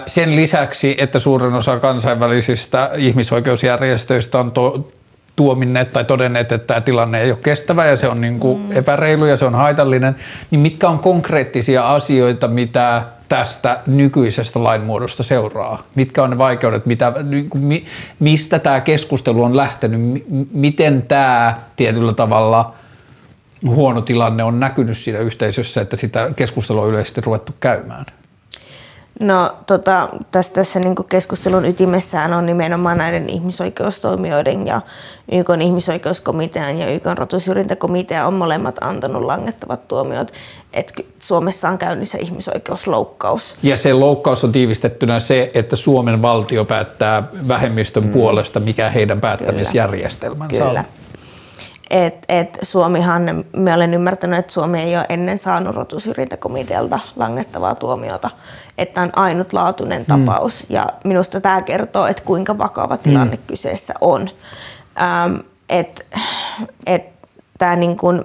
Sen lisäksi, että suurin osa kansainvälisistä ihmisoikeusjärjestöistä on to- tuominneet tai todenneet, että tämä tilanne ei ole kestävä ja se on niin kuin mm. epäreilu ja se on haitallinen, niin mitkä on konkreettisia asioita, mitä tästä nykyisestä lainmuodosta seuraa? Mitkä on ne vaikeudet, mitä, niin mistä tämä keskustelu on lähtenyt, miten tämä tietyllä tavalla huono tilanne on näkynyt siinä yhteisössä, että sitä keskustelua on yleisesti ruvettu käymään? No tota, tässä, tässä niin keskustelun ytimessään on nimenomaan näiden ihmisoikeustoimijoiden ja YK ihmisoikeuskomitean ja YK rotusyrjintäkomitea on molemmat antanut langettavat tuomiot, että Suomessa on käynnissä ihmisoikeusloukkaus. Ja se loukkaus on tiivistettynä se, että Suomen valtio päättää vähemmistön mm. puolesta, mikä heidän päättämisjärjestelmänsä Kyllä. on. Et, et Suomihan, me olen ymmärtänyt, että Suomi ei ole ennen saanut rotusyrjintäkomitealta langettavaa tuomiota, että on ainutlaatuinen mm. tapaus. Ja minusta tämä kertoo, että kuinka vakava tilanne mm. kyseessä on. Ähm, et, et tämä niin kuin,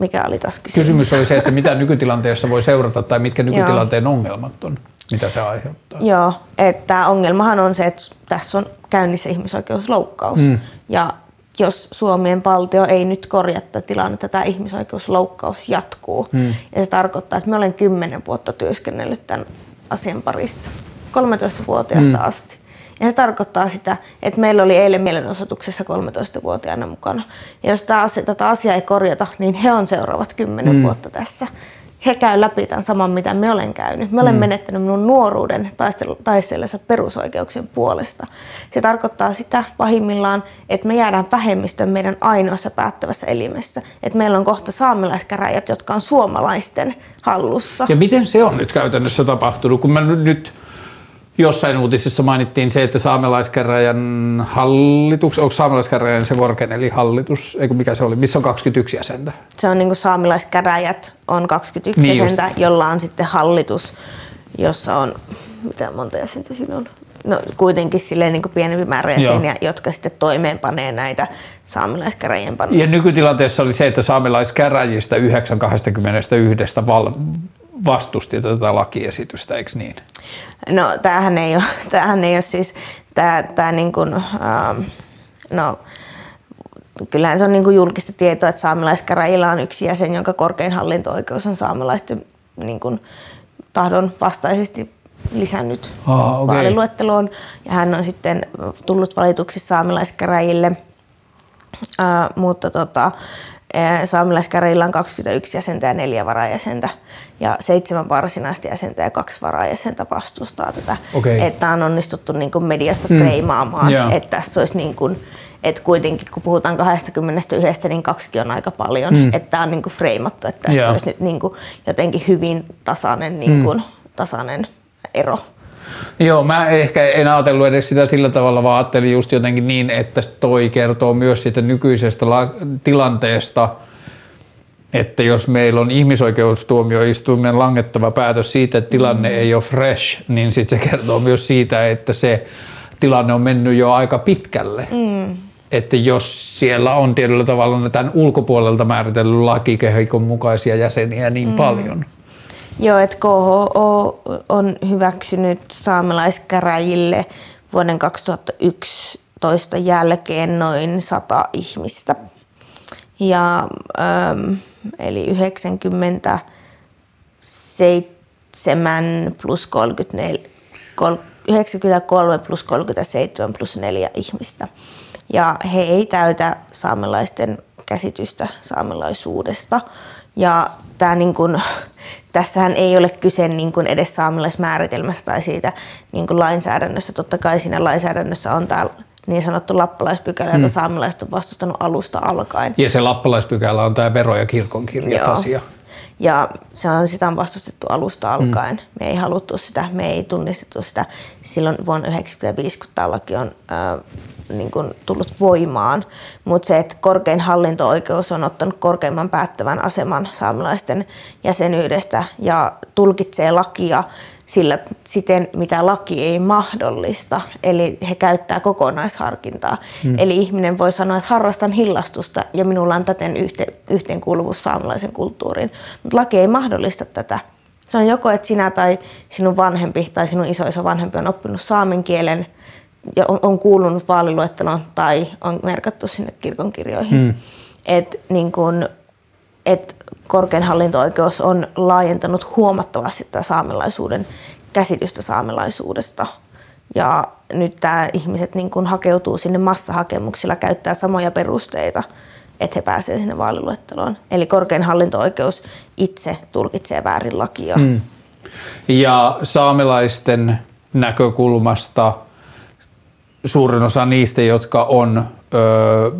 mikä oli taas kysymys? Kysymys oli se, että mitä nykytilanteessa voi seurata tai mitkä nykytilanteen ongelmat on, mitä se aiheuttaa. Joo, että ongelmahan on se, että tässä on käynnissä ihmisoikeusloukkaus. Mm. Ja jos Suomen valtio ei nyt korjaa tätä tilannetta, tämä ihmisoikeusloukkaus jatkuu. Hmm. Ja se tarkoittaa, että me olen kymmenen vuotta työskennellyt tämän asian parissa, 13-vuotiaasta hmm. asti. Ja se tarkoittaa sitä, että meillä oli eilen mielenosoituksessa 13-vuotiaana mukana. Ja jos tätä asiaa ei korjata, niin he on seuraavat kymmenen hmm. vuotta tässä he käy läpi tämän saman, mitä me olen käynyt. Me olen mm. menettänyt minun nuoruuden taistellessa perusoikeuksien puolesta. Se tarkoittaa sitä pahimmillaan, että me jäädään vähemmistön meidän ainoassa päättävässä elimessä. Että meillä on kohta saamelaiskäräjät, jotka on suomalaisten hallussa. Ja miten se on nyt käytännössä tapahtunut? Kun mä nyt jossain uutisissa mainittiin se, että saamelaiskäräjän hallitus, onko saamelaiskäräjän se korkein eli hallitus, eikö mikä se oli, missä on 21 jäsentä? Se on niin kuin saamelaiskäräjät on 21 niin jäsentä, just. jolla on sitten hallitus, jossa on, mitä monta jäsentä siinä on? no, kuitenkin silleen niin kuin pienempi määrä jäseniä, jotka sitten toimeenpanee näitä saamelaiskäräjien panoja. Ja nykytilanteessa oli se, että saamelaiskäräjistä 921 val- vastusti tätä lakiesitystä, eikö niin? No tämähän ei ole, tämähän ei ole siis, tämä, tämä niin kuin, ähm, no kyllähän se on niin kuin julkista tietoa, että saamelaiskäräjillä on yksi jäsen, jonka korkein hallinto-oikeus on saamelaisten niin kuin, tahdon vastaisesti lisännyt ah, okay. vaaliluetteloon. Ja hän on sitten tullut valituksi saamelaiskäräjille, äh, mutta tota, saamelaiskäräjillä on 21 jäsentä ja neljä varajäsentä ja seitsemän varsinaista jäsentä ja kaksi varajäsentä vastustaa tätä. Okay. Että on onnistuttu niin kuin mediassa mm. freimaamaan, yeah. että tässä olisi niin kuin, että kuitenkin kun puhutaan 21, niin kaksi on aika paljon. Mm. Että tämä on niin kuin freimattu, että tässä yeah. olisi nyt niin kuin jotenkin hyvin tasainen, niin kuin, mm. tasainen ero. Joo, mä ehkä en ajatellut edes sitä sillä tavalla, vaan ajattelin just jotenkin niin, että toi kertoo myös siitä nykyisestä tilanteesta, että jos meillä on ihmisoikeustuomioistuimen langettava päätös siitä, että tilanne mm. ei ole fresh, niin sitten se kertoo myös siitä, että se tilanne on mennyt jo aika pitkälle. Mm. Että jos siellä on tietyllä tavalla tämän ulkopuolelta määritellyt lakikehikon mukaisia jäseniä niin mm. paljon, Joo, että KHO on hyväksynyt saamelaiskäräjille vuoden 2011 jälkeen noin 100 ihmistä. Ja, ähm, eli 97 plus 34, 93 plus 37 plus 4 ihmistä. Ja he ei täytä saamelaisten käsitystä saamelaisuudesta. Ja tämä niin kuin, tässähän ei ole kyse niin kuin edes saamelaismääritelmästä tai siitä niin kuin lainsäädännössä. Totta kai siinä lainsäädännössä on tämä niin sanottu lappalaispykälä, jota mm. saamelaiset on vastustanut alusta alkaen. Ja se lappalaispykälä on tämä vero- ja kirkonkirjat asia. Ja se on, sitä on vastustettu alusta alkaen. Mm. Me ei haluttu sitä, me ei tunnistettu sitä. Silloin vuonna 1995, kun tämä laki on äh, niin kuin tullut voimaan. Mutta se, että korkein hallinto-oikeus on ottanut korkeimman päättävän aseman saamelaisten jäsenyydestä ja tulkitsee lakia sillä siten, mitä laki ei mahdollista. Eli he käyttää kokonaisharkintaa. Hmm. Eli ihminen voi sanoa, että harrastan hillastusta ja minulla on täten yhteen, yhteenkuuluvuus saamelaisen kulttuuriin. Mutta laki ei mahdollista tätä. Se on joko, että sinä tai sinun vanhempi tai sinun isoisa vanhempi on oppinut saamen kielen ja on, on kuulunut vaaliluetteloon tai on merkattu sinne kirkonkirjoihin. Hmm. Et, niin kun, et korkein hallinto-oikeus on laajentanut huomattavasti tätä saamelaisuuden käsitystä saamelaisuudesta. Ja nyt tämä ihmiset niin kun hakeutuu sinne massahakemuksilla, käyttää samoja perusteita, että he pääsevät sinne vaaliluetteloon. Eli korkein hallinto-oikeus itse tulkitsee väärin lakia. Hmm. Ja saamelaisten näkökulmasta suurin osa niistä, jotka on ö,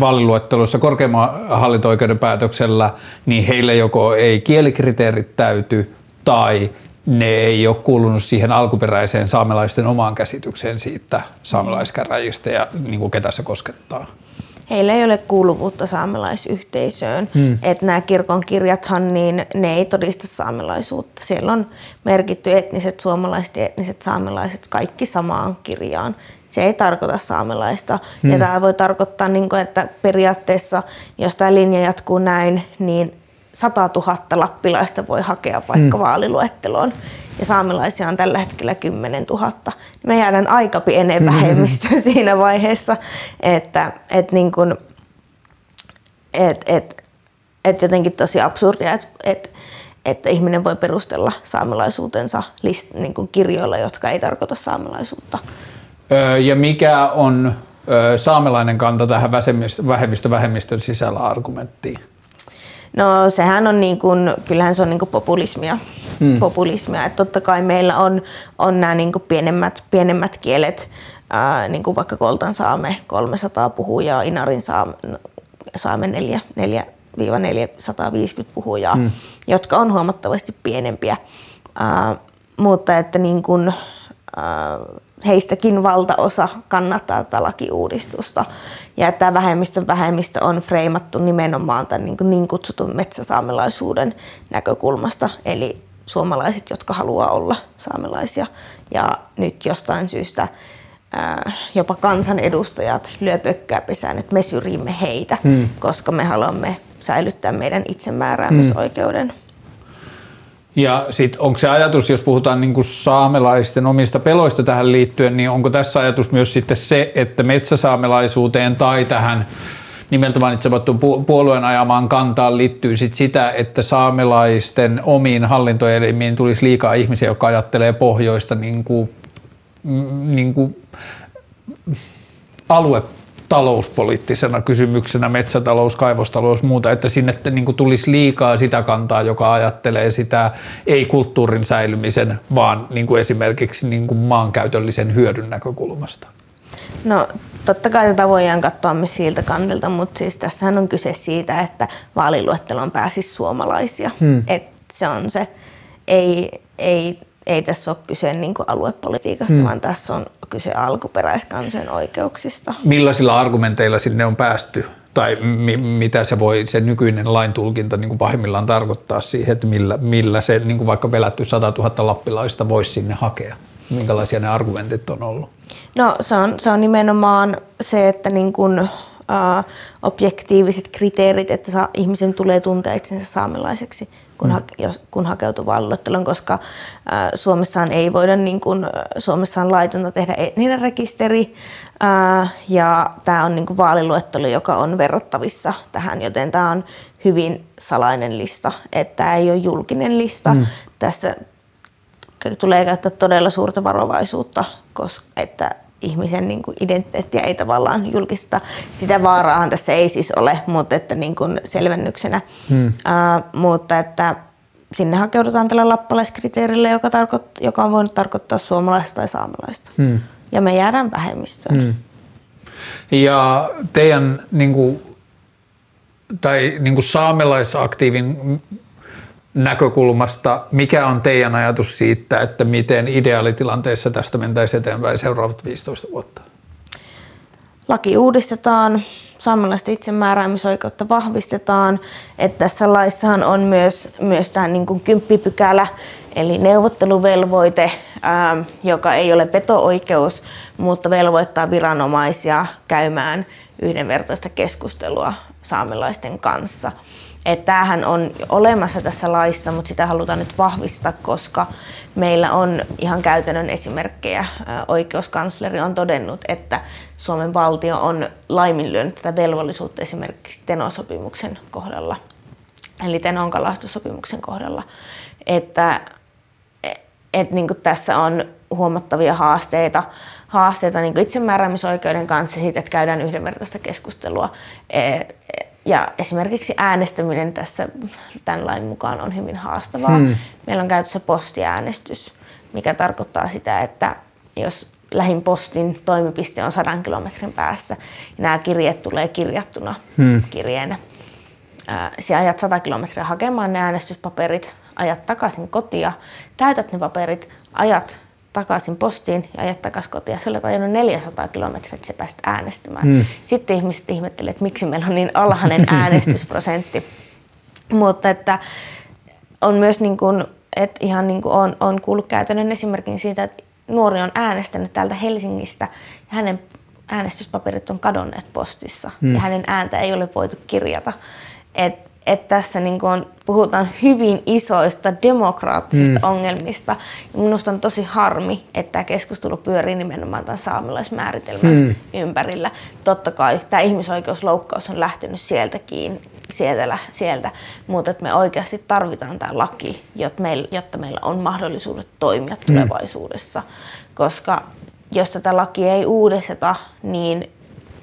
vaaliluettelossa korkeimman hallinto-oikeuden päätöksellä, niin heille joko ei kielikriteerit täyty tai ne ei ole kuulunut siihen alkuperäiseen saamelaisten omaan käsitykseen siitä saamelaiskäräjistä ja niin kuin ketä se koskettaa. Heillä ei ole kuuluvuutta saamelaisyhteisöön. Hmm. Että nämä kirkon kirjathan, niin ne ei todista saamelaisuutta. Siellä on merkitty etniset suomalaiset ja etniset saamelaiset kaikki samaan kirjaan se ei tarkoita saamelaista. Hmm. Ja tämä voi tarkoittaa, niin kuin, että periaatteessa, jos tämä linja jatkuu näin, niin 100 000 lappilaista voi hakea vaikka hmm. vaaliluetteloon. Ja saamelaisia on tällä hetkellä 10 000. Me jäädään aika pieneen hmm. vähemmistöön hmm. siinä vaiheessa, että et niin kuin, et, et, et jotenkin tosi absurdia, että et, että ihminen voi perustella saamelaisuutensa list, niin kirjoilla, jotka ei tarkoita saamelaisuutta. Ja mikä on saamelainen kanta tähän vähemmistö-vähemmistön sisällä argumenttiin? No sehän on niin kuin, kyllähän se on niin kuin populismia. Hmm. populismia. Että totta kai meillä on, on nämä niin kuin pienemmät, pienemmät kielet, ää, niin kuin vaikka Koltan saame 300 puhujaa, Inarin saame, saame 4, 4 450 puhujaa, hmm. jotka on huomattavasti pienempiä. Ää, mutta että niin kuin, ää, heistäkin valtaosa kannattaa tätä lakiuudistusta. Ja että tämä vähemmistön vähemmistö on freimattu nimenomaan tämän niin, niin kutsutun metsäsaamelaisuuden näkökulmasta. Eli suomalaiset, jotka haluaa olla saamelaisia. Ja nyt jostain syystä ää, jopa kansanedustajat lyö pökkää pesään, että me syrjimme heitä, hmm. koska me haluamme säilyttää meidän itsemääräämisoikeuden. Hmm. Ja sitten onko se ajatus, jos puhutaan niin kuin saamelaisten omista peloista tähän liittyen, niin onko tässä ajatus myös sitten se, että metsäsaamelaisuuteen tai tähän nimeltä mainitsemattuun puolueen ajamaan kantaan liittyy sit sitä, että saamelaisten omiin hallintoelimiin tulisi liikaa ihmisiä, jotka ajattelee pohjoista niin kuin, niin kuin alue talouspoliittisena kysymyksenä, metsätalous, kaivostalous, muuta, että sinne niin kuin tulisi liikaa sitä kantaa, joka ajattelee sitä ei kulttuurin säilymisen, vaan niin kuin esimerkiksi niin kuin maankäytöllisen hyödyn näkökulmasta? No totta kai tätä voidaan katsoa myös siltä kantilta, mutta siis tässähän on kyse siitä, että vaaliluetteloon pääsisi suomalaisia. Hmm. Et se on se, ei, ei, ei tässä ole kyse niin kuin aluepolitiikasta, hmm. vaan tässä on kyse alkuperäiskansojen oikeuksista. Millaisilla argumenteilla sinne on päästy? Tai mi- mitä se voi, se nykyinen lain tulkinta niin kuin pahimmillaan tarkoittaa siihen, että millä, millä se niin kuin vaikka pelätty 100 000 lappilaista voisi sinne hakea? Minkälaisia ne argumentit on ollut? No se on, se on nimenomaan se, että niin kun, objektiiviset kriteerit, että saa, ihmisen tulee tuntea itsensä saamelaiseksi, kun, mm. ha, jos, kun hakeutuu vaaliluetteloon, koska ä, Suomessaan ei voida, niin kun, Suomessa on laitonta tehdä etninen rekisteri, ä, ja tämä on niin kun vaaliluettelo, joka on verrattavissa tähän, joten tämä on hyvin salainen lista, että tämä ei ole julkinen lista. Mm. Tässä tulee käyttää todella suurta varovaisuutta, koska, että ihmisen niin kuin identiteettiä ei tavallaan julkista. Sitä vaaraahan tässä ei siis ole, mutta että niin kuin selvennyksenä. Hmm. Uh, mutta että sinne hakeudutaan tällä lappalaiskriteerillä, joka, tarkoit- joka on voinut tarkoittaa suomalaista tai saamelaista. Hmm. Ja me jäädään vähemmistöön. Hmm. Ja teidän niin kuin, tai niin kuin saamelaisaktiivin näkökulmasta, mikä on teidän ajatus siitä, että miten ideaalitilanteessa tästä mentäisiin eteenpäin seuraavat 15 vuotta? Laki uudistetaan, saamelaisten itsemääräämisoikeutta vahvistetaan, että tässä laissahan on myös, myös tämä niin kuin kymppipykälä, eli neuvotteluvelvoite, ää, ähm, joka ei ole veto-oikeus, mutta velvoittaa viranomaisia käymään yhdenvertaista keskustelua saamelaisten kanssa. Että tämähän on olemassa tässä laissa, mutta sitä halutaan nyt vahvistaa, koska meillä on ihan käytännön esimerkkejä. Oikeuskansleri on todennut, että Suomen valtio on laiminlyönyt tätä velvollisuutta esimerkiksi Tenosopimuksen kohdalla, eli Tenon kalastussopimuksen kohdalla. Että et, niin tässä on huomattavia haasteita, haasteita niin itsemääräämisoikeuden kanssa siitä, että käydään yhdenvertaista keskustelua e, ja esimerkiksi äänestäminen tässä tämän lain mukaan on hyvin haastavaa. Hmm. Meillä on käytössä postiäänestys, mikä tarkoittaa sitä, että jos lähin postin toimipiste on sadan kilometrin päässä, ja nämä kirjeet tulee kirjattuna hmm. kirjeenä. Sä ajat 100 kilometriä hakemaan ne äänestyspaperit, ajat takaisin kotia, täytät ne paperit, ajat takaisin postiin ja ajat takaisin kotiin. Se olet ajanut 400 kilometriä, että sä pääsit äänestämään. Mm. Sitten ihmiset ihmettelevät, että miksi meillä on niin alhainen äänestysprosentti. Mutta että on myös niin kuin, että ihan niin kuin on, on kuullut käytännön esimerkin siitä, että nuori on äänestänyt täältä Helsingistä ja hänen äänestyspaperit on kadonneet postissa mm. ja hänen ääntä ei ole voitu kirjata. Et että tässä niin kuin puhutaan hyvin isoista demokraattisista mm. ongelmista. Ja minusta on tosi harmi, että tämä keskustelu pyörii nimenomaan tämän saamelaismääritelmän mm. ympärillä. Totta kai tämä ihmisoikeusloukkaus on lähtenyt sieltäkin, sieltä, sieltä, mutta että me oikeasti tarvitaan tämä laki, jotta meillä, jotta meillä on mahdollisuudet toimia mm. tulevaisuudessa. Koska jos tätä lakia ei uudisteta, niin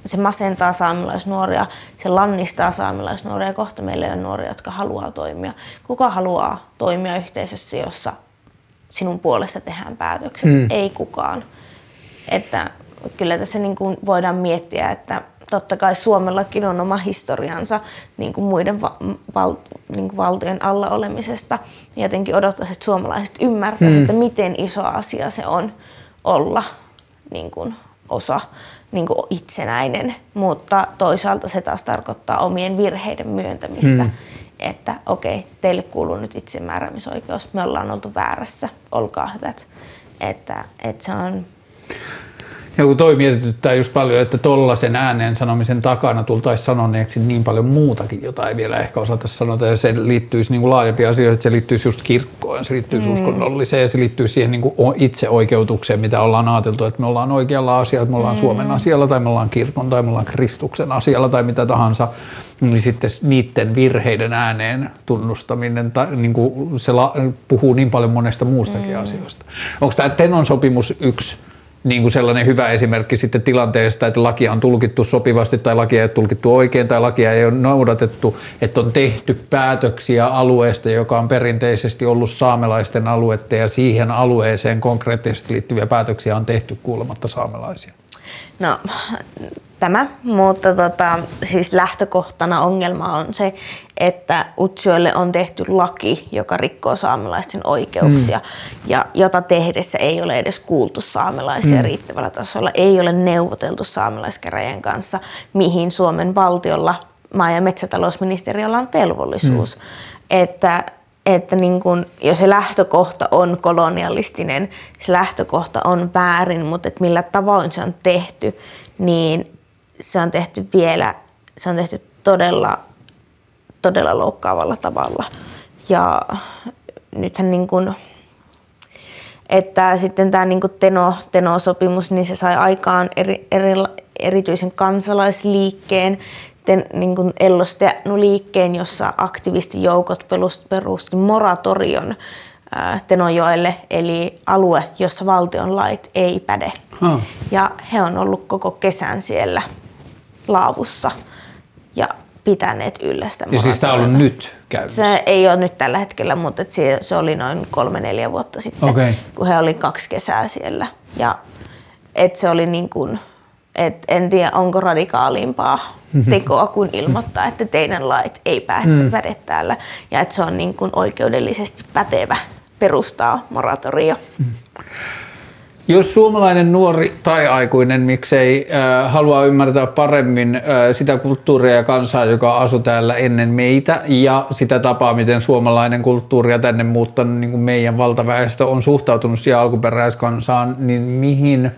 se masentaa saamelaisnuoria, se lannistaa saamelaisnuoria ja kohta meillä on nuoria, jotka haluaa toimia. Kuka haluaa toimia yhteisössä, jossa sinun puolesta tehdään päätökset? Mm. Ei kukaan. Että kyllä tässä niin kuin voidaan miettiä, että totta kai Suomellakin on oma historiansa niin kuin muiden va- val- niin kuin valtojen alla olemisesta. Ja jotenkin odottaisi, että suomalaiset ymmärtäisivät, mm. että miten iso asia se on olla niin kuin osa niin kuin itsenäinen, mutta toisaalta se taas tarkoittaa omien virheiden myöntämistä. Hmm. että okei, teille kuuluu nyt itsemääräämisoikeus, me ollaan oltu väärässä, olkaa hyvät. Että, että se on ja kun toi mietityttää just paljon, että tollaisen ääneen sanomisen takana tultaisiin sanoneeksi niin paljon muutakin, jota ei vielä ehkä osata sanoa. Ja se liittyisi niin kuin laajempia asioita, että se liittyisi just kirkkoon, se liittyisi mm. uskonnolliseen ja se liittyy siihen niin kuin itseoikeutukseen, mitä ollaan ajateltu, että me ollaan oikealla asialla, että me ollaan mm. Suomen asialla tai me ollaan kirkon tai me ollaan Kristuksen asialla tai mitä tahansa. Niin sitten niiden virheiden ääneen tunnustaminen, tai niin kuin se la, puhuu niin paljon monesta muustakin mm. asioista. Onko tämä Tenon sopimus yksi niin kuin sellainen hyvä esimerkki sitten tilanteesta, että lakia on tulkittu sopivasti tai lakia ei ole tulkittu oikein tai lakia ei ole noudatettu, että on tehty päätöksiä alueesta, joka on perinteisesti ollut saamelaisten aluetta ja siihen alueeseen konkreettisesti liittyviä päätöksiä on tehty kuulematta saamelaisia. No tämä, mutta tota, siis lähtökohtana ongelma on se, että Utsjoelle on tehty laki, joka rikkoo saamelaisten oikeuksia, mm. ja jota tehdessä ei ole edes kuultu saamelaisia mm. riittävällä tasolla, ei ole neuvoteltu saamelaiskäräjien kanssa, mihin Suomen valtiolla, maa- ja metsätalousministeriöllä on velvollisuus. Mm. Että että niin kun, jos se lähtökohta on kolonialistinen, se lähtökohta on väärin, mutta että millä tavoin se on tehty, niin se on tehty vielä, se on tehty todella, todella loukkaavalla tavalla. Ja nythän niin kuin, että sitten tämä niin Teno, Teno-sopimus, niin se sai aikaan eri, eri, erityisen kansalaisliikkeen, ten, niin kuin liikkeen, jossa aktivistijoukot perusti moratorion Tenojoelle, eli alue, jossa valtion lait ei päde. Hmm. Ja he on ollut koko kesän siellä laavussa ja pitäneet yllä sitä Ja siis tämä on ollut nyt käynnissä? Se ei ole nyt tällä hetkellä, mutta se, se oli noin kolme-neljä vuotta sitten, okay. kun he oli kaksi kesää siellä. Ja et se oli niin kuin, et en tiedä onko radikaalimpaa mhm. tekoa kuin ilmoittaa, että teidän lait ei mm. päde täällä ja että se on niin kuin oikeudellisesti pätevä perustaa moratorio. Mm. Jos suomalainen nuori tai aikuinen, miksei äh, halua ymmärtää paremmin äh, sitä kulttuuria ja kansaa, joka asui täällä ennen meitä ja sitä tapaa, miten suomalainen kulttuuri ja tänne muuttanut niin kuin meidän valtaväestö on suhtautunut siihen alkuperäiskansaan, niin mihin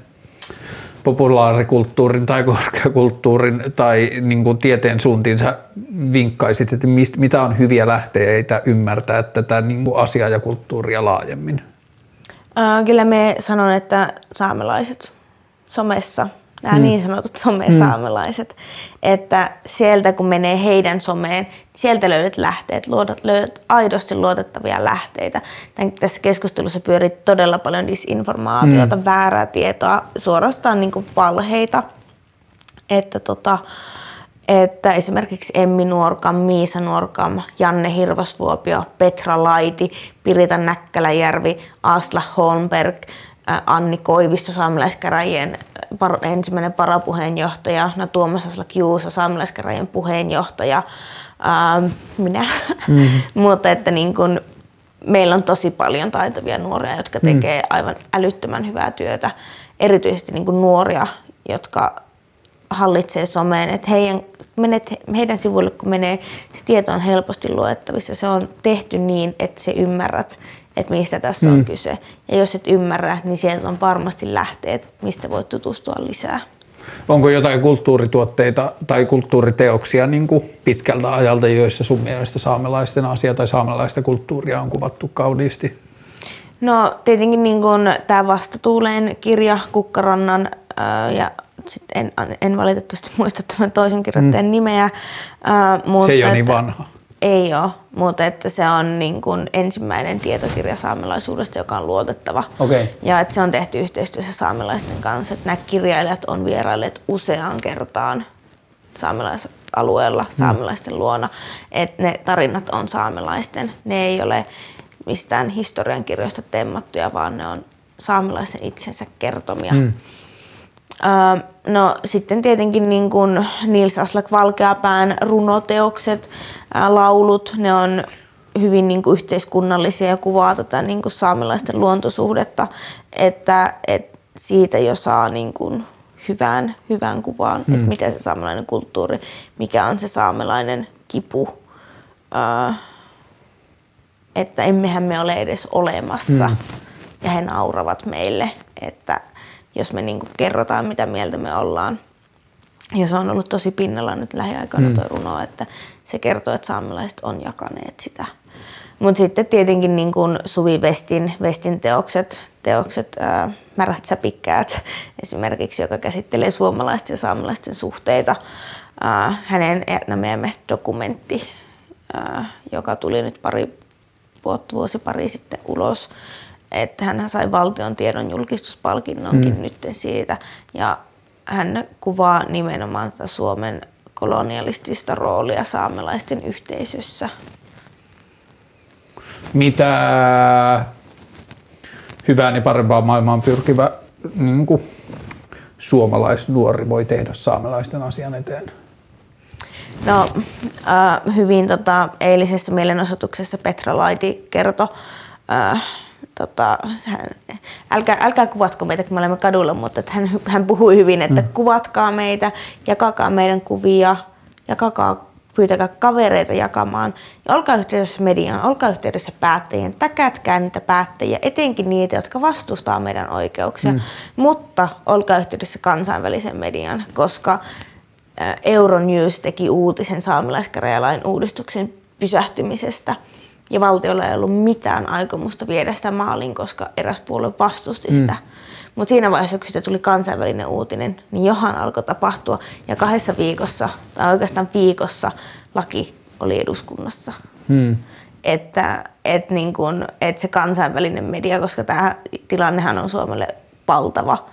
populaarikulttuurin tai korkeakulttuurin tai niin kuin tieteen suuntiin sä vinkkaisit, että mist, mitä on hyviä lähteitä ymmärtää tätä niin kuin asiaa ja kulttuuria laajemmin? Kyllä me sanon, että saamelaiset somessa, nämä mm. niin sanotut some-saamelaiset, mm. että sieltä kun menee heidän someen, sieltä löydät lähteet, löydät, löydät aidosti luotettavia lähteitä. Tän, tässä keskustelussa pyörii todella paljon disinformaatiota, mm. väärää tietoa, suorastaan niin valheita. Että tota, että esimerkiksi Emmi Nuorkam, Miisa Nuorkam, Janne Hirvasvuopio, Petra Laiti, Pirita Näkkäläjärvi, Asla Holmberg, Anni Koivisto, saamelaiskäräjien ensimmäinen varapuheenjohtaja, no Tuomas Asla Kiusa, saamelaiskäräjien puheenjohtaja, ää, minä. Mm-hmm. Mutta että niin kun, meillä on tosi paljon taitavia nuoria, jotka tekee mm. aivan älyttömän hyvää työtä. Erityisesti niin nuoria, jotka hallitsee someen, että heidän, menet heidän sivuille kun menee, se tieto on helposti luettavissa. Se on tehty niin, että se ymmärrät, että mistä tässä mm. on kyse. Ja jos et ymmärrä, niin sieltä on varmasti lähteet, mistä voit tutustua lisää. Onko jotain kulttuurituotteita tai kulttuuriteoksia niin kuin pitkältä ajalta, joissa sun mielestä saamelaisten asia tai saamelaista kulttuuria on kuvattu kauniisti? No tietenkin niin tämä Vastatuuleen kirja Kukkarannan ja sit en, en valitettavasti muista tämän toisen kirjoittajan mm. nimeä. Ää, mutta se ei ole niin vanha. Ei ole, mutta että se on niin kuin ensimmäinen tietokirja saamelaisuudesta, joka on luotettava. Okay. Ja että se on tehty yhteistyössä saamelaisten kanssa. Että nämä kirjailijat on vierailleet useaan kertaan saamelaisalueella mm. saamelaisten mm. luona. Että ne tarinat on saamelaisten. Ne ei ole mistään historiankirjoista temmattuja, vaan ne on saamelaisen itsensä kertomia. Mm. Öö, no sitten tietenkin niin kuin Nils Aslak Valkeapään runoteokset, ää, laulut, ne on hyvin niin kuin yhteiskunnallisia ja kuvaa tätä niin kuin saamelaisten luontosuhdetta, että, että siitä jo saa niin kuin hyvän, hyvän kuvan, mm. että miten se saamelainen kulttuuri, mikä on se saamelainen kipu ää, että emmehän me ole edes olemassa mm. ja he nauravat meille, että jos me niin kerrotaan mitä mieltä me ollaan. Ja se on ollut tosi pinnalla nyt lähiaikoina mm. tuo runo, että se kertoo, että saamelaiset on jakaneet sitä. Mutta sitten tietenkin niin kuin Suvi Vestin, Vestin teokset, teokset ää, Märät säpikkäät esimerkiksi, joka käsittelee suomalaisten ja saamelaisten suhteita. Ää, hänen Etnameemme dokumentti, ää, joka tuli nyt pari vuotta, vuosi pari sitten ulos, että hän sai valtion tiedon julkistuspalkinnonkin mm. nyt siitä. Ja hän kuvaa nimenomaan tätä Suomen kolonialistista roolia saamelaisten yhteisössä. Mitä hyvään ja parempaan maailmaan pyrkivä niin kuin suomalaisnuori voi tehdä saamelaisten asian eteen? No, äh, hyvin tota, eilisessä mielenosoituksessa Petra Laiti kertoi, äh, tota, hän, älkää, älkää kuvatko meitä, kun me olemme kadulla, mutta että hän, hän puhui hyvin, että mm. kuvatkaa meitä, jakakaa meidän kuvia, jakakaa pyytäkää kavereita jakamaan ja olkaa yhteydessä mediaan, olkaa yhteydessä päättäjien, täkätkää niitä päättäjiä, etenkin niitä, jotka vastustaa meidän oikeuksia, mm. mutta olkaa yhteydessä kansainvälisen median, koska Euronews teki uutisen saamelaiskäräjälain uudistuksen pysähtymisestä ja valtiolla ei ollut mitään aikomusta viedä sitä maaliin, koska eräs puolue vastusti sitä. Mm. Mutta siinä vaiheessa, kun siitä tuli kansainvälinen uutinen, niin johan alkoi tapahtua. Ja kahdessa viikossa, tai oikeastaan viikossa, laki oli eduskunnassa. Hmm. Että, et niin kun, et se kansainvälinen media, koska tämä tilannehan on Suomelle valtava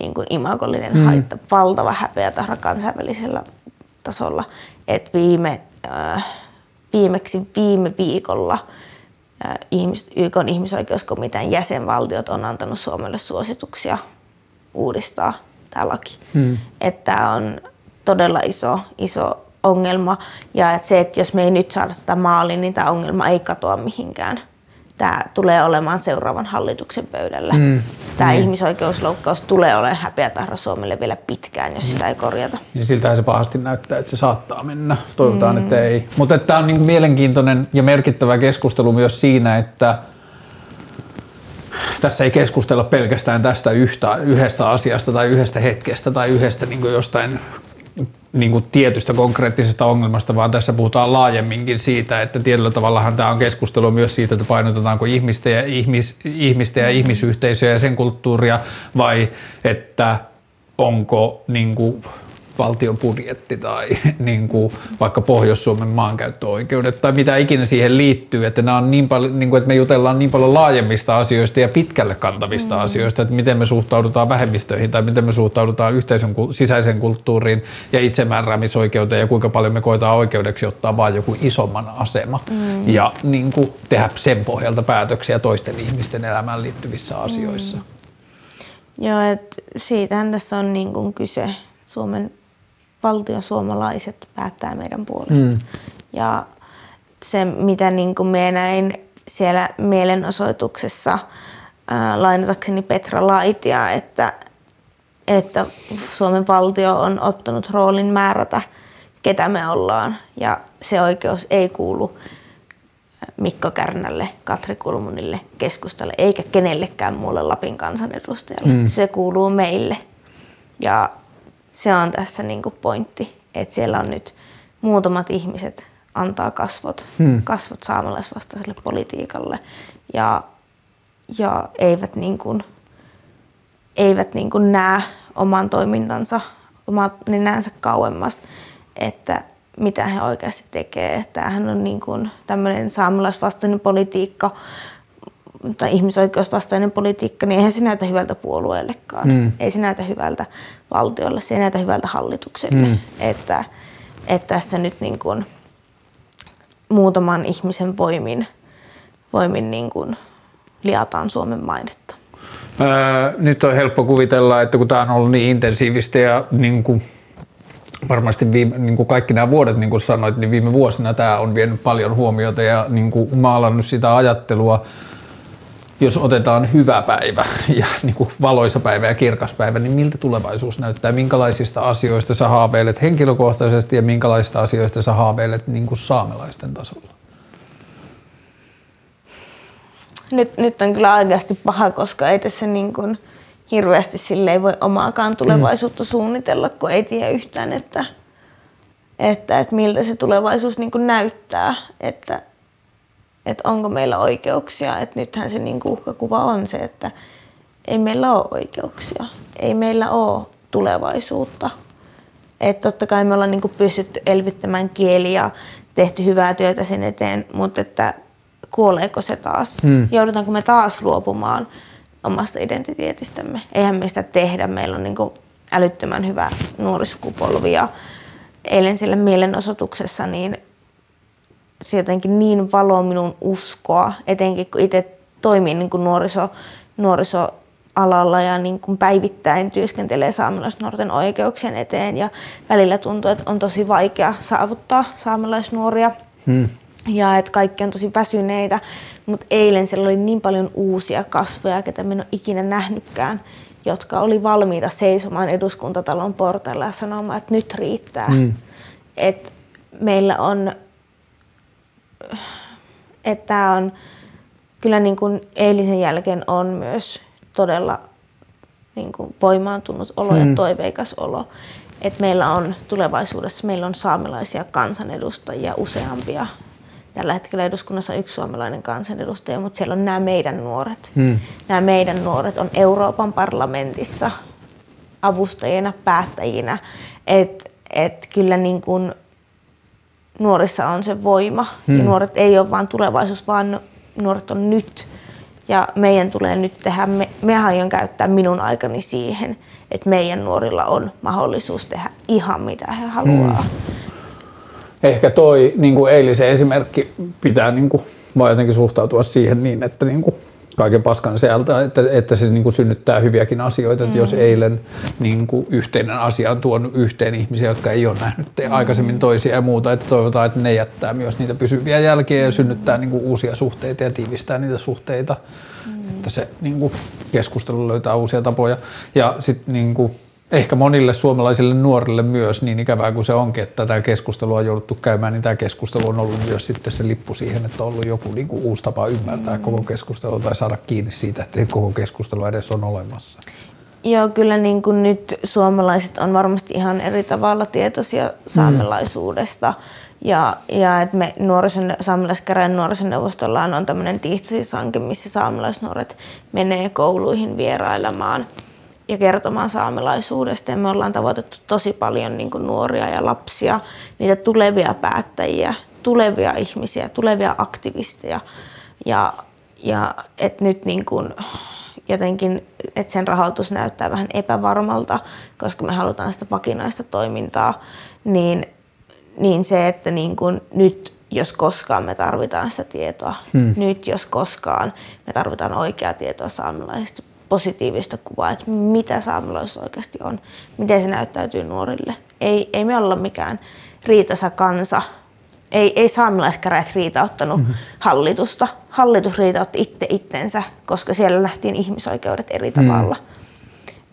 niin kun imagollinen hmm. haitta, valtava häpeä tahra kansainvälisellä tasolla. Et viime, äh, viimeksi viime viikolla – YK ihmisoikeuskomitean jäsenvaltiot on antanut Suomelle suosituksia uudistaa tämä laki. Hmm. Että tämä on todella iso, iso ongelma ja että se, että jos me ei nyt saada tätä maaliin, niin tämä ongelma ei katoa mihinkään tämä tulee olemaan seuraavan hallituksen pöydällä. Mm. Tämä niin. ihmisoikeusloukkaus tulee olemaan häpeätahra Suomelle vielä pitkään, jos mm. sitä ei korjata. Ja siltä se pahasti näyttää, että se saattaa mennä. Toivotaan, mm. että ei. Mutta tämä on niin mielenkiintoinen ja merkittävä keskustelu myös siinä, että tässä ei keskustella pelkästään tästä yhtä, yhdestä asiasta tai yhdestä hetkestä tai yhdestä niin jostain niin kuin tietystä konkreettisesta ongelmasta, vaan tässä puhutaan laajemminkin siitä, että tietyllä tavallahan tämä on keskustelu myös siitä, että painotetaanko ihmistä ja, ihmis, ihmistä ja ihmisyhteisöä ja sen kulttuuria vai että onko niin kuin, valtion budjetti tai niin kuin vaikka Pohjois-Suomen maankäyttöoikeudet tai mitä ikinä siihen liittyy, että, nämä on niin paljon, niin kuin, että me jutellaan niin paljon laajemmista asioista ja pitkälle kantavista mm. asioista, että miten me suhtaudutaan vähemmistöihin tai miten me suhtaudutaan yhteisön sisäiseen kulttuuriin ja itsemääräämisoikeuteen ja kuinka paljon me koetaan oikeudeksi ottaa vain joku isomman asema mm. ja niin kuin, tehdä sen pohjalta päätöksiä toisten ihmisten elämään liittyvissä asioissa. Mm. Joo, että siitähän tässä on niin kuin kyse. Suomen valtiosuomalaiset päättää meidän puolesta. Mm. Ja se, mitä niin kuin me näin siellä mielenosoituksessa ää, lainatakseni Petra Laitia, että, että Suomen valtio on ottanut roolin määrätä, ketä me ollaan. Ja se oikeus ei kuulu Mikko Kärnälle, Katri Kulmunille, keskustalle eikä kenellekään muulle Lapin kansanedustajalle. Mm. Se kuuluu meille. Ja se on tässä niin kuin pointti, että siellä on nyt muutamat ihmiset antaa kasvot, hmm. kasvot saamelaisvastaiselle politiikalle ja, ja eivät, niin kuin, eivät niin kuin näe oman toimintansa, omat nenänsä kauemmas, että mitä he oikeasti tekee. Tämähän on niin kuin tämmöinen saamelaisvastainen politiikka tai ihmisoikeusvastainen politiikka, niin eihän se näytä hyvältä puolueellekaan. Mm. Ei se näytä hyvältä valtiolle, se ei näytä hyvältä hallitukselle. Mm. Että, että tässä nyt niin kuin muutaman ihmisen voimin, voimin niin kuin liataan Suomen mainetta. Ää, nyt on helppo kuvitella, että kun tämä on ollut niin intensiivistä ja niin kuin varmasti viime, niin kuin kaikki nämä vuodet, niin kuin sanoit, niin viime vuosina tämä on vienyt paljon huomiota ja niin kuin maalannut sitä ajattelua jos otetaan hyvä päivä ja niin kuin valoisa päivä ja kirkas päivä, niin miltä tulevaisuus näyttää? Minkälaisista asioista sä haaveilet henkilökohtaisesti ja minkälaisista asioista sä haaveilet niin kuin saamelaisten tasolla? Nyt, nyt on kyllä oikeasti paha, koska ei tässä niin kuin hirveästi sille ei voi omaakaan tulevaisuutta mm. suunnitella, kun ei tiedä yhtään, että, että, että miltä se tulevaisuus niin kuin näyttää. Että, että onko meillä oikeuksia. Että nythän se niin uhkakuva on se, että ei meillä ole oikeuksia. Ei meillä ole tulevaisuutta. Että totta kai me ollaan niin pystytty elvyttämään kieli ja tehty hyvää työtä sen eteen, mutta että kuoleeko se taas? Hmm. Joudutaanko me taas luopumaan omasta identiteetistämme? Eihän me sitä tehdä. Meillä on niin älyttömän hyvä nuorisukupolvi ja eilen siellä mielenosoituksessa niin se jotenkin niin valo minun uskoa, etenkin kun itse toimin niin kuin nuoriso, nuorisoalalla ja niin kuin päivittäin työskentelee saamelaisnuorten oikeuksien eteen ja välillä tuntuu, että on tosi vaikea saavuttaa saamelaisnuoria. Hmm. Ja että kaikki on tosi väsyneitä, mutta eilen siellä oli niin paljon uusia kasvoja, ketä minä en ole ikinä nähnytkään, jotka oli valmiita seisomaan eduskuntatalon portailla ja sanomaan, että nyt riittää. Hmm. Et meillä on että tämä on kyllä niin kuin eilisen jälkeen on myös todella niin kuin voimaantunut olo hmm. ja toiveikas olo. Että meillä on tulevaisuudessa meillä on saamelaisia kansanedustajia useampia. Tällä hetkellä eduskunnassa on yksi suomalainen kansanedustaja, mutta siellä on nämä meidän nuoret. Hmm. Nämä meidän nuoret on Euroopan parlamentissa avustajina, päättäjinä. Että et kyllä niin kuin nuorissa on se voima. Hmm. Ja nuoret ei ole vain tulevaisuus, vaan nuoret on nyt. Ja meidän tulee nyt tehdä, me, me aion käyttää minun aikani siihen, että meidän nuorilla on mahdollisuus tehdä ihan mitä he haluaa. Hmm. Ehkä toi niin kuin eilisen esimerkki pitää niin kuin, vaan jotenkin suhtautua siihen niin, että niin kuin kaiken paskan sieltä, että, että se niin kuin synnyttää hyviäkin asioita. Mm. Että jos eilen niin kuin yhteinen asia on tuonut yhteen ihmisiä, jotka ei ole nähnyt mm. aikaisemmin toisia ja muuta, että toivotaan, että ne jättää myös niitä pysyviä jälkiä ja synnyttää niin kuin uusia suhteita ja tiivistää niitä suhteita. Mm. Että se niin kuin keskustelu löytää uusia tapoja. Ja sitten niin kuin, ehkä monille suomalaisille nuorille myös, niin ikävää kuin se onkin, että tämä keskustelu on jouduttu käymään, niin tämä keskustelu on ollut myös sitten se lippu siihen, että on ollut joku niin kuin uusi tapa ymmärtää mm. koko keskustelua tai saada kiinni siitä, että koko keskustelu edes on olemassa. Joo, kyllä niin kuin nyt suomalaiset on varmasti ihan eri tavalla tietoisia saamelaisuudesta. Mm. Ja, ja että me nuorison, saamelaiskäräjän nuorisoneuvostolla on tämmöinen tiihtoisishanke, missä saamelaisnuoret menee kouluihin vierailemaan – ja kertomaan saamelaisuudesta. Ja me ollaan tavoitettu tosi paljon niin kuin nuoria ja lapsia, niitä tulevia päättäjiä, tulevia ihmisiä, tulevia aktivisteja. Ja, ja et nyt niin kuin jotenkin, että sen rahoitus näyttää vähän epävarmalta, koska me halutaan sitä vakinaista toimintaa, niin, niin se, että niin kuin nyt jos koskaan me tarvitaan sitä tietoa. Hmm. Nyt jos koskaan me tarvitaan oikeaa tietoa saamelaisista positiivista kuvaa, että mitä saamelaisuus oikeasti on, miten se näyttäytyy nuorille. Ei, ei me olla mikään riitasa kansa. Ei, ei saamelaiskäräjät riitauttanut mm-hmm. hallitusta. Hallitus riitautti itse itsensä, koska siellä lähtien ihmisoikeudet eri tavalla. Mm.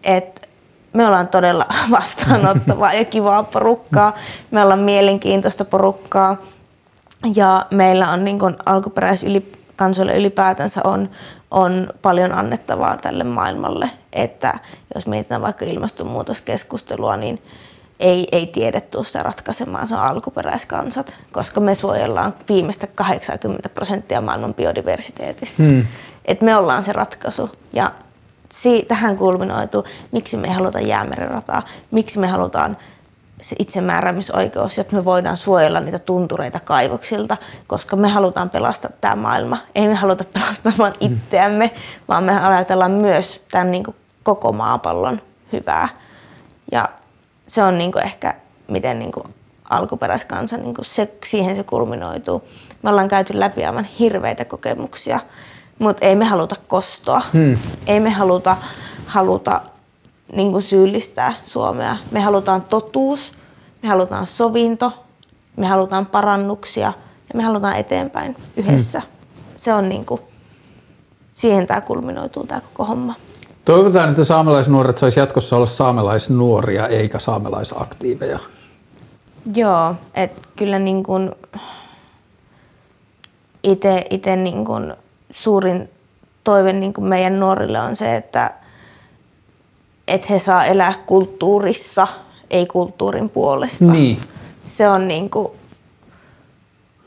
Et me ollaan todella vastaanottavaa ja kivaa porukkaa. Me ollaan mielenkiintoista porukkaa. Ja meillä on niin alkuperäiskansoille ylipäätänsä on on paljon annettavaa tälle maailmalle. Että jos mietitään vaikka ilmastonmuutoskeskustelua, niin ei, ei tiedetty sitä ratkaisemaan, se on alkuperäiskansat, koska me suojellaan viimeistä 80 prosenttia maailman biodiversiteetistä. Hmm. Et me ollaan se ratkaisu ja tähän kulminoituu, miksi me halutaan jäämeren rataa, miksi me halutaan se itsemääräämisoikeus, jotta me voidaan suojella niitä tuntureita kaivoksilta, koska me halutaan pelastaa tämä maailma. Ei me haluta pelastaa vain mm. itseämme, vaan me ajatellaan myös tämän niin kuin koko maapallon hyvää. Ja se on niin kuin ehkä, miten niin kuin alkuperäiskansa, niin kuin se, siihen se kulminoituu. Me ollaan käyty läpi aivan hirveitä kokemuksia, mutta ei me haluta kostoa. Hmm. Ei me haluta, haluta niin kuin syyllistää Suomea. Me halutaan totuus, me halutaan sovinto, me halutaan parannuksia ja me halutaan eteenpäin yhdessä. Hmm. Se on niin kuin siihen tämä kulminoituu tämä koko homma. Toivotaan, että saamelaisnuoret saisi jatkossa olla saamelaisnuoria eikä saamelaisaktiiveja. Joo, että kyllä niin kuin itse, niin suurin toive niin kuin meidän nuorille on se, että, että he saa elää kulttuurissa, ei kulttuurin puolesta. Niin. Se on niin kuin,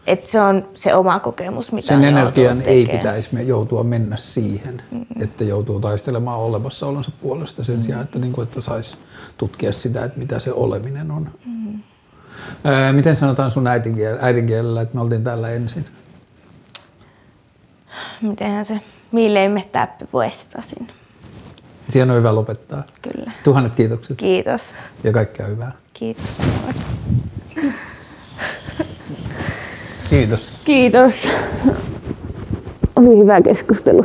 että se on se oma kokemus, mitä Sen energian ei pitäisi me joutua mennä siihen, mm. että joutuu taistelemaan olemassaolonsa puolesta sen sijaan, että, niin kuin, että saisi tutkia sitä, että mitä se oleminen on. Mm. Ää, miten sanotaan sun äidinkielellä, äidinkielellä, että me oltiin täällä ensin? Mitenhän se, mille täppy puestasin. Siihen on hyvä lopettaa. Kyllä. Tuhannet kiitokset Kiitos. ja kaikkea hyvää. Kiitos samoin. Kiitos. Kiitos. Oli hyvä keskustelu.